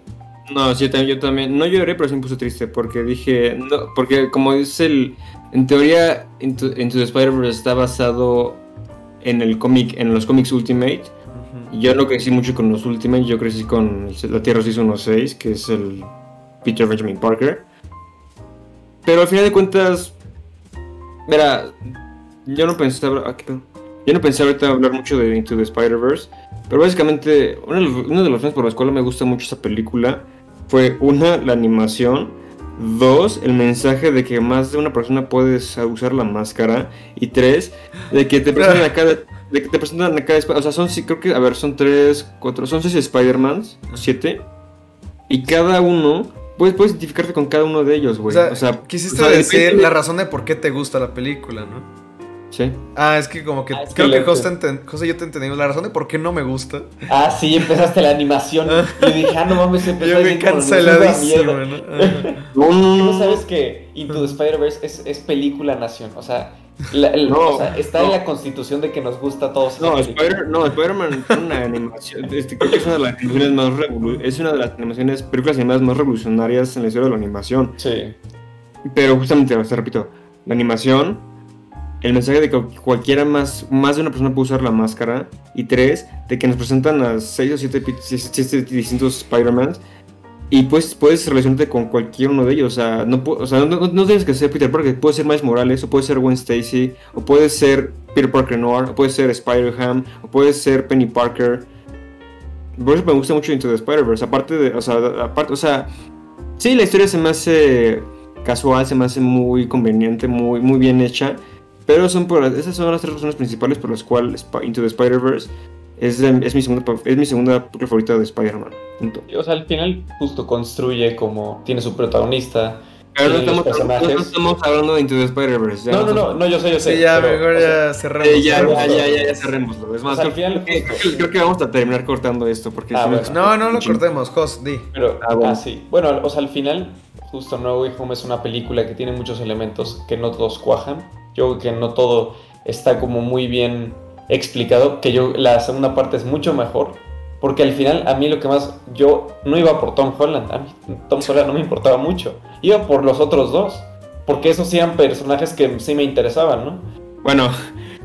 No, sí, yo también, yo también. No lloré, pero sí me puse triste. Porque dije. No, porque como dice el. En teoría, Into, Into the Spider-Verse está basado en el cómic, en los cómics Ultimate. Yo no crecí mucho con los Ultimate, yo crecí con la Tierra 616, que es el Peter Benjamin Parker. Pero al final de cuentas, mira, yo no pensaba, ah, yo no pensaba ahorita hablar mucho de Into the Spider-Verse, pero básicamente uno de, los, razones por los cuales me gusta mucho esta película fue una, la animación, Dos, el mensaje de que más de una persona puedes usar la máscara. Y tres, de que te presentan a cada. De que te presentan a cada. O sea, son, sí, creo que, a ver, son tres, cuatro, son seis Spider-Mans, siete. Y cada uno, puedes, puedes identificarte con cada uno de ellos, O güey. sea, O sea, quisiste o sea, decir la razón de por qué te gusta la película, ¿no? Sí. Ah, es que como que Ah, es creo que José, enten- José y yo te entendimos la razón de por qué no me gusta. Ah, sí, empezaste la animación. [laughs] Y dije, ah, no mames, empezó Yo a me canceladísimo. ¿no? [laughs] No, no, ¿Tú no, sabes que Into the Spider-Verse es, es película nación? O sea, la- el- No, o sea, está en la constitución de que nos gusta a todos. No, película. Spider, no, Spider-Man es una animación. Este, creo que es una de las animaciones más es una de las animaciones, películas animadas más revolucionarias en la historia de la animación. Sí. Pero justamente, te repito, la animación, el mensaje de que cualquiera más, más de una persona puede usar la máscara. Y tres, de que nos presentan a seis o siete, siete- distintos Spider-Mans. Y pues puedes relacionarte con cualquier uno de ellos. O sea, no, o sea, no tienes que ser Peter Parker. Puede ser Miles Morales, o puede ser Gwen Stacy, o puede ser Peter Parker Noir, o puede ser Spider-Ham, o puede ser Penny Parker. Por eso me gusta mucho Into the Spider-Verse. Aparte de, o sea, aparte, o sea, sí, la historia se me hace casual, se me hace muy conveniente, muy, muy bien hecha. Pero son por, esas son las tres razones principales por las cuales Into the Spider-Verse es, es, mi segunda, es mi segunda favorita de Spider-Man. O sea, al final justo construye como tiene su protagonista. Pero no estamos, no personajes. estamos hablando de Into the Spider-Verse. No, no, no, no, yo sé, yo sé. Sí, ya, pero, mejor ya cerramos. Eh, ya, ya, ya, ya, ya cerrémoslo. Es más, O sea, al creo, final que- justo- creo- creo que vamos a terminar cortando esto porque Ah, si bueno. No, no lo cortemos, Jos, di. Pero, Ah, bueno. ah, sí. Bueno, o sea, al final, justo No Way Home es una película que tiene muchos elementos que no todos cuajan. Yo creo que no todo está como muy bien explicado, que yo la segunda parte es mucho mejor. Porque al final, a mí lo que más. Yo no iba por Tom Holland. A mí Tom Holland no me importaba mucho. Iba por los otros dos. Porque esos eran personajes que sí me interesaban, ¿no? Bueno,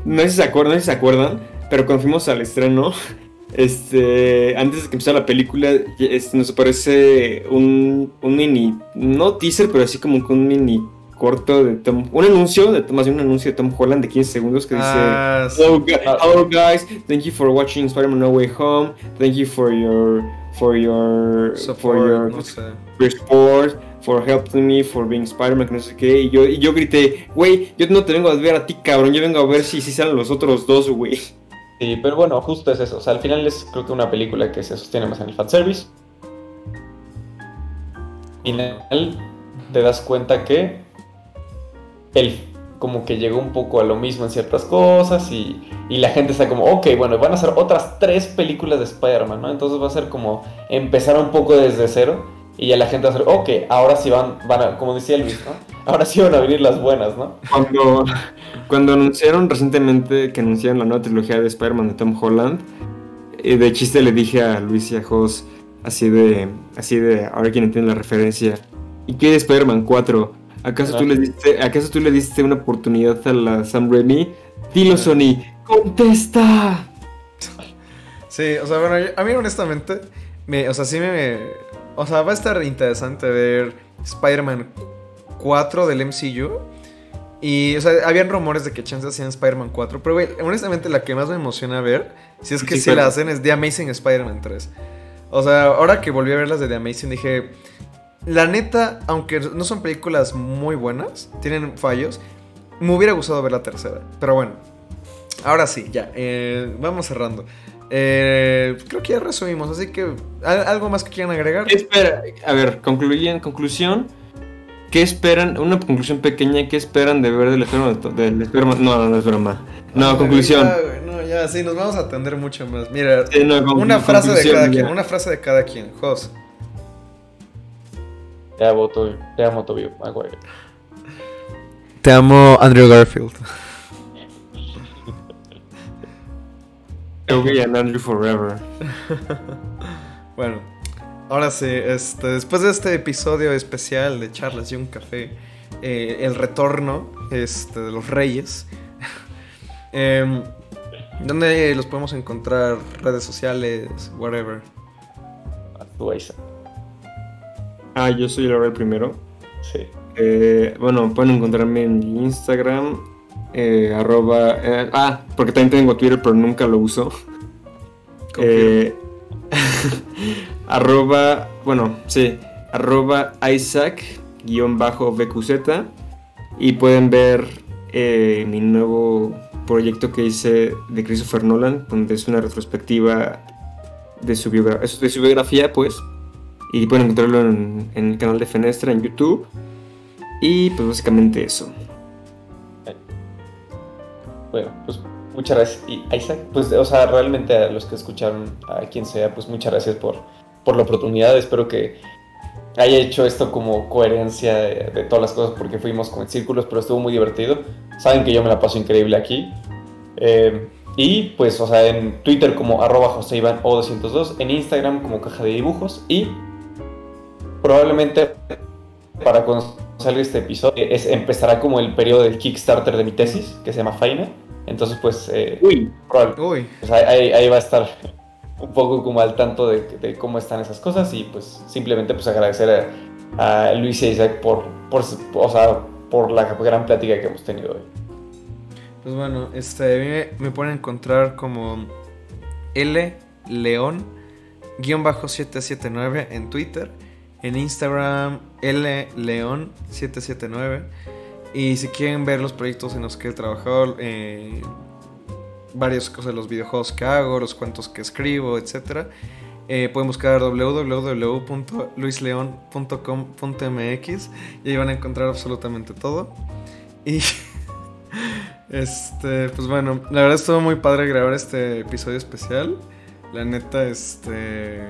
no sé si se acuerdan, acuerdan, pero cuando fuimos al estreno, [laughs] este, antes de que empezara la película, este, nos aparece un, un mini, no teaser, pero así como un mini corto de Tom, un anuncio, de, más bien un anuncio de Tom Holland de 15 segundos que dice... Ah, sí. Hello, gu- hello, guys, thank you for watching Spider-Man No Way Home. Thank you for your for your for Support, your, no sé. your support, for helping me, for being Spider-Man, que no sé qué. Y yo, y yo grité, güey, yo no te vengo a ver a ti, cabrón, yo vengo a ver si, si salen los otros dos, güey. Sí, pero bueno, justo es eso. O sea, al final es creo que una película que se sostiene más en el fanservice. Final te das cuenta que el como que llegó un poco a lo mismo en ciertas cosas y, y la gente está como, ok, bueno, van a ser otras tres películas de Spider-Man, ¿no? Entonces va a ser como empezar un poco desde cero y ya la gente va a ser, ok, ahora sí van, van a, como decía Luis, ¿no? Ahora sí van a venir las buenas, ¿no? Cuando, cuando anunciaron recientemente que anunciaron la nueva trilogía de Spider-Man de Tom Holland, eh, de chiste le dije a Luis y a Jos, así de, así de, ahora quien entiende la referencia, ¿y qué de Spider-Man 4? ¿Acaso, tú le diste, ¿Acaso tú le diste una oportunidad a la Sam Raimi? Dilo. Sony, ¡contesta! Sí, o sea, bueno, a mí honestamente, me, o sea, sí me... O sea, va a estar interesante ver Spider-Man 4 del MCU. Y, o sea, habían rumores de que chance hacían Spider-Man 4. Pero, güey, honestamente la que más me emociona ver, si es que Sí, sí, claro. la hacen, es The Amazing Spider-Man 3. O sea, ahora que volví a ver las de The Amazing, dije... La neta, aunque no son películas muy buenas, tienen fallos, me hubiera gustado ver la tercera. Pero bueno, ahora sí, ya, eh, vamos cerrando. Eh, creo que ya resumimos, así que ¿al- algo más que quieran agregar. ¿Qué espera? A ver, concluye en conclusión. ¿Qué esperan? Una conclusión pequeña. ¿Qué esperan de ver del Spider-Man? del No, no, no es broma. No, conclusión. ya, no, ya, sí, nos vamos a atender mucho más. Mira, Sí, no, con- una frase de cada ya. quien, una frase de cada quien. Jos. Te amo, Tobey, te amo, Tobey Maguire. Te amo, Andrew Garfield. [laughs] Toby and Andrew Forever. [laughs] Bueno, ahora sí, este, después de este episodio especial de Charlas y un Café, eh, el retorno este, de los Reyes, [laughs] em, ¿dónde los podemos encontrar? Redes sociales, whatever. A tu Isaac. Ah, yo soy Laura primero. Sí. Eh, bueno, pueden encontrarme en Instagram. eh, arroba. eh, ah, porque también tengo Twitter, pero nunca lo uso. [laughs] Arroba. Bueno, sí. Arroba Isaac Luis-BQZ. Y pueden ver mi nuevo proyecto que hice de Christopher Nolan, donde es una retrospectiva su, de su biografía, pues. Y pueden encontrarlo en, el canal de Fenestra en YouTube. Y pues básicamente eso. Bueno, pues muchas gracias. Isaac, pues, o sea, realmente a los que escucharon, a quien sea, pues muchas gracias por, por la oportunidad. Espero que haya hecho esto como coherencia de, todas las cosas, porque fuimos como en círculos, pero estuvo muy divertido. Saben que yo me la paso increíble aquí. Eh, y pues, o sea, en Twitter como arroba José Iván O202, en Instagram como caja de dibujos y probablemente para cuando salga este episodio es, empezará como el periodo del Kickstarter de mi tesis, que se llama Faina. Entonces, pues, eh, Uy, Uy, pues, ahí, ahí- ahí va a estar un poco como al tanto de, de cómo están esas cosas y pues simplemente pues agradecer a, a Luis y a Isaac por, por, o sea, por la gran plática que hemos tenido hoy. pues bueno, este, a mí me, me pueden encontrar como L León guion bajo 779 en Twitter, en Instagram L León 779 y si quieren ver los proyectos en los que he trabajado, eh, varias cosas, los videojuegos que hago, los cuentos que escribo, etcétera. eh, pueden buscar www.luisleon.com.mx y ahí van a encontrar absolutamente todo. Y [laughs] este, pues bueno, la verdad estuvo muy padre grabar este episodio especial. La neta, este.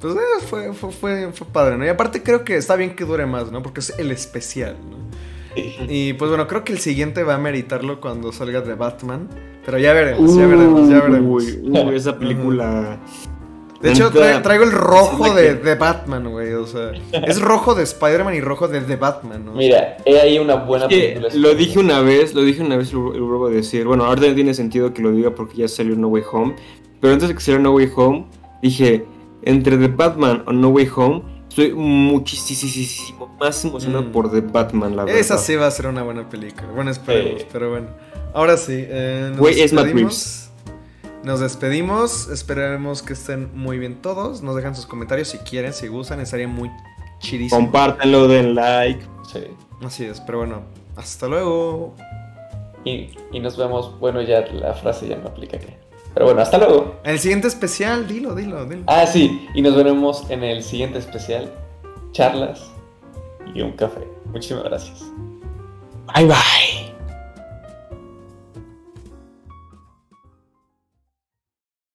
Pues eh, fue, fue, fue, fue padre, ¿no? Y aparte creo que está bien que dure más, ¿no? Porque es el especial, ¿no? Y pues bueno, creo que el siguiente va a meritarlo cuando salga de Batman. Pero ya veremos, ya veremos, ya veremos. Uy, uy, esa película. De hecho, tra- traigo el rojo de, de Batman, güey. O sea, es rojo de Spider-Man y rojo de, de Batman, ¿no? Mira, he ahí una buena Es que película. lo dije una vez, lo dije una vez, lo, lo vuelvo a decir. Bueno, ahora no tiene sentido que lo diga porque ya salió No Way Home. Pero antes de que saliera No Way Home, dije, entre The Batman o No Way Home, estoy muchísimo más emocionado Mm. por The Batman, la verdad. Esa sí va a ser una buena película. Bueno, esperemos, pero bueno. Ahora sí, eh, nos Matt despedimos. Nos despedimos. Esperaremos que estén muy bien todos. Nos dejan sus comentarios si quieren, si gustan. Estaría muy chidísimo. Compártanlo, den like. Sí. Así es, pero bueno. Hasta luego. Y, y nos vemos, bueno, ya la frase ya no aplica aquí. Pero bueno, hasta luego. En el siguiente especial, dilo, dilo, dilo. Ah, sí, y nos veremos en el siguiente especial, charlas y un café. Muchísimas gracias. Bye bye.